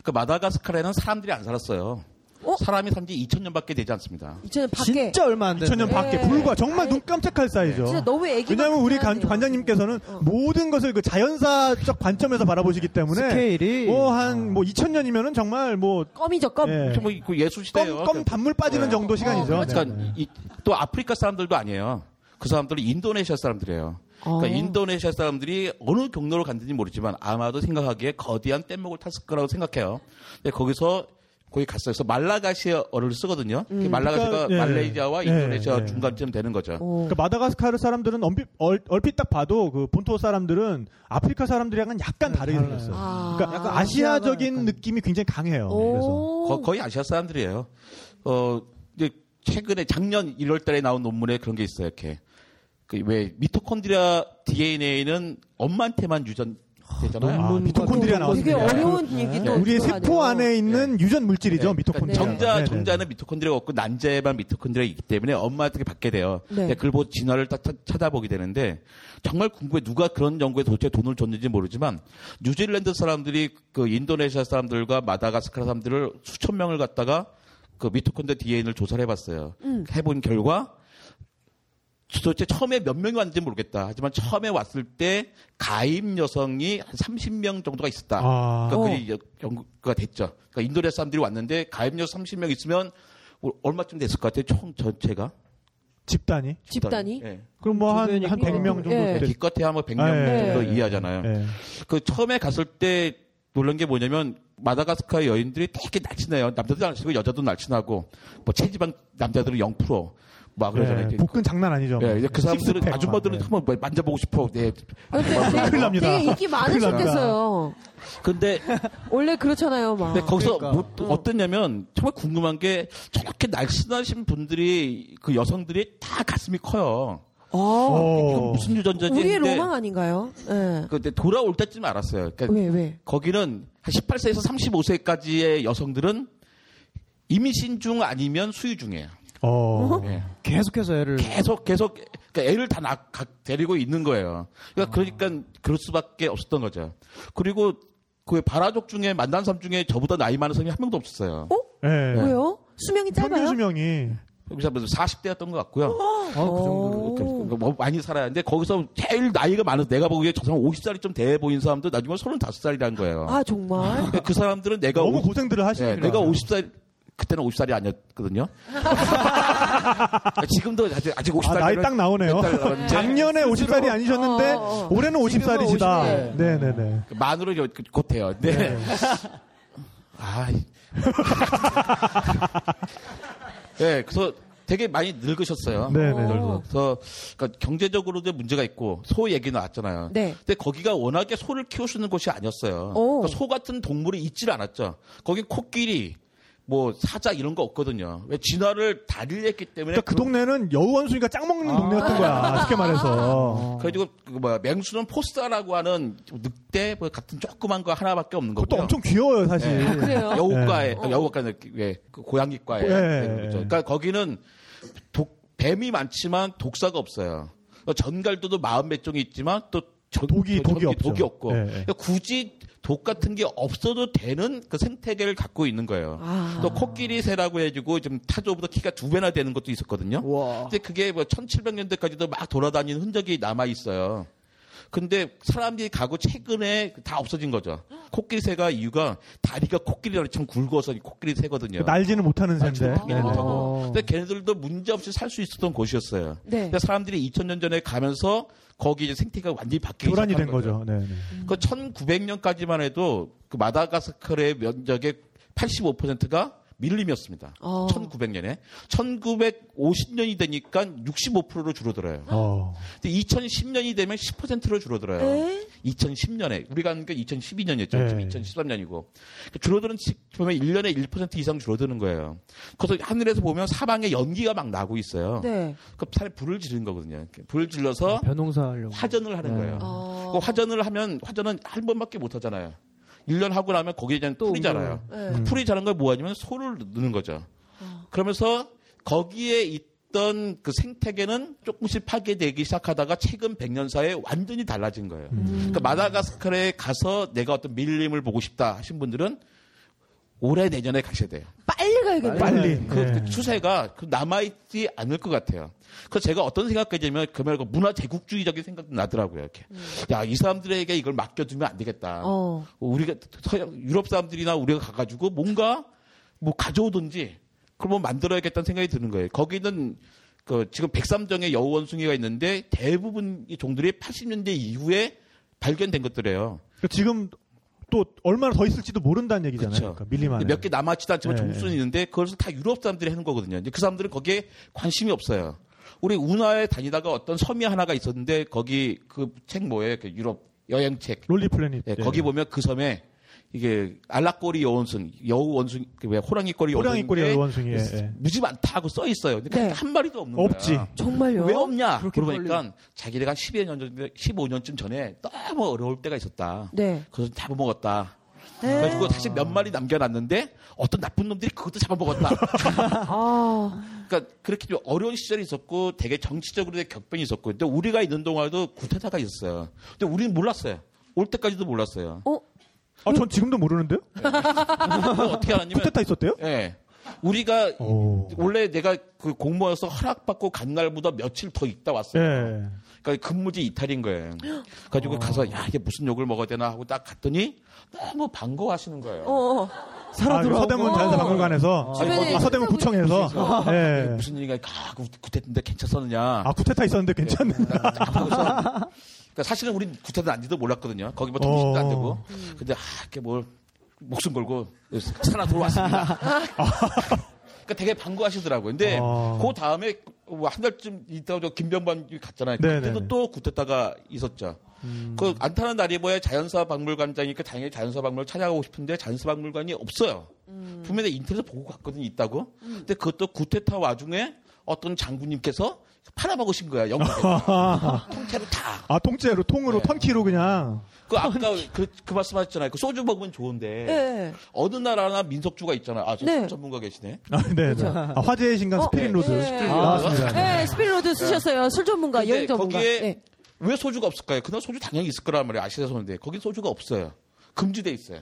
그 마다가스카르에는 사람들이 안 살았어요. 어? 사람이 산 지 2000년밖에 되지 않습니다. 이제는 밖에 진짜 얼마 안 되는. 2000년 밖에 네. 불과 정말 아이, 눈 깜짝할 사이죠. 진짜 너무 애기 왜냐하면 우리 관, 같긴 관장님께서는 어. 모든 것을 그 자연사적 관점에서 바라보시기 때문에 스케일이 뭐한뭐 2000년이면은 정말 뭐 껌이죠, 껌. 예. 뭐 이거 예술 시대예요. 껌, 껌 단물 빠지는 네. 정도 시간이죠. 어, 네. 그러니까 이- 또 아프리카 사람들도 아니에요. 그 사람들은 인도네시아 사람들이에요. 그러니까 어. 인도네시아 사람들이 어느 경로로 갔는지 모르지만 아마도 생각하기에 거대한 뗏목을 탔을 거라고 생각해요. 근데 거기서 거기 갔어요. 그래서 말라가시아어를 쓰거든요. 그 말라가시아가 그러니까, 예. 말레이시아와 예, 인도네시아 예. 중간쯤 되는 거죠. 어. 그 마다가스카르 사람들은 얼핏, 얼, 얼핏 딱 봐도 그 본토 사람들은 아프리카 사람들이랑은 약간 다르게 달라요. 생겼어요. 아. 그러니까 약간 아시아적인 약간- 느낌이 굉장히 강해요. 그래서 오. 거, 거의 아시아 사람들이에요. 어, 이제 최근에 작년 1월 달에 나온 논문에 그런 게 있어요. 이렇게. 그 왜 미토콘드리아 DNA는 엄마한테만 유전 되잖아요. 아, 미토콘드리아 되게 나왔습니다. 어려운 네. 얘기도 우리의 들어가네요. 세포 안에 있는 유전 물질이죠, 네. 미토콘드리아. 정자 네, 네. 정자는 미토콘드리아가 없고 난자에만 미토콘드리아가 있기 때문에 엄마한테 받게 돼요. 네. 그걸 보고 진화를 딱 차- 찾아보게 되는데 정말 궁금해 누가 그런 연구에 도대체 돈을 줬는지 모르지만 뉴질랜드 사람들이 그 인도네시아 사람들과 마다가스카르 사람들을 수천 명을 갖다가 그 미토콘드리아 DNA를 조사를 해봤어요. 음. 해본 결과 도대체 처음에 몇 명이 왔는지 모르겠다. 하지만 처음에 왔을 때 가임 여성이 한 30명 정도가 있었다. 아. 그러니까 어. 그게 이제 연구가 됐죠. 그러니까 인도네시아 사람들이 왔는데 가입 여성 30명 있으면 뭐 얼마쯤 됐을 것 같아요? 총 전체가? 집단이. 집단이? 예. 그럼 뭐 한한 주변이니까. 100명 정도 예. 됐- 기껏해야 뭐 100명 아, 예. 정도 예. 이해하잖아요. 예. 그 처음에 갔을 때 놀란 게 뭐냐면 마다가스카르 여인들이 되게 날씬해요. 남자도 날씬하고 여자도 날씬하고 뭐 체지방 남자들은 0% 막 그러잖아요. 예, 복근 장난 아니죠. 예, 이제 그 사람들은 아줌마들은 막, 예. 한번 뭐 만져보고 싶어. 네. 아, 큰일 납니다. 되게 인기 많으셨겠어요. 근데 원래 그렇잖아요, 막. 근데 거기서 그러니까. 뭐, 어땠냐면 정말 궁금한 게 저렇게 날씬하신 분들이 그 여성들이 다 가슴이 커요. 어, 어. 무슨 유전자지? 우리의 로망 아닌가요? 예. 근데 돌아올 때쯤 알았어요. 그러니까 왜, 왜? 거기는 한 18세에서 35세까지의 여성들은 임신 중 아니면 수유 중이에요. 어. 예. 계속해서 애를 계속 계속 그러니까 애를 다 낳, 가- 데리고 있는 거예요. 그러니까 그러니까 그럴 수밖에 없었던 거죠. 그리고 그 바라족 중에 만난 사람 중에 저보다 나이 많은 사람이 한 명도 없었어요. 어? 예. 왜요? 수명이 평균 짧아요? 수명이 여기서 40대였던 것 같고요. 어, 그 정도로. 그, 그, 뭐 많이 살아야 하는데 거기서 제일 나이가 많아서 내가 보기에 저 사람 50살이 좀 돼 보이는 사람도 나중에 35살이라는 거예요. 아 정말? 그러니까 그 사람들은 내가 너무 50 고생들을 예, 하시니까. 내가 50살 그때는 50살이 아니었거든요. 지금도 아직 아직 50살 아, 나이 딱 나오네요. 작년에 50살이 아니셨는데 어, 어. 올해는 50살이시다. 지금은 50살. 네, 네, 네. 만으로 저- 그- 곧해요. 네. 아. 네, 그래서 되게 많이 늙으셨어요. 네, 네. 그래서 그러니까 경제적으로도 문제가 있고 소 얘기 나왔잖아요. 네. 근데 거기가 워낙에 소를 키울 수 있는 곳이 아니었어요. 오. 그러니까 소 같은 동물이 있질 않았죠. 거긴 코끼리, 뭐 사자 이런 거 없거든요. 왜 진화를 다리를 했기 때문에 그러니까 그 동네는 여우 원숭이가 짱 먹는 동네였던 거야. 쉽게 말해서. 그래가지고 그 뭐야 맹수는 포스타라고 하는 늑대 뭐 같은 조그만 거 하나밖에 없는 그것도 거고요. 엄청 귀여워요, 사실. 아, 그래요? 여우과에 네. 여우과는 왜그 고양이과에 네. 네, 그렇죠. 그러니까 거기는 독 뱀이 많지만 독사가 없어요. 전갈도도 마흔 몇 종이 있지만 또 저- 독이- 저- 독이 없죠. 독이 없고 네. 그러니까 굳이 독 같은 게 없어도 되는 그 생태계를 갖고 있는 거예요. 아. 또 코끼리 새라고 해가지고 좀 타조보다 키가 두 배나 되는 것도 있었거든요. 와. 근데 그게 뭐 1700년대까지도 막 돌아다니는 흔적이 남아 있어요. 근데 사람들이 가고 최근에 다 없어진 거죠. 코끼리 새가 이유가 다리가 코끼리랑 참 굵어서 이 코끼리 새거든요. 날지는 못하는 샌데. 타기는 네, 네. 못하고. 어. 근데 걔네들도 문제 없이 살 수 있었던 곳이었어요. 네. 근데 사람들이 2000년 전에 가면서 거기 이제 생태가 완전히 바뀌기 교란이 된 시작한 거죠. 네, 네. 그 1900년까지만 해도 그 마다가스카르의 면적의 85%가 밀림이었습니다. 어. 1900년에 1950년이 되니까 65%로 줄어들어요. 어. 근데 2010년이 되면 10%로 줄어들어요. 에? 2010년에 우리가 하는 게 2012년이었죠. 네. 지금 2013년이고 줄어드는 시- 보면 1년에 1% 이상 줄어드는 거예요. 그래서 하늘에서 보면 사방에 연기가 막 나고 있어요. 네. 그 사람이 불을 지른 거거든요. 불을 질러서 변홍사 하려고. 화전을 하는 네. 거예요. 어. 그 화전을 하면 화전은 한 번밖에 못 하잖아요. 1년 하고 나면 거기에 대한 또 풀이잖아요. 네. 그 풀이 자란 걸 뭐하냐면 소를 넣는 거죠. 그러면서 거기에 있던 그 생태계는 조금씩 파괴되기 시작하다가 최근 100년 사이에 완전히 달라진 거예요. 그러니까 마다가스카르에 가서 내가 어떤 밀림을 보고 싶다 하신 분들은 올해 내년에 가셔야 돼요. 빨리 가야겠네요. 빨리. 그, 네. 그 추세가 그 남아있지 않을 것 같아요. 그래서 제가 어떤 생각까지냐면 그 말고 문화 제국주의적인 생각도 나더라고요. 이렇게. 야, 이 사람들에게 이걸 맡겨두면 안 되겠다. 어. 우리가 서양, 유럽 사람들이나 우리가 가가지고 뭔가 뭐 가져오든지 그걸 뭐 만들어야겠다는 생각이 드는 거예요. 거기는 그 지금 백삼정의 여우 원숭이가 있는데 대부분 이 종들이 80년대 이후에 발견된 것들이에요. 지금 또 얼마나 더 있을지도 모른다는 얘기잖아요. 그쵸. 그러니까 안에. 몇개 남아있지도 않지만 네. 종수는 있는데 그것을 다 유럽 사람들이 하는 거거든요. 근데 그 사람들은 거기에 관심이 없어요. 우리 운하에 다니다가 어떤 섬이 하나가 있었는데 거기 그 책 뭐예요? 그 유럽 여행책. 롤리 플래닛. 예, 예. 거기 보면 그 섬에 이게 알락꼬리 여원숭이, 여우 원숭이, 그왜 호랑이꼬리 호랑이 꼬리 원숭이. 예, 예. 무지 많다고 써 있어요. 근데 네. 한 마리도 없는 없지. 거야. 정말요? 왜 없냐? 그러니까 자기네가 12년 전, 15년쯤 전에 너무 어려울 때가 있었다. 네. 그래서 잡아먹었다. 네. 그래가지고 사실 몇 마리 남겨놨는데 어떤 나쁜 놈들이 그것도 잡아먹었다. 아, 그러니까 그렇게 좀 어려운 시절이 있었고 되게 정치적으로 격변이 있었고 근데 우리가 있는 동안에도 구태타가 있었어요. 근데 우리는 몰랐어요. 올 때까지도 몰랐어요. 어? 아, 전 지금도 모르는데요? 그걸 어떻게 알았냐면 쿠데타 있었대요? 예. 우리가 오. 원래 내가 그 공모해서 허락받고 간 날보다 며칠 더 있다 왔어요. 예. 그러니까 근무지 이탈인 거예요. 가지고 가서 야 이게 무슨 욕을 먹어야 되나 하고 딱 갔더니 너무 반가워하시는 거예요. 어, 어. 아, 살아들어. 서대문 자연사 박물관에서. 주변에 아, 서대문 구청에서. 예. 무슨 일인가 아, 그 구태인데 괜찮았느냐. 아, 쿠데타 있었는데 괜찮네. 딱 보고서 그러니까 사실은 우린 구태도 안지도 몰랐거든요. 거기 뭐 통신도 안 어. 되고. 근데 아 이렇게 뭘 목숨 걸고 살아 들어왔습니다. 그러니까 되게 반가워하시더라고요. 근데 어. 그 다음에 한 달쯤 있다가 저 김병반 갔잖아요. 네네네. 그때도 또 구태타가 있었죠. 그 안타는 나리보에 자연사 박물관장이니까 당연히 자연사 박물관 찾아가고 싶은데 자연사 박물관이 없어요. 분명히 인터넷에 보고 갔거든요. 있다고. 근데 그것도 구태타 와중에 어떤 장군님께서 팔아먹으신 거야. 영국에. 통째로 다. 아, 통째로, 통으로, 네. 턴키로 그냥. 그 아까 그, 그 말씀하셨잖아요. 그 소주 먹으면 좋은데 네. 어느 나라나 민속주가 있잖아요. 아, 저 네. 전문가 계시네. 아, 네, 네. 아, 화제의 신간 스피릿 로드. 네. 나왔습니다. 네, 스피릿로드 쓰셨어요. 술 전문가, 여행 전문가. 거기에 네. 왜 소주가 없을까요? 그날 소주 당연히 있을 거란 말이에요. 아시아에서 오는데 거기 소주가 없어요. 금지돼 있어요.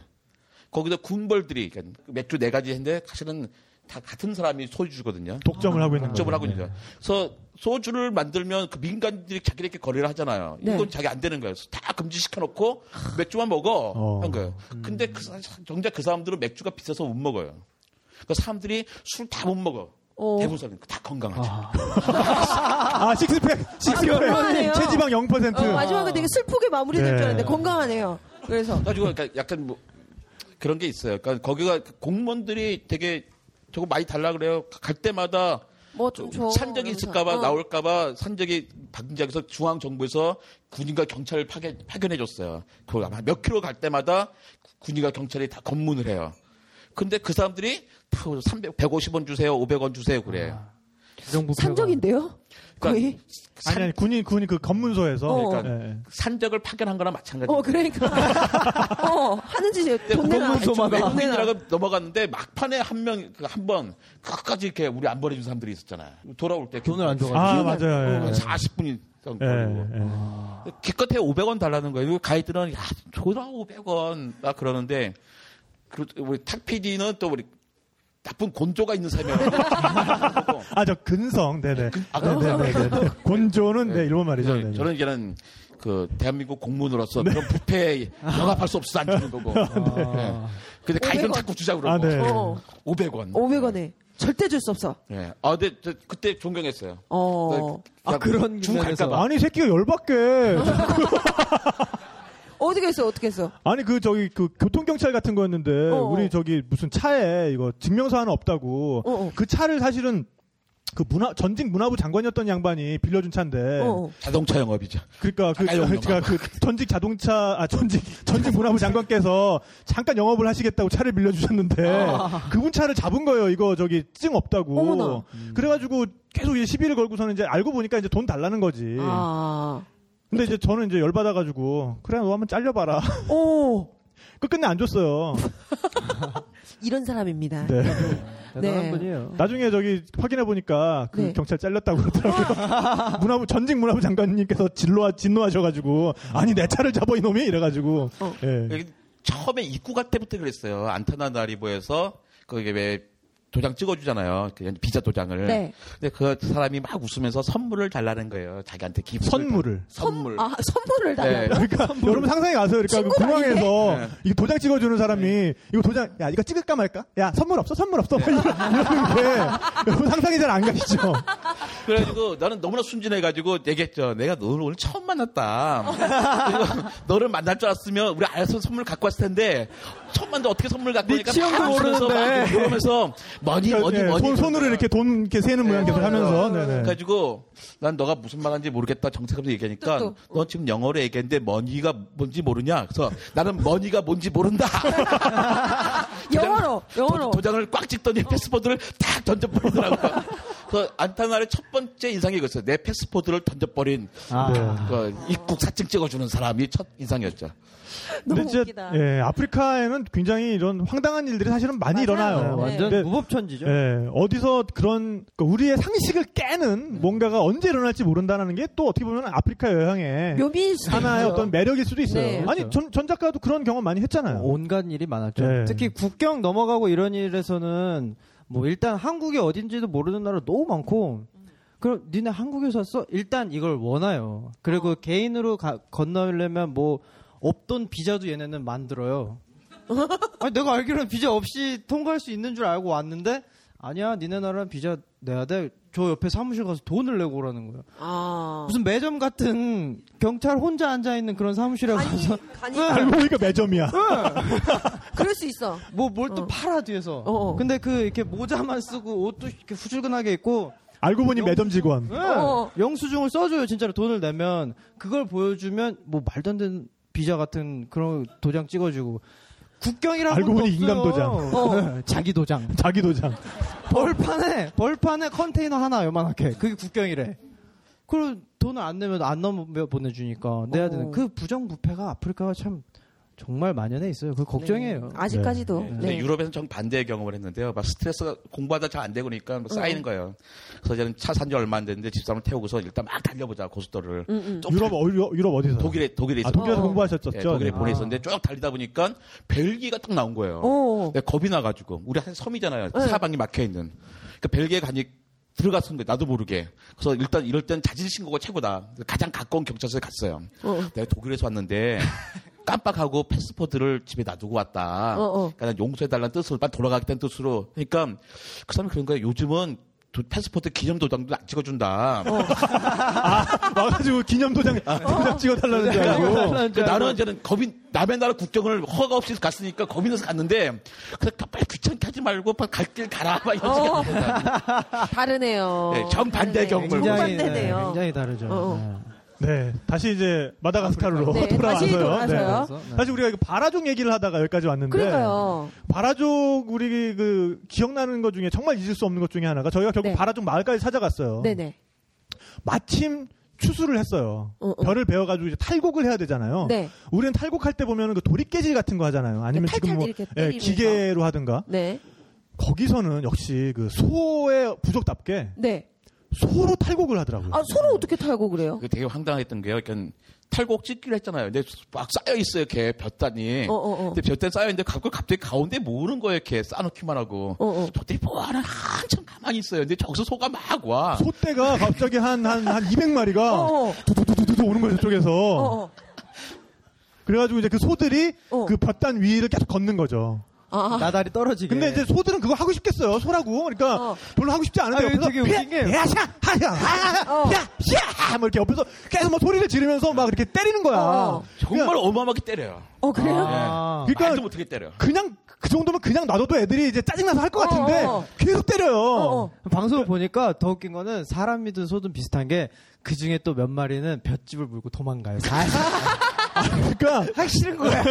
거기다 군벌들이 그러니까 맥주 네 가지 했는데 사실은 다 같은 사람이 소유주거든요. 독점을 하고 있는 독점을 거죠. 하고 있는 거예요. 그래서 소주를 만들면 그 민간들이 자기들끼리 거래를 하잖아요. 네. 이건 자기 안 되는 거예요. 다 금지시켜 놓고 맥주만 먹어 어. 한 거예요. 근데 그, 사- 정작 그 사람들은 맥주가 비싸서 못 먹어요. 그 사람들이 술 다 못 먹어. 어. 대부분 사람 다 건강하죠. 아, 식스팩, 건강하네요. 식스팩, 체지방 0%. 어, 마지막에 되게 슬프게 마무리될 네. 줄 알았는데 건강하네요. 그래서 가지고 그러니까 약간 뭐 그런 게 있어요. 그러니까 거기가 공무원들이 되게 저거 많이 달라 그래요. 갈 때마다 뭐. 산적이 있을까봐 어. 나올까봐 산적이 방지장에서 중앙 정부에서 군인과 경찰을 파견, 파견해 줬어요. 그 아마 몇 킬로 갈 때마다 군인과 경찰이 다 검문을 해요. 근데 그 사람들이 다 300, 150원 주세요, 500원 주세요 그래. 부정 부패가. 산적인데요? 거의. 아니, 아니, 군인, 군인 그 검문소에서. 어. 그러니까, 예, 예. 산적을 파견한 거나 마찬가지예요. 어, 그러니까. 어, 하는 짓이 돈 내놔. 검문소마다. 외국인이라고 넘어갔는데 막판에 한 명, 그한 번, 끝까지 이렇게 우리 안 보내준 사람들이 있었잖아요. 돌아올 때. 돈을 안 줘가지고. 아, 맞아요. 예, 예. 40분이 예, 예. 기껏해 500원 달라는 거예요. 가이드는 야, 줘라 500원. 딱 그러는데 그 우리 탁 PD는 또 우리 나쁜 곤조가 있는 사람이에요. 아, 저 근성, 네네. 아, 네네네. 곤조는, 네, 일본 말이죠. 저는, 네. 저는 이제는 그 대한민국 공무원으로서 그런 부패에 영합할 수 없어서 안 주는 거고. 네. 근데 가이드는 500원. 자꾸 주자 그러고. 아, 네. 어, 500원. 500원에. 절대 줄 수 없어. 예. 아, 근데 저 그때 존경했어요. 어. 아, 그런 중. 갈까봐. 아니, 새끼가 열받게. 어떻게 했어, 어떻게 했어? 아니 그 저기 그 교통 경찰 같은 거였는데 어, 어. 우리 저기 무슨 차에 이거 증명서 하나 없다고 어, 어. 그 차를 사실은 그 문화 전직 문화부 장관이었던 양반이 빌려준 차인데 어. 자동차 영업이죠. 그러니까 그, 아. 그러니까 그 전직 자동차 아 전직 전직 문화부 장관께서 잠깐 영업을 하시겠다고 차를 빌려주셨는데 그분 차를 잡은 거예요. 이거 저기 증 없다고. 어머나. 그래가지고 계속 이제 시비를 걸고서는 이제 알고 보니까 이제 돈 달라는 거지. 아. 근데 이제 저는 이제 열받아가지고 그래 너 한번 잘려봐라. 오. 끝끝내 안 줬어요. 이런 사람입니다. 네. 대단한 네. 분이에요. 나중에 저기 확인해 보니까 그 네. 경찰 잘렸다고 그러더라고요. 문화부 전직 문화부 장관님께서 진노하 진노하셔가지고 아니 내 차를 잡아 이놈이 이래가지고 어. 예. 처음에 입구 갈 때부터 그랬어요. 안타나나리보에서 거기 왜 도장 찍어주잖아요. 그 비자 도장을. 네. 근데 그 사람이 막 웃으면서 선물을 달라는 거예요. 자기한테 기부. 선물을. 선물. 아, 선물을 네. 달라고? 그러니까 여러분 상상해 가세요. 그러니까 그 공항에서 네. 이거 도장 찍어주는 사람이 이거 도장 야 이거 찍을까 말까? 야 선물 없어 선물 없어 막 이러- 이러는 게 여러분 상상이 잘 안 가시죠? 그래가지고 나는 너무나 순진해가지고 얘기했죠. 내가 너를 오늘 처음 만났다. 그리고 너를 만날 줄 알았으면 우리 알아서 선물 갖고 왔을 텐데 처음 만났는데 어떻게 선물 갖고 네 오니까 웃으면서 모르는데. 막 그러면서 money 그러니까, money 예, money 손, 손으로 이렇게 돈 이렇게 세는 모양 계속 하면서 네네. 그래가지고 난 너가 무슨 말하는지 모르겠다 정색하면서 얘기하니까 또, 너 지금 영어로 얘기했는데 money가 뭔지 모르냐 그래서 나는 money가 뭔지 모른다 영어로, 영어로. 도장을 꽉 찍더니 패스포트를 탁 던져버리더라고요 그 안타나의 첫 번째 인상이 그랬어요 내 패스포드를 던져버린 아. 네. 그 입국 사진 찍어주는 사람이 첫 인상이었죠 너무 진짜 웃기다. 예, 아프리카에는 굉장히 이런 황당한 일들이 사실은 많이 맞아요. 일어나요. 네. 완전 근데 무법천지죠. 예, 어디서 그런 그 우리의 상식을 깨는 뭔가가 언제 일어날지 모른다는 게 또 어떻게 보면 아프리카 여행의 하나의. 어떤 매력일 수도 있어요. 네. 아니 그렇죠. 전, 전 작가도 그런 경험 많이 했잖아요. 온갖 일이 많았죠. 네. 특히 국경 넘어가고 이런 일에서는 뭐 일단 한국이 어딘지도 모르는 나라 너무 많고 그럼 니네 한국에서 왔어? 일단 이걸 원해요. 그리고 개인으로 가- 건너려면 뭐 없던 비자도 얘네는 만들어요. 아니 내가 알기로는 비자 없이 통과할 수 있는 줄 알고 왔는데 아니야 니네 나라는 비자 내야 돼. 저 옆에 사무실 가서 돈을 내고 오라는 거예요. 아. 무슨 매점 같은 경찰 혼자 앉아 있는 그런 사무실에 가서 간이, 알고 보니까 매점이야. 그럴 수 있어. 뭐 뭘또 어. 팔아 뒤에서. 어, 어. 근데 그 이렇게 모자만 쓰고 옷도 이렇게 후줄근하게 입고 알고 보니 매점 직원. 예. 어. 영수증을 써줘요. 진짜로 돈을 내면 그걸 보여주면 뭐 말도 안 되는 비자 같은 그런 도장 찍어주고 국경이란 알고 보니 인감. 도장. 예, 자기 도장. 자기 도장. 벌판에 벌판에 컨테이너 하나 요만하게 그게 국경이래. 그럼 돈을 안 내면 안 넘어 보내주니까 내야 되는 어. 그 부정부패가 아프리카가 참 정말 만연해 있어요. 그 걱정이에요. 네. 아직까지도. 네. 근데 네. 유럽에서는 정 반대의 경험을 했는데요. 막 스트레스가 공부하다 잘 안 되고 그러니까 막 쌓이는 거예요. 그래서 저는 차 산 지 얼마 안 됐는데 집사람을 태우고서 일단 막 달려보자 고속도로를. 음, 음. 좀 유럽, 어, 유럽, 유럽 어디서? 독일에 독일에 아, 있어. 독일에서 어. 공부하셨었죠? 예, 독일에 네. 보내 아. 있었는데 쭉 달리다 보니까 벨기에가 딱 나온 거예요. 어. 내가 겁이 나가지고 우리 한 섬이잖아요. 네. 사방이 막혀 있는. 그러니까 벨기에 가니 거예요. 나도 모르게. 그래서 일단 이럴 땐 자진 신고가 최고다. 가장 가까운 경찰서에 갔어요. 어. 내가 독일에서 왔는데 깜빡하고 패스포트를 집에 놔두고 왔다. 어, 어. 그러니까 용서해달라는 뜻으로 빨리 돌아가겠다는 뜻으로. 그러니까 그 사람이 그런 거예요. 요즘은 도- 패스포트 기념 도장도 안 찍어준다. 와가지고 기념 도장, 도장 찍어달라는 줄 알고. 그러니까 나는 이제는 겁이 남의 나라 국경을 허가 없이 갔으니까 겁이 나서 갔는데 그래서 빨리 귀찮게 하지 말고 갈 길 가라 막 이런 어. 식으로 다르네요. 네, 다르네. 경험을 굉장히, 정반대네요. 네, 굉장히 다르죠. 어, 어. 네. 다시 이제 마다가스카르로 네, 다시 돌아와서요. 돌아와서요. 네. 사실 우리가 이거 바라족 얘기를 하다가 여기까지 왔는데. 그러니까요. 바라족 우리 그 기억나는 것 중에 정말 잊을 수 없는 것 중에 하나가 저희가 결국 네. 바라족 마을까지 찾아갔어요. 네네. 마침 추수를 했어요. 어, 어. 별을 베어가지고 이제 탈곡을 해야 되잖아요. 네. 우리는 탈곡할 때 보면 그 도리깨질 같은 거 하잖아요. 아니면 네, 지금 뭐 예. 기계로 하든가. 네. 거기서는 역시 그 소의 부족답게 네. 소로 탈곡을 하더라고요. 아, 서로 어떻게 그래요? 그게 되게 황당했던 게요. 그러니까 탈곡 찍기로 했잖아요. 근데 막 쌓여 있어요. 이렇게 볕단이. 어, 어, 어. 근데 볕단 쌓여 있는데 그걸 갑자기 가운데 모으는 거예요. 이렇게 쌓아놓기만 하고. 어, 어. 저들이 뭐하는 한참 가만히 있어요. 근데 저기서 소가 막 와. 소떼가 갑자기 한, 한, 한 200마리가 어, 어. 두두두두두 오는 거예요, 저쪽에서. 어, 어. 그래가지고 이제 그 소들이 어. 그 볕단 위를 계속 걷는 거죠. 아, 나다리 떨어지게. 근데 이제 소들은 그거 하고 싶겠어요, 소라고. 그러니까 어. 별로 하고 싶지 않은데 아, 이거 되게 웃긴 게- 야샤, 하야, 하야, 어. 야, 야, 뭐 이렇게 옆에서 계속 막 소리를 지르면서 막 이렇게 때리는 거야. 어. 정말 그냥, 어마어마하게 때려요. 어, 그래요? 아. 그러니까 말도 못하게 때려. 그냥 그 정도면 그냥 놔둬도 애들이 이제 짜증나서 할것 어, 같은데 어. 계속 때려요. 어, 어. 방송을 보니까 더 웃긴 거는 사람이든 소든 비슷한 게 그 중에 또 몇 마리는 볏집을 물고 도망가요. 사실 그러니까 하기 싫은 거야.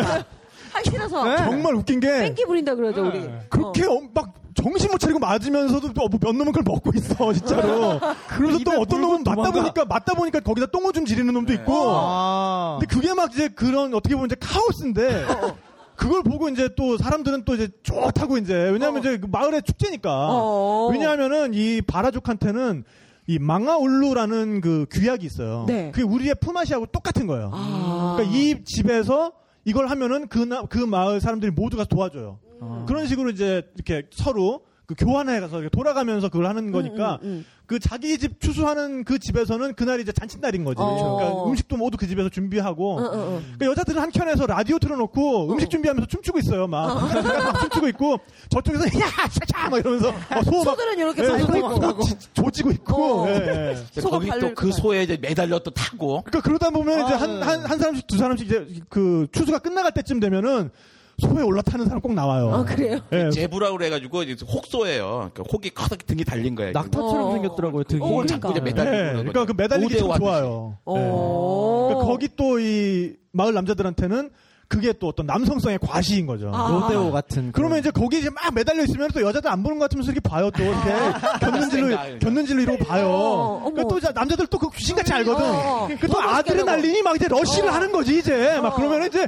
하기 싫어서. 네. 정말 웃긴 게 뺑기 부린다 그러죠, 우리. 그렇게 엄- 막 정신 못 차리고 맞으면서도 또뭐몇 놈은 그걸 먹고 있어 진짜로. 그래서 또 어떤 놈은 맞다 도망가. 보니까 맞다 보니까 거기다 똥오줌 지르는 놈도 있고. 아. 근데 그게 막 이제 그런 어떻게 보면 이제 카오스인데 그걸 보고 이제 또 사람들은 또 이제 좋다고 이제 왜냐하면 어. 이제 그 마을의 축제니까. 어. 왜냐하면은 이 바라족한테는 이 망아올루라는 그 귀약이 있어요. 네. 그게 우리의 품앗이하고 똑같은 거예요. 아. 그러니까 이 집에서 이걸 하면은 그, 나, 그 마을 사람들이 모두가 도와줘요. 음. 그런 식으로 이제 이렇게 서로 그 교환해 가서 돌아가면서 그걸 하는 거니까 음, 음, 그 자기 집 추수하는 그 집에서는 그날이 이제 잔칫날인 거지. 어. 그러니까 음식도 모두 그 집에서 준비하고. 음. 어, 어, 어. 그러니까 여자들은 한 켠에서 라디오 틀어놓고 음식 준비하면서 춤추고 있어요. 막, 막 춤추고 있고 저쪽에서 야 차차 막 이러면서 막 소, 막 소들은 이렇게 예, 밟고 소 있고. 조- 지- 조지고 있고. 어. 예, 예. 소가 거기 또 그 소에 이제 매달려 또 타고. 그러니까 그러다 보면 이제 아, 한, 네. 한, 한 사람씩 두 사람씩 이제 그 추수가 끝나갈 때쯤 되면은 소에 올라타는 사람 꼭 나와요. 아, 그래요? 예. 제부라고 그래가지고 혹소예요. 그러니까 혹이 커서 등이 달린 거예요. 낙타처럼 어. 생겼더라고요, 등이. 어, 이제 그러니까. 매달리고 예, 그러는 그러니까 그 매달리기 참 좋아요. 예. 어. 그러니까 거기 또 이 마을 남자들한테는 그게 또 어떤 남성성의 과시인 거죠. 아. 로데오 같은. 그러면 이제 거기 이제 막 매달려 있으면 또 여자들 안 보는 것 같으면서 이렇게 봐요 또 이렇게 곁눈질로 생각. 곁눈질로 이러고 봐요. 어, 그러니까 어머. 또 이제 남자들 또 그 귀신같이 알거든. 어, 어. 그또더 멋있게 아드레날린이 막 이제 러쉬를 어. 하는 거지 이제 막 어. 그러면 이제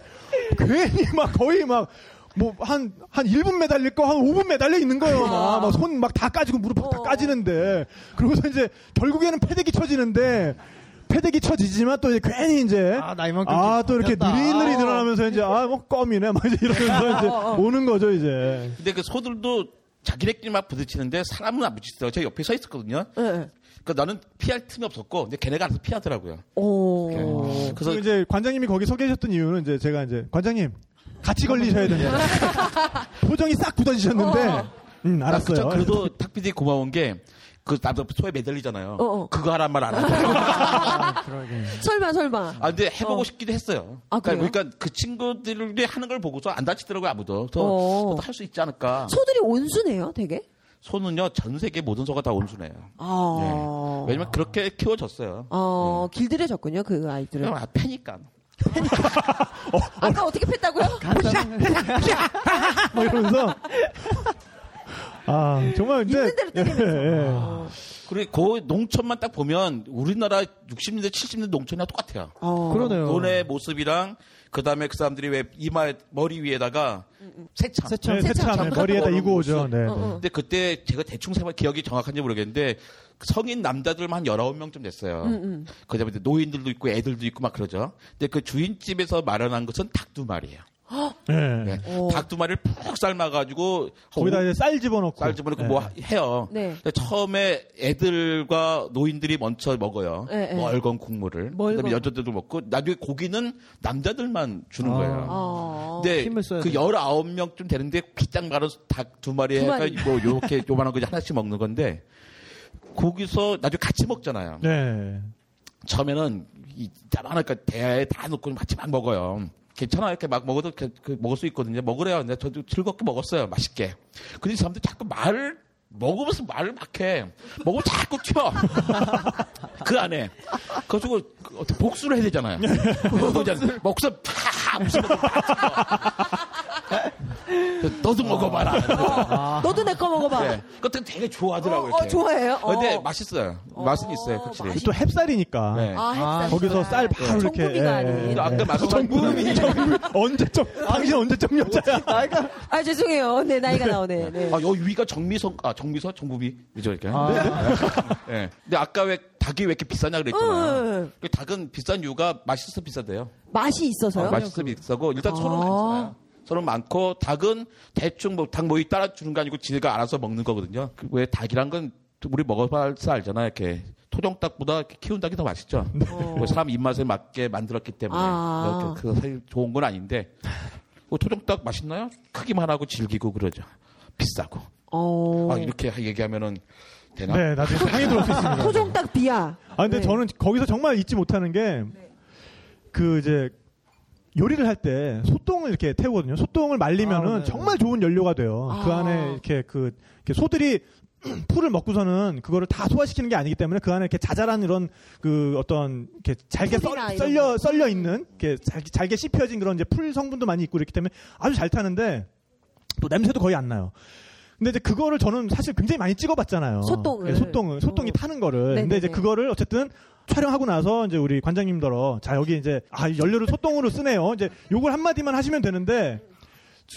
괜히 막 거의 막뭐한한 1분 매달릴 거 한 5분 매달려 있는 거예요. 어. 막손 막 다 까지고 무릎 다 어. 까지는데 그러고서 이제 결국에는 패대기 쳐지는데 패대기 쳐지지만 또 이제 괜히 이제 아, 나 이만큼 아, 또 이렇게. 느릿느릿 어. 일어나면서 이제 아, 뭐 껌이네 막 이제 이러면서 이제 오는 거죠, 이제. 근데 그 소들도 자기네끼리 막 부딪히는데 사람은 안 부딪히더라고요. 제가 옆에 서 있었거든요. 예. 그러니까 나는 피할 틈이 없었고, 근데 걔네가 알아서 피하더라고요. 오. 그래서 이제 관장님이 거기 서 계셨던 이유는 이제 제가 이제 관장님 같이 걸리셔야 된다. 표정이 싹 굳어지셨는데, 어. 음, 알았어요. 아, 그래도 탁피디 고마운 게, 그, 나도 소에 매달리잖아요. 어, 어. 그거 하란 말 안 하고. 아, 그러게. 설마, 설마. 아, 근데 해보고 어. 싶기도 했어요. 아, 그래요? 그러니까, 그러니까 그 친구들이 하는 걸 보고서 안 다치더라고요, 아무도. 그래서 어. 할수 있지 않을까. 소들이 온순해요, 되게? 소는요, 전 세계 모든 소가 다 온순해요. 아. 네. 왜냐면 그렇게 키워졌어요. 어, 길들여졌군요, 그 아이들은. 아, 패니까. 아까 어 떻게 팼다고요? 뭐 이러면서. 아, 정말 이제. 있는 대로 때리면서. 예, 예. 어. 그리고 그 농촌만 딱 보면 우리나라 60년대 70년대 농촌이랑 똑같아요. 어. 그러네요. 논의 모습이랑 그 다음에 그 사람들이 왜 이마 머리 위에다가. 네, 세참 세참 머리에다 이고 오죠. 네. 네. 근데 그때 제가 대충 생각 기억이 정확한지 모르겠는데 성인 남자들만 한 19명쯤 됐어요. 음, 그다음에 노인들도 있고 애들도 있고 막 그러죠. 근데 그 주인집에서 마련한 것은 닭 두 마리예요. 네. 네. 오. 닭두 마리를 푹 삶아가지고 거기다 이제 쌀 집어넣고. 쌀 집어넣고 네. 뭐 해요. 네. 처음에 애들과 노인들이 먼저 먹어요. 네, 네. 멀건 국물을. 멀건. 그다음에 여자들도 먹고 나중에 고기는 남자들만 주는 아. 거예요. 어. 근데 힘을 써야 그 돼. 19명쯤 되는데 피장 말아 닭두 마리 두 해가. 뭐 요렇게 요만한 거 하나씩 먹는 건데 거기서 나중에 같이 먹잖아요. 네. 처음에는 이 자만하니까 대야에 다 넣고 같이 막 먹어요. 괜찮아 이렇게 막 먹어도 그, 그 먹을 수 있거든요. 먹으래요. 근데 저도 즐겁게 먹었어요. 맛있게. 근데 이 사람들 자꾸 말을 먹으면서 말을 막 해. 먹으면 자꾸 튀어. 그 안에. 그래가지고 그 어떻게 복수를 해야 되잖아요. 먹고서 팍 튀어. 너도 먹어봐라. 너도 내 거 먹어봐. 네. 그것도 되게 좋아하더라고요. 어. 어, 좋아해요? 근데 어. 맛있어요. 맛은 있어요. 확실히. 맛있- 또 햅쌀이니까. 네. 아, 햇살. 거기서 쌀 바로 이렇게. 예, 아닌. 근데 아까 말씀하신 정부비, 정부비. 언제적, 당신 언제적 여자야? 나이가 아, 죄송해요. 네, 나이가 나오네. 네. 아, 여기 위가 정미선, 아, 정미선, 정부비. 그죠, 이렇게. 아. 예. 근데 아까 왜 닭이 왜 이렇게 비싸냐 그랬잖아요. 어, 그 닭은 비싼 이유가 맛있어 비싸대요. 맛이 있어서요? 어, 맛있어 비싸고 일단 서로 아. 많잖아요. 서로 많고 닭은 대충 뭐 닭 모이 따라 주는 거 아니고 지네가 알아서 먹는 거거든요. 그왜 닭이란 건 우리 먹어봐서 알잖아요. 이렇게 토종 닭보다 키운 닭이 더 맛있죠. 그 사람 입맛에 맞게 만들었기 때문에 아. 그 사실 좋은 건 아닌데 그 토종 닭 맛있나요? 크기만 하고 질기고 그러죠. 비싸고. 어. 아, 이렇게 얘기하면은 되나? 네, 나중에 상의 들을 수 있습니다. 토종 닭 비야. 아, 근데 네. 저는 거기서 정말 잊지 못하는 게, 그 이제, 요리를 할 때 소똥을 이렇게 태우거든요. 소똥을 말리면은 아, 네. 정말 좋은 연료가 돼요. 그 아. 안에 이렇게 그, 이렇게 소들이 풀을 먹고서는 그거를 다 소화시키는 게 아니기 때문에 그 안에 이렇게 자잘한 이런 그 어떤 이렇게 잘게 썰, 썰려 거. 썰려 있는 이렇게 잘, 잘게 씹혀진 그런 이제 풀 성분도 많이 있고 이렇기 때문에 아주 잘 타는데 또 냄새도 거의 안 나요. 근데 이제 그거를 저는 사실 굉장히 많이 찍어봤잖아요. 소똥을. 예, 소똥을 소똥이 어. 타는 거를. 네네네. 근데 이제 그거를 어쨌든 촬영하고 나서 이제 우리 관장님더러 자 여기 이제 아 연료를 소똥으로 쓰네요. 이제 요걸 한 마디만 하시면 되는데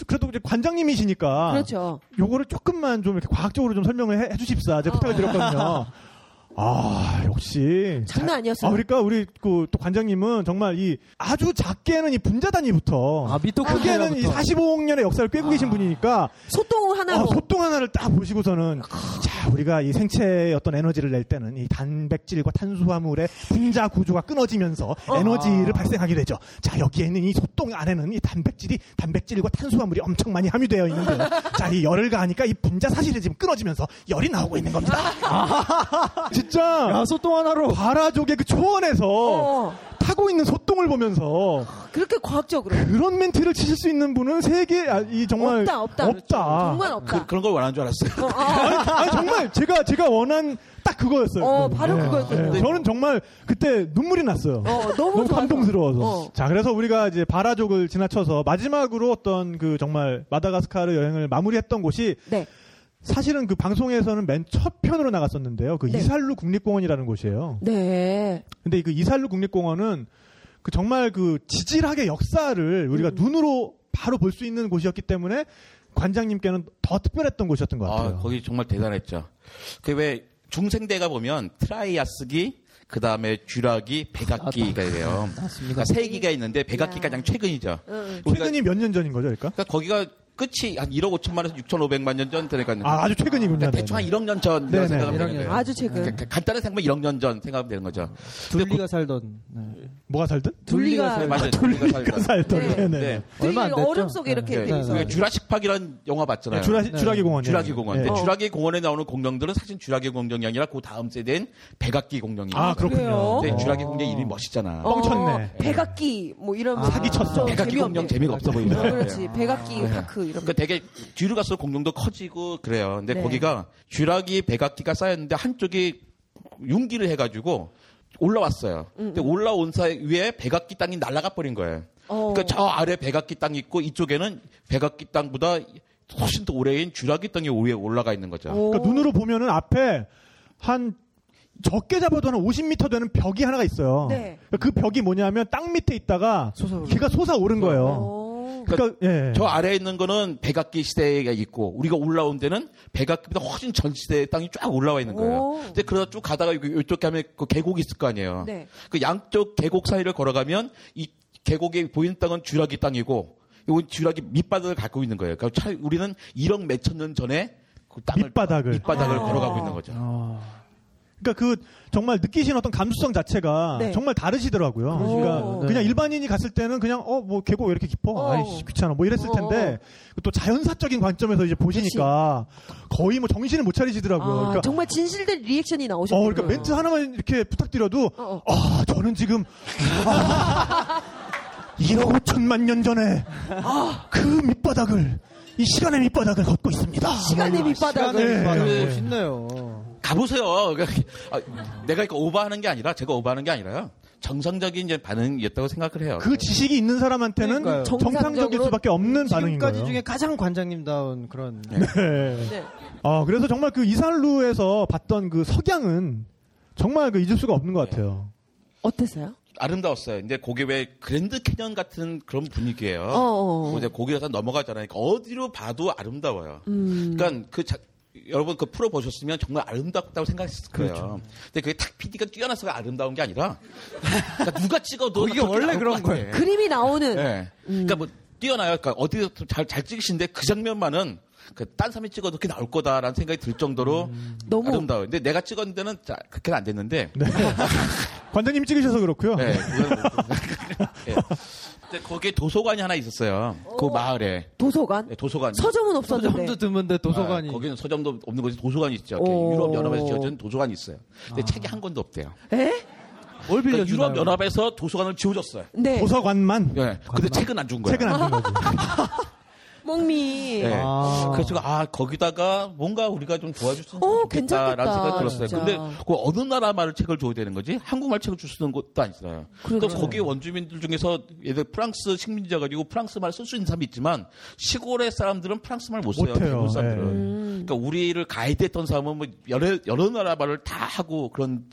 그래도 이제 관장님이시니까 그렇죠. 요거를 조금만 좀 이렇게 과학적으로 좀 설명을 해, 해 주십사. 제가 부탁을 드렸거든요. 아 역시 장난 아니었어요. 아, 그러니까 우리 그 또 관장님은 정말 이 아주 작게는 이 분자 단위부터 아, 크게는 이 미토콘드리아부터. 45억 년의 역사를 꿰고 계신 분이니까 소똥 하나로. 어, 소똥 하나를 딱 보시고서는 자 우리가 이 생체의 어떤 에너지를 낼 때는 이 단백질과 탄수화물의 분자 구조가 끊어지면서 에너지를 발생하게 되죠. 자 여기에 있는 이 소똥 안에는 이 단백질이 단백질과 탄수화물이 엄청 많이 함유되어 있는데 자이 열을 가하니까 이 분자 사실이 지금 끊어지면서 열이 나오고 있는 겁니다. 진짜 야, 소똥 하나로. 바라족의 그 초원에서 어. 타고 있는 소똥을 보면서 그렇게 과학적으로. 그런 멘트를 치실 수 있는 분은 세계 아, 이 정말 없다, 없다. 없다. 정말 없다. 그, 런걸 원하는 줄 알았어요. 어, 아, 아니, 아니, 정말 제가 제가 원한 딱 그거였어요. 어, 바로 그거였거든요. 저는 정말 그때 눈물이 났어요. 어, 너무 너무. 감동스러워서. 어. 자, 그래서 우리가 이제 바라족을 지나쳐서 마지막으로 어떤 그 정말 마다가스카르 여행을 마무리했던 곳이 네. 사실은 그 방송에서는 맨 첫 편으로 나갔었는데요. 그 네. 이살루 국립공원이라는 곳이에요. 네. 근데 그 이살루 국립공원은 그 정말 그 지질학의 역사를 우리가 음. 눈으로 바로 볼 수 있는 곳이었기 때문에 관장님께는 더 특별했던 곳이었던 것 같아요. 아, 거기 정말 대단했죠. 그 왜 중생대가 보면 트라이아스기, 그 다음에 쥐라기, 백악기가 돼요. 맞습니다. 그러니까 세 기가 있는데 백악기 야. 가장 최근이죠. 응. 최근이 몇 년 전인 거죠, 그러니까? 그러니까 거기가 끝이 한 1억 5천만에서 6,500만 년 전 되니까 아, 아주 최근이군요. 그러니까 대충 한 네네. 1억 년 전 네네, 생각하면 1억 되는 년. 거예요. 아주 최근. 그러니까 간단하게 생각하면 1억 년 전 생각하면 되는 거죠. 둘리가 살던. 네. 뭐가 살든? 둘리가 네, 맞아요. 돌리가 살던. 살던. 네. 네네. 네. 얼마 안 됐죠? 얼음 속에 이렇게 네. 돼 네. 있어. 그 주라식 파크라는 영화 봤잖아요. 주라, 네. 주라기 공원. 주라기 공원. 네. 어. 주라기 공원에 나오는 공룡들은 사실 주라기 공룡이 아니라 그 다음 세대인 백악기 공룡이에요. 아, 그렇군요. 어. 주라기 공룡 이름이 멋있잖아. 어, 뻥쳤네. 백악기 뭐 이런 아, 사기쳤어. 좀 백악기. 공룡 재미가 없어 어, 보인다. 그렇지. 백악기 네. 파크 이런 그러니까 되게 뒤로 갈수록 공룡도 커지고 그래요. 근데 네. 거기가 쥐라기, 백악기가 쌓였는데 한쪽이 융기를 해가지고 올라왔어요. 음, 근데 올라온 사이 위에 백악기 땅이 날아가 버린 거예요. 어. 그러니까 저 아래 백악기 땅이 있고 이쪽에는 백악기 땅보다 훨씬 더 오래인 쥐라기 땅이 위에 올라가 있는 거죠. 오. 그러니까 눈으로 보면은 앞에 한 적게 잡아도 한 50m 되는 벽이 하나가 있어요. 네. 그 벽이 뭐냐면 땅 밑에 있다가 솟아오르는 걔가 솟아오른 거예요. 오. 그러니까 예. 저 아래에 있는 거는 백악기 시대가 있고 우리가 올라온 데는 백악기보다 훨씬 전 시대의 땅이 쫙 올라와 있는 거예요. 오. 근데 그러다 쭉 가다가 이쪽 하면 그 계곡이 있을 거 아니에요. 네. 그 양쪽 계곡 사이를 걸어가면 이 계곡에 보이는 땅은 쥐라기 땅이고 이건 쥐라기 밑바닥을 갖고 있는 거예요. 그러니까 차- 우리는 1억 몇천 년 전에 그 땅을 밑바닥을. 밑바닥을 아. 걸어가고 있는 거죠. 그러니까 그 정말 느끼시는 어떤 감수성 자체가 네. 정말 다르시더라고요. 그러니까 네. 그냥 일반인이 갔을 때는 그냥 어 뭐 계곡 왜 이렇게 깊어? 어. 아이씨 귀찮아. 뭐 이랬을 어. 텐데 또 자연사적인 관점에서 이제 보시니까 거의 뭐 정신을 못 차리시더라고요. 아, 그러니까 정말 진실된 리액션이 어 나오셨군요. 그러니까 멘트 하나만 이렇게 부탁드려도 어, 어. 아 저는 지금 1억 5천만 년 전에 그 밑바닥을 이 시간의 밑바닥을 걷고 있습니다. 시간의 밑바닥을. 네. 시간을 네. 멋있네요. 가보세요. 그러니까 아, 내가 이거 오버하는 게 아니라 제가 오버하는 게 아니라요. 정상적인 이제 반응이었다고 생각을 해요. 그 지식이 있는 사람한테는 그러니까요. 정상적일 수밖에 없는 반응인 지금까지 거예요. 중에 가장 관장님다운 그런 네. 네. 아, 그래서 정말 그 이산루에서 봤던 그 석양은 정말 그 잊을 수가 없는 것 같아요. 어땠어요? 아름다웠어요. 근데 거기 왜 그랜드 캐년 같은 그런 분위기예요. 어, 어. 이제 거기에서 넘어가잖아요. 그러니까 어디로 봐도 아름다워요. 음. 그러니까 그 자- 여러분 그 프로 보셨으면 정말 아름답다고 생각했을 거예요. 그렇죠. 근데 그게 탁 PD가 뛰어나서가 아름다운 게 아니라 그러니까 누가 찍어도 그렇게 원래 그런. 거예요. 그림이 나오는. 네. 그러니까 뭐 뛰어나요. 그러니까 어디서 잘, 잘 찍으시는데 그 장면만은 그딴 사람이 찍어도 그렇게 나올 거다라는 생각이 들 정도로 너무- 아름다워요. 근데 내가 찍었는 데는 자, 그렇게는 안 됐는데. 네. 관장님 찍으셔서 그렇고요. 네. 그건 뭐- 네. 근데 거기에 도서관이 하나 있었어요. 그 마을에. 도서관? 네, 도서관. 서점은 없었는데. 서점도 드문데 도서관이 아, 거기는 서점도 없는 곳이 도서관이 있죠. 오. 유럽 연합에서 지어진 도서관이 있어요. 근데 책이 한 권도 없대요. 에? 뭘 그러니까 빌려주나요? 유럽 연합에서 도서관을 지어줬어요. 네. 도서관만 네. 근데 책은 안 준 거예요. 책은 안 준 거지. 몽미. 네. 아. 그래서 아 거기다가 뭔가 우리가 좀 도와줄 수 있으면 어, 좋겠다라는 괜찮겠다, 생각이 들었어요. 진짜. 근데 그 어느 나라 말을 책을 줘야 되는 거지? 한국말 책을 줄수 있는 것도 아니잖아요. 또 그러네요. 거기 원주민들 중에서 예를 프랑스 식민지자 가지고 프랑스 말을 쓸수 있는 사람이 있지만 시골의 사람들은 프랑스 말 못 써요. 못해요. 대부분 사람들은. 네. 음. 그러니까 우리를 가이드했던 사람은 뭐 여러 여러 나라 말을 다 하고 그런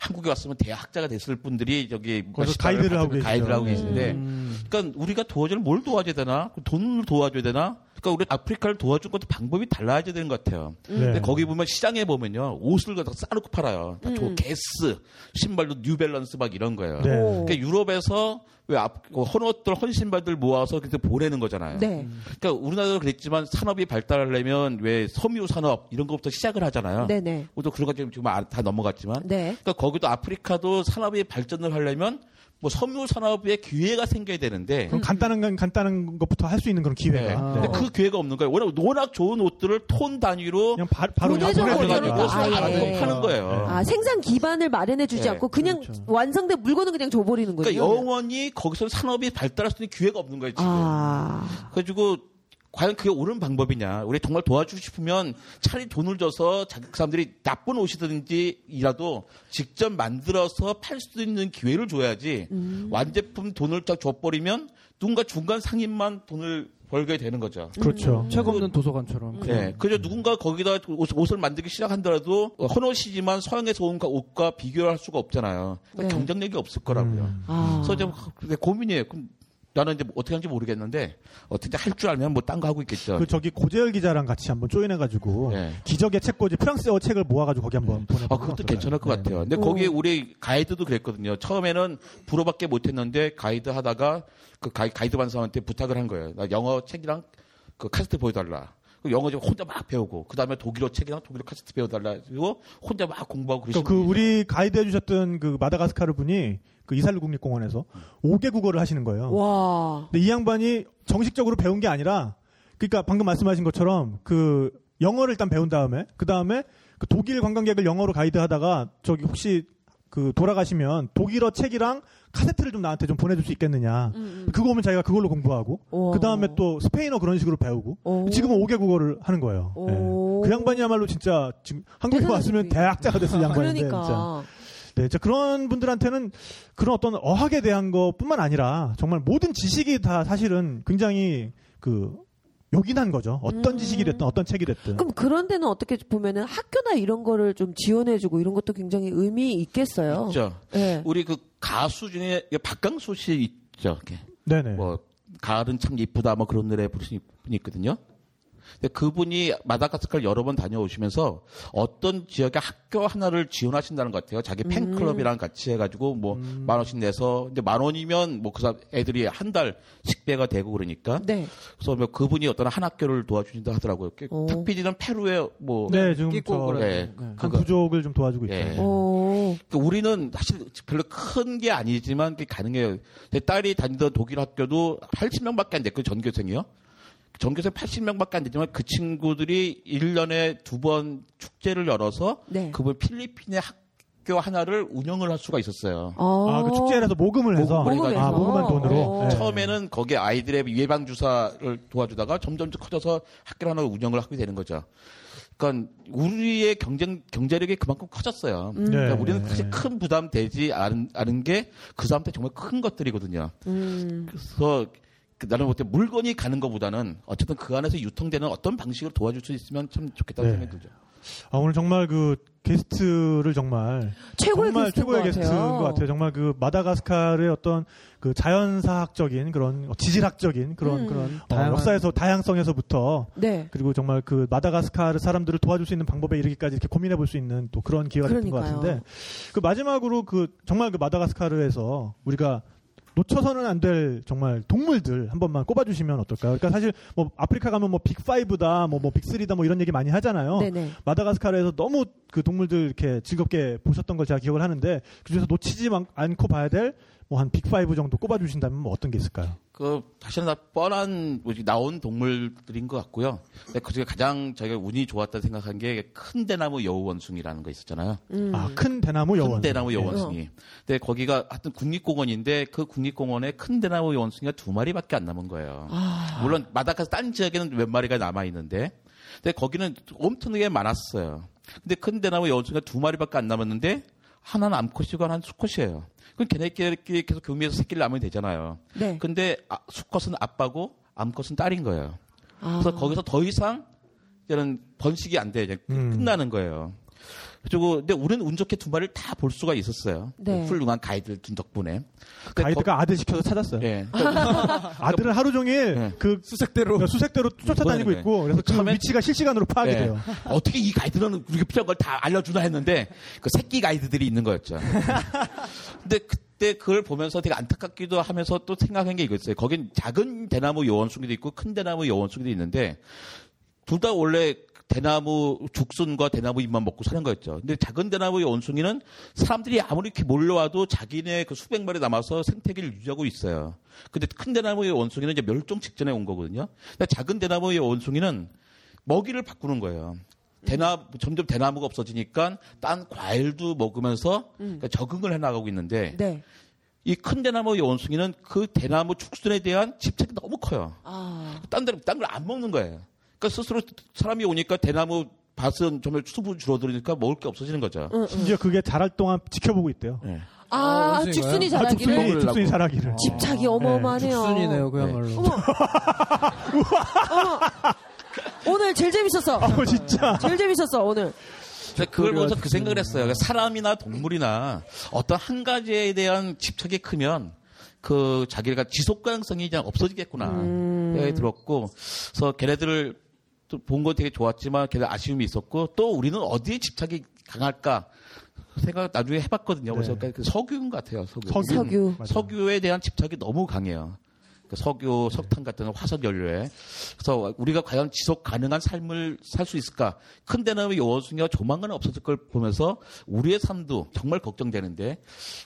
한국에 왔으면 대학자가 됐을 분들이 저기 거기서 시간을 가이드를 하고 가이드를 하고. 계신데 음. 그러니까 우리가 도와줄 뭘 도와줘야 되나? 돈을 도와줘야 되나? 그러니까 우리 아프리카를 도와줄 것도 방법이 달라야 되는 것 같아요. 근데 네. 거기 보면 시장에 보면요 옷을 갖다 싸놓고 팔아요. 다 조- 음. 게스, 신발도 뉴밸런스 막 이런 거예요. 네. 오. 그러니까 유럽에서 왜 앞, 그 헌옷들, 헌 신발들 모아서 그렇게 보내는 거잖아요. 네. 그러니까 우리나라도 그랬지만 산업이 발달하려면 왜 섬유 산업 이런 것부터 시작을 하잖아요. 네네. 우리도 그런 거 지금 지금 아- 다 넘어갔지만. 네. 그러니까 거기도 아프리카도 산업이 발전을 하려면 뭐 섬유 산업에 기회가 생겨야 되는데 그럼 간단한 건 간단한 것부터 할 수 있는 그런 네. 기회가. 근데 그 기회가 없는 거예요. 워낙, 워낙 좋은 옷들을 톤 단위로 그냥 바, 바로 보내가지고 아예. 고 파는 거예요. 아, 생산 기반을 마련해 주지 네, 않고 그냥 그렇죠. 완성된 물건은 그냥 줘버리는 거죠. 그러니까 영원히 거기서 산업이 발달할 수 있는 기회가 없는 거예요, 지금. 아. 그래가지고 과연 그게 옳은 방법이냐. 우리 정말 도와주고 싶으면 차라리 돈을 줘서 자기 사람들이 나쁜 옷이든지라도 직접 만들어서 팔 수 있는 기회를 줘야지 음. 완제품 돈을 쫙 줘버리면 누군가 중간 상인만 돈을 벌게 되는 거죠. 그렇죠. 책 없는 도서관처럼. 네. 그래서 누군가 거기다 옷, 을 만들기 시작한다라도 헌옷이지만 서양에서 온 옷과 비교할 수가 없잖아요. 그러니까 네. 경쟁력이 없을 거라고요. 음. 아. 그래서 좀 근데 고민이에요. 그럼 나는 이제 뭐 어떻게 하는지 모르겠는데 어떻게 할 줄 알면 뭐 딴 거 하고 있겠죠. 그 저기 고재열 기자랑 같이 한번 조인해가지고 네. 기적의 책꽂이 프랑스어 책을 모아가지고 거기 한번 보내. 아, 그것도 괜찮을 것 같아요. 근데 오. 거기 우리 가이드도 그랬거든요. 처음에는 불어밖에 못했는데 가이드 하다가 그 가이, 가이드 반사한테 부탁을 한 거예요. 나 영어 책이랑 그 카세트 보여달라. 그 영어 좀 혼자 막 배우고 그 다음에 독일어 책이랑 독일어 카세트 배워달라. 그리고 혼자 막 공부하고 그러시는 그, 그 우리 가이드 해주셨던 그 마다가스카르 분이 그 이살루 국립공원에서 5개 국어를 하시는 거예요. 와. 근데 이 양반이 정식적으로 배운 게 아니라 그러니까 방금 말씀하신 것처럼 그 영어를 일단 배운 다음에 그 다음에 그 독일 관광객을 영어로 가이드하다가 저기 혹시 그 돌아가시면 독일어 책이랑 카세트를 좀 나한테 좀 보내줄 수 있겠느냐. 음, 그거 오면 자기가 그걸로 공부하고 오. 그 다음에 또 스페인어 그런 식으로 배우고 오. 지금은 5개 국어를 하는 거예요. 오. 예. 그 양반이야말로 진짜 지금 한국에 왔으면. 대학자가 됐을 양반인데 진짜. 그러니까. 네, 진짜 그런 분들한테는 그런 어떤 어학에 대한 것뿐만 아니라 정말 모든 지식이 다 사실은 굉장히 그 요긴한 거죠. 어떤 음. 지식이 됐든 어떤 책이 됐든. 그럼 그런 데는 어떻게 보면은 학교나 이런 거를 좀 지원해주고 이런 것도 굉장히 의미 있겠어요. 있죠. 네. 우리 그 가수 중에 박강수 씨 있죠. 이렇게 네네. 뭐 가을은 참 예쁘다 뭐 그런 노래 부르신 분이 있거든요. 근데 그분이 마다가스카를 여러 번 다녀오시면서 어떤 지역의 학교 하나를 지원하신다는 것 같아요. 자기 팬클럽이랑 같이 해가지고 뭐 만 원씩 내서 근데 만 원이면 뭐 그 사람 애들이 한 달 식배가 되고 그러니까 네. 그래서 뭐 그분이 어떤 한 학교를 도와주신다 하더라고요. 오. 탁피디는 페루에 뭐 네, 지금 끼고 저 그래요. 네. 네. 한 부족을 좀 도와주고 있죠. 예. 오. 그 우리는 사실 별로 큰 게 아니지만 그게 가능해요. 제 딸이 다니던 독일 학교도 80명밖에 안 됐고 전교생이요. 전교생 80명밖에 안 되지만 그 친구들이 1년에 두 번 축제를 열어서 네. 그분 필리핀의 학교 하나를 운영을 할 수가 있었어요. 아, 그 축제라서 모금을 해서. 모금해서. 아, 모금한 돈으로. 어. 네. 처음에는 거기에 아이들의 예방 주사를 도와주다가 점점 커져서 학교 하나 운영을 하게 되는 거죠. 그러니까 우리의 경쟁 경제력이 그만큼 커졌어요. 음. 그러니까 네. 우리는 사실 큰 부담 되지 않은, 않은 게 그 사람한테 정말 큰 것들이거든요. 음. 그래서 그 나는 볼때 물건이 가는 것보다는 어쨌든 그 안에서 유통되는 어떤 방식으로 도와줄 수 있으면 참 좋겠다는 네. 생각이 들죠. 아, 오늘 정말 그 게스트를 정말 최고의 정말 게스트인 최고의 것 게스트인 같아요. 것 같아요. 정말 그 마다가스카르의 어떤 그 자연사학적인 그런 지질학적인 그런 음. 그런 어, 다양한- 역사에서 다양성에서부터 네. 그리고 정말 그 마다가스카르 사람들을 도와줄 수 있는 방법에 이르기까지 이렇게 고민해 볼 수 있는 또 그런 기회가 됐던 것 그러니까요. 같은데 그 마지막으로 그 정말 그 마다가스카르에서 우리가 놓쳐서는 안 될 정말 동물들 한 번만 꼽아주시면 어떨까요? 그러니까 사실 뭐 아프리카 가면 뭐 빅5다, 뭐, 뭐 빅3다 뭐 이런 얘기 많이 하잖아요. 네네. 마다가스카르에서 너무 그 동물들 이렇게 즐겁게 보셨던 걸 제가 기억을 하는데 그중에서 놓치지 만- 않고 봐야 될 뭐 한 빅5 정도 꼽아주신다면 뭐 어떤 게 있을까요? 그 사실은 다 뻔한 뭐지, 나온 동물들인 것 같고요. 근데 그 중에 가장 저희가 운이 좋았다 생각한 게 큰 대나무 여우원숭이라는 거 있었잖아요. 음. 아, 큰 대나무 여원. 큰 대나무 여원숭이. 근데 거기가 하여튼 국립공원인데 그 국립공원에 큰 대나무 여원숭이가 두 마리밖에 안 남은 거예요. 아. 물론 마다가스 딴 지역에는 몇 마리가 남아 있는데, 근데 거기는 엄청나게 많았어요. 근데 큰 대나무 여원숭이가 두 마리밖에 안 남았는데 하나는 암컷이고 하나는 수컷이에요. 그럼 걔네끼리 계속 교미해서 새끼를 낳으면 되잖아요. 네. 근데 아, 수컷은 아빠고 암컷은 딸인 거예요. 아. 그래서 거기서 더 이상 이제는 번식이 안 돼. 이제 음. 끝나는 거예요. 그리고 근데 우리는 운 좋게 두 마리를 다 볼 수가 있었어요. 네. 훌륭한 가이드를 둔 덕분에. 근데 가이드가 아들 시켜서 찾았어요. 거- 예. 그러니까 아들은 하루 종일 네. 그 수색대로 수색대로 쫓아다니고 네. 있고 그래서 그 처음엔- 위치가 실시간으로 파악이 예. 돼요. 어떻게 이 가이드는 우리가 필요한 걸 다 알려주나 했는데 그 새끼 가이드들이 있는 거였죠. 근데 그때 그걸 보면서 되게 안타깝기도 하면서 또 생각한 게 이거였어요. 거긴 작은 대나무 요원숭이도 있고 큰 대나무 요원숭이도 있는데 둘 다 원래 대나무 죽순과 대나무 잎만 먹고 사는 거였죠. 근데 작은 대나무 원숭이는 사람들이 아무리 이렇게 몰려와도 자기네 그 수백 마리 남아서 생태계를 유지하고 있어요. 근데 큰 대나무의 원숭이는 이제 멸종 직전에 온 거거든요. 근데 작은 대나무의 원숭이는 먹이를 바꾸는 거예요. 대나무 점점 대나무가 없어지니까 딴 과일도 먹으면서 그러니까 적응을 해 나가고 있는데 네. 이큰 대나무의 원숭이는 그 대나무 축순에 대한 집착이 너무 커요. 아. 딴 데는 딴걸 안 먹는 거예요. 그러니까 스스로 사람이 오니까 대나무 밭은 정말 수분 줄어들으니까 먹을 게 없어지는 거죠. 응, 응. 심지어 그게 자랄 동안 지켜보고 있대요. 예. 아, 아? 죽순이 아, 자라기를 죽순이, 먹으려고. 죽순이 자라기를. 집착이 어마어마하네요. 죽순이네요, 그야말로. 어머. 어머. 오늘 제일 재밌었어. 어, 진짜. 제일 재밌었어 오늘. 그걸 보면서 그 생각을 했어요. 그러니까 사람이나 동물이나 어떤 한 가지에 대한 집착이 크면 그 자기가 지속 가능성이 그냥 없어지겠구나 음. 생각이 들었고 그래서 걔네들을 또 본건 되게 좋았지만 걔네 아쉬움이 있었고 또 우리는 어디에 집착이 강할까 생각 나중에 해봤거든요. 그래서 네. 그 석유인 것 같아요. 석유. 석유. 석유. 석유 에 대한 집착이 너무 강해요. 그 석유, 석탄 같은 화석 연료에. 그래서 우리가 과연 지속 가능한 삶을 살 수 있을까? 큰 데는 요원숭이가 조만간 없어질 걸 보면서 우리의 삶도 정말 걱정되는데,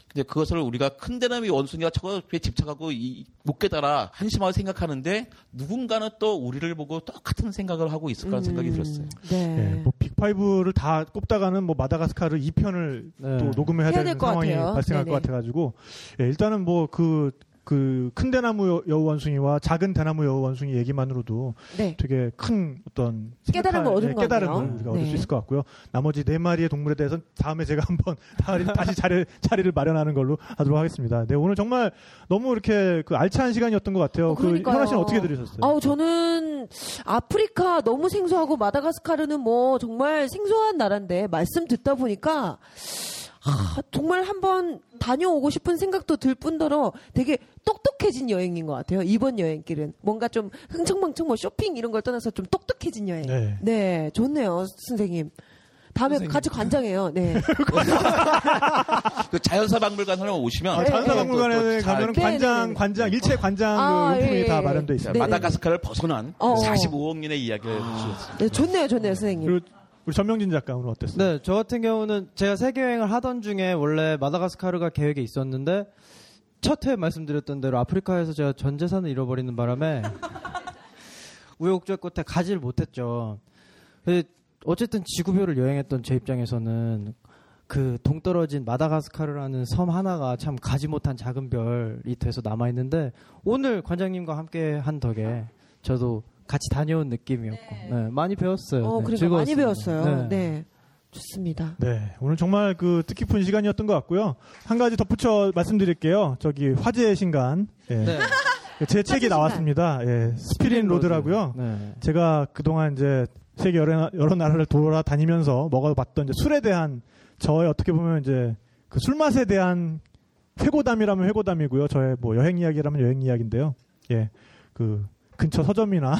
근데 그것을 우리가 큰 데나미 원숭이가 저거에 집착하고 이, 못 깨달아 한심하게 생각하는데 누군가는 또 우리를 보고 똑같은 생각을 하고 있을 거라는 생각이 들었어요. 네. 예, 뭐 빅5를 다 꼽다가는 뭐 마다가스카르 2편을 네. 또 녹음해야 해야 되는 상황이 같아요. 발생할 네네. 것 같아가지고 예, 일단은 뭐 그 그 큰 대나무 여- 여우 원숭이와 작은 대나무 여우 원숭이 얘기만으로도 네. 되게 큰 어떤 깨달음을 얻은 네, 것 깨달음을. 우리가 얻을 네. 수 있을 것 같고요. 나머지 네 마리의 동물에 대해서는 다음에 제가 한번 다시, 자리, 자리를 마련하는 걸로 하도록 하겠습니다. 네, 오늘 정말 너무 이렇게 그 알찬 시간이었던 것 같아요. 어, 그. 현아 씨는 어떻게 들으셨어요? 아우 저는 아프리카 너무 생소하고 마다가스카르는 뭐 정말 생소한 나라인데 말씀 듣다 보니까 아, 정말 한번 다녀오고 싶은 생각도 들 뿐더러 되게 똑똑해진 여행인 것 같아요. 이번 여행길은 뭔가 좀 흥청망청 뭐 쇼핑 이런 걸 떠나서 좀 똑똑해진 여행. 네. 네, 좋네요, 선생님. 다음에 같이 관장해요. 네. 그 자연사 박물관 하나 오시면 아, 자연사 박물관에 또 잘- 가면 네, 관장, 네, 네. 관장, 일체 관장 아, 그 용품이 예, 다 예. 마련돼 자, 있습니다. 네, 네. 마다가스카르를 벗어난 어, 어. 45억 년의 이야기를 있습니다. 네, 좋네요, 좋네요, 선생님. 우리 전명진 작가 오늘 어땠어요? 네, 저 같은 경우는 제가 세계 여행을 하던 중에 원래 마다가스카르가 계획에 있었는데 첫 회 말씀드렸던 대로 아프리카에서 제가 전 재산을 잃어버리는 바람에 우여곡절 끝에 가지를 못했죠. 근데 어쨌든 지구별을 여행했던 제 입장에서는 그 동떨어진 마다가스카르라는 섬 하나가 참 가지 못한 작은 별이 돼서 남아 있는데 오늘 관장님과 함께 한 덕에 저도 같이 다녀온 느낌이었고 네, 많이 배웠어요. 어, 네, 그러니까 많이 즐거웠습니다. 배웠어요. 네. 네. 좋습니다. 네, 오늘 정말 그 뜻깊은 시간이었던 것 같고요. 한 가지 덧붙여 말씀드릴게요. 저기 화제의 신간. 예. 네. 제 책이. 나왔습니다. 예, 스피린 로드라고요. 네. 제가 그동안 이제 세계 여러, 나- 여러 나라를 돌아다니면서 먹어봤던 이제 술에 대한 저의 어떻게 보면 이제 그 술맛에 대한 회고담이라면 회고담이고요. 저의 뭐 여행 이야기라면 여행 이야기인데요. 예, 그 근처 서점이나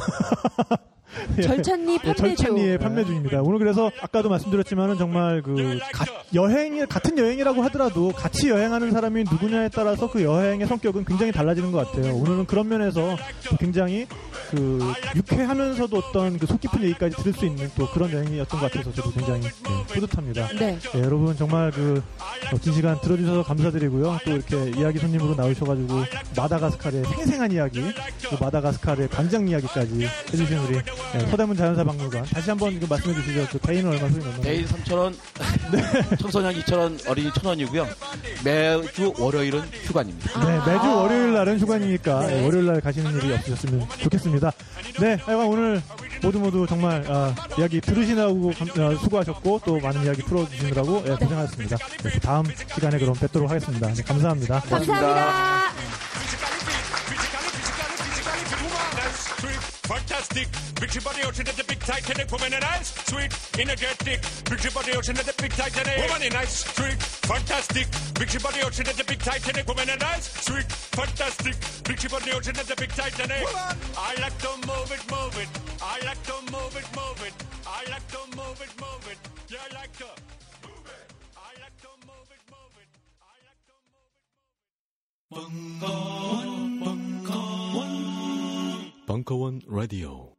예. 절찬리 예, 판매주. 절찬리에 판매 중입니다. 오늘 그래서 아까도 말씀드렸지만은 정말 그 가- 여행이 같은 여행이라고 하더라도 같이 여행하는 사람이 누구냐에 따라서 그 여행의 성격은 굉장히 달라지는 것 같아요. 오늘은 그런 면에서 굉장히 그 유쾌하면서도 어떤 그 속 깊은 얘기까지 들을 수 있는 또 그런 여행이었던 것 같아서 저도 굉장히 네, 뿌듯합니다. 네. 예, 여러분 정말 그긴 시간 들어주셔서 감사드리고요. 또 이렇게 이야기 손님으로 나오셔가지고 마다가스카르의 생생한 이야기, 또 마다가스카르의 관장 이야기까지 해주신 우리 예, 서대문 자연사 박물관 다시 한번 이거 말씀해 주시죠. 그 대인은 얼마 소리 넣나요? 대인 3,000원, 청소년 2,000원, 어린이 1,000원이고요. 매주 월요일은 휴관입니다. 네, 매주 아. 월요일 날은 휴관이니까 네. 예, 월요일 날 가시는 일이 없으셨으면 좋겠습니다. 네, 하여간 오늘 모두 모두 정말 아, 이야기 들으시느라고 감- 아, 수고하셨고 또 많은 이야기 풀어주시느라고 예, 고생하셨습니다. 네, 다음 시간에 그럼 뵙도록 하겠습니다. 네, 감사합니다. 감사합니다. Fantastic, bitchy body ocean at the big Titanic. Woman and ice, sweet, energetic, bitchy body ocean at the big Titanic. Woman and ice, sweet, fantastic, bitchy body ocean at the big Titanic. Woman and ice, sweet, fantastic, bitchy body ocean at the big Titanic. I like to move it, move it. I like to move it, move it. I like to move it, I like to move it. Yeah, I like to move it. I Bunkawan Radio.